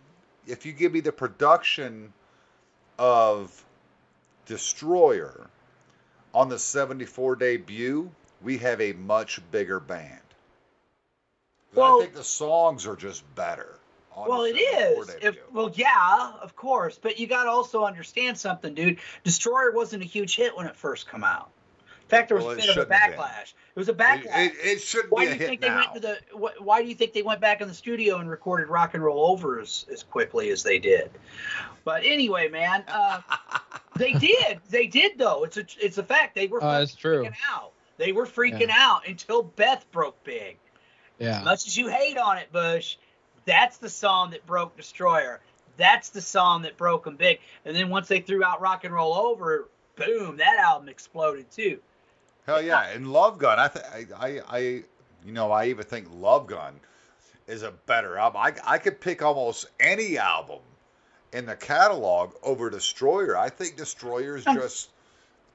if you give me the production of Destroyer on the 74 debut, we have a much bigger band. Well- I think the songs are just better. Well, it 74 is. If, well, yeah, of course. But you got to also understand something, dude. Destroyer wasn't a huge hit when it first come out. In fact, there was Well, a bit of a shouldn't have been. backlash. It was a backlash. it, it shouldn't why be do you hit think they now. went to the? wh- Why do you think they went back in the studio and recorded "Rock and Roll Over" as, as quickly as they did? But anyway, man, uh, they did. They did though. It's a it's a fact. They were Uh, fucking true. freaking out. They were freaking Yeah. out until Beth broke big. Yeah. As much as you hate on it, Bush, that's the song that broke Destroyer. That's the song that broke them big. And then once they threw out Rock and Roll Over, boom, that album exploded too. Hell yeah, and Love Gun. I, th- I, I, I, you know, I even think Love Gun is a better album. I, I could pick almost any album in the catalog over Destroyer. I think Destroyer is just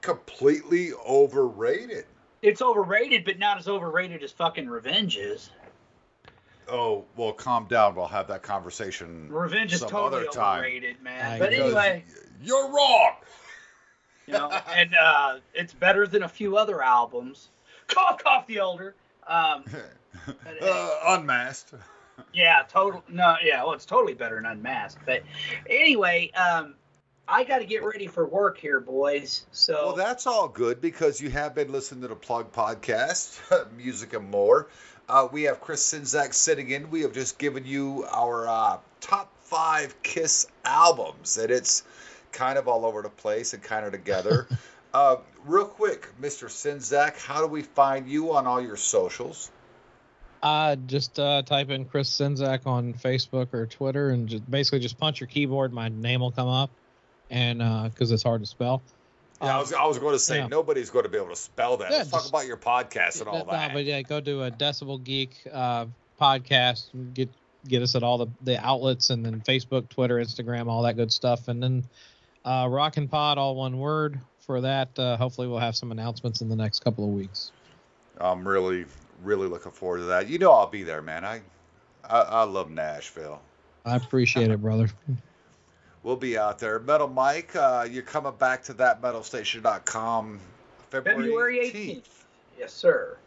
completely overrated. It's overrated, but not as overrated as fucking Revenge is. Oh well, calm down. We'll have that conversation Revenge is some totally other time. overrated, man. I but know. anyway, You're wrong. You know, and uh, it's better than a few other albums. Cough, cough, the elder. Um, uh, unmasked. Yeah, total. No, yeah. Well, it's totally better than unmasked. But anyway, um, I got to get ready for work here, boys. So Well, that's all good because you have been listening to the Plug Podcast, music and more. Uh, we have Chris Czynszak sitting in. We have just given you our uh, top five Kiss albums, and it's kind of all over the place and kind of together. uh, real quick, Mr. Czynszak, how do we find you on all your socials? Uh, just uh, type in Chris Czynszak on Facebook or Twitter, and just basically just punch your keyboard. My name will come up, and because it's hard to spell. Yeah, I was, I was going to say yeah. nobody's going to be able to spell that. Yeah, Let's talk about your podcast and all No, that. but yeah, go to a Decibel Geek uh, podcast. Get get us at all the, the outlets, and then Facebook, Twitter, Instagram, all that good stuff, and then uh, Rockin' Pod, all one word. For that, uh, hopefully, we'll have some announcements in the next couple of weeks. I'm really, really looking forward to that. You know, I'll be there, man. I, I, I love Nashville. I appreciate it, brother. We'll be out there. Metal Mike, uh, you're coming back to thatmetalstation.com February, February 18th. 18th. Yes, sir.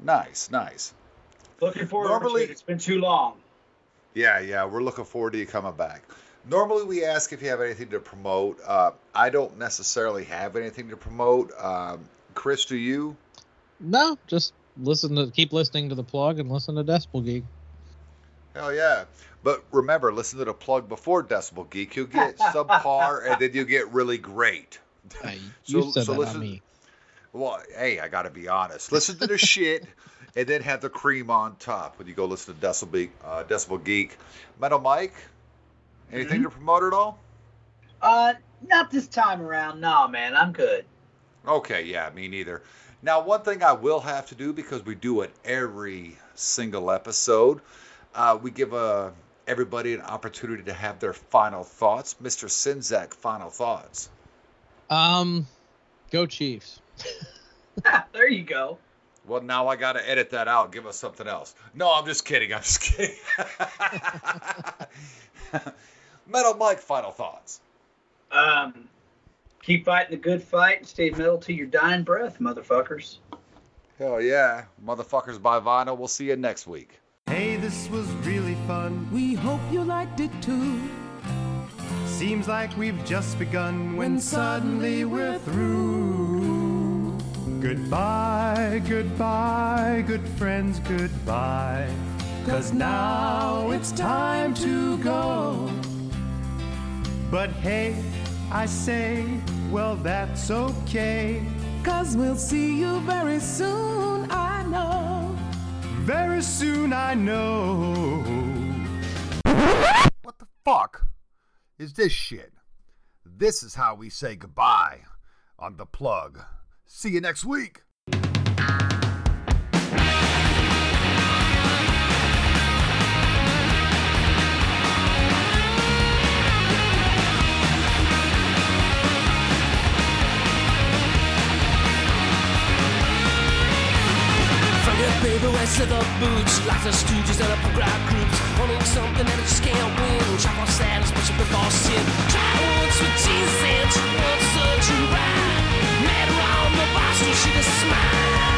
Nice, nice. Looking forward Normally- to it. It's been too long. Yeah, yeah, we're looking forward to you coming back. Normally, we ask if you have anything to promote. Uh, I don't necessarily have anything to promote. Um, Chris, do you? No, just listen to keep listening to the plug and listen to Decibel Geek. Hell yeah. But remember, listen to the plug before Decibel Geek. You'll get subpar and then you get really great. Hey, So- you said so that, listen- not me. Well, hey, I got to be honest. Listen to the shit and then have the cream on top when you go listen to Decibel, uh, Decibel Geek. Metal Mike, anything to promote at all? Uh, not this time around. No, man, I'm good. Okay, yeah, me neither. Now, one thing I will have to do because we do it every single episode, uh, we give uh, everybody an opportunity to have their final thoughts. Mr. Czynszak, final thoughts. Um, go Chiefs. there you go. Well, now I got to edit that out. Give us something else. No, I'm just kidding. I'm just kidding. Metal Mike, final thoughts. Um, keep fighting the good fight and stay metal to your dying breath, motherfuckers. Hell yeah. Motherfuckers by vinyl. We'll see you next week. Hey, this was really fun. We hope you liked it too. Seems like we've just begun when suddenly we're through. Goodbye, goodbye, good friends, goodbye. Cause now it's time to go. But hey, I say, well, that's okay. Cause we'll see you very soon, I know. Very soon I know. What the fuck is this shit? This is how we say goodbye on The Plug. See you next week. The boots, lots of stooges and punk rock groups. Wanting something that just can't win. Try for status, but you before sin. Try once with Jesus wants such ride. Met her on the so she just smile.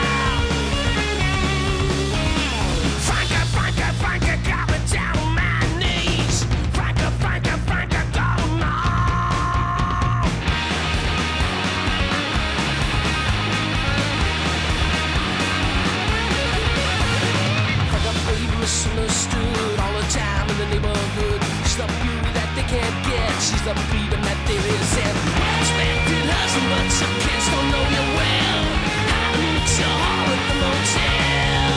Can't get. She's the freedom that they resent. Expected husband, but your kids don't know you well. To meet your heart at the motel.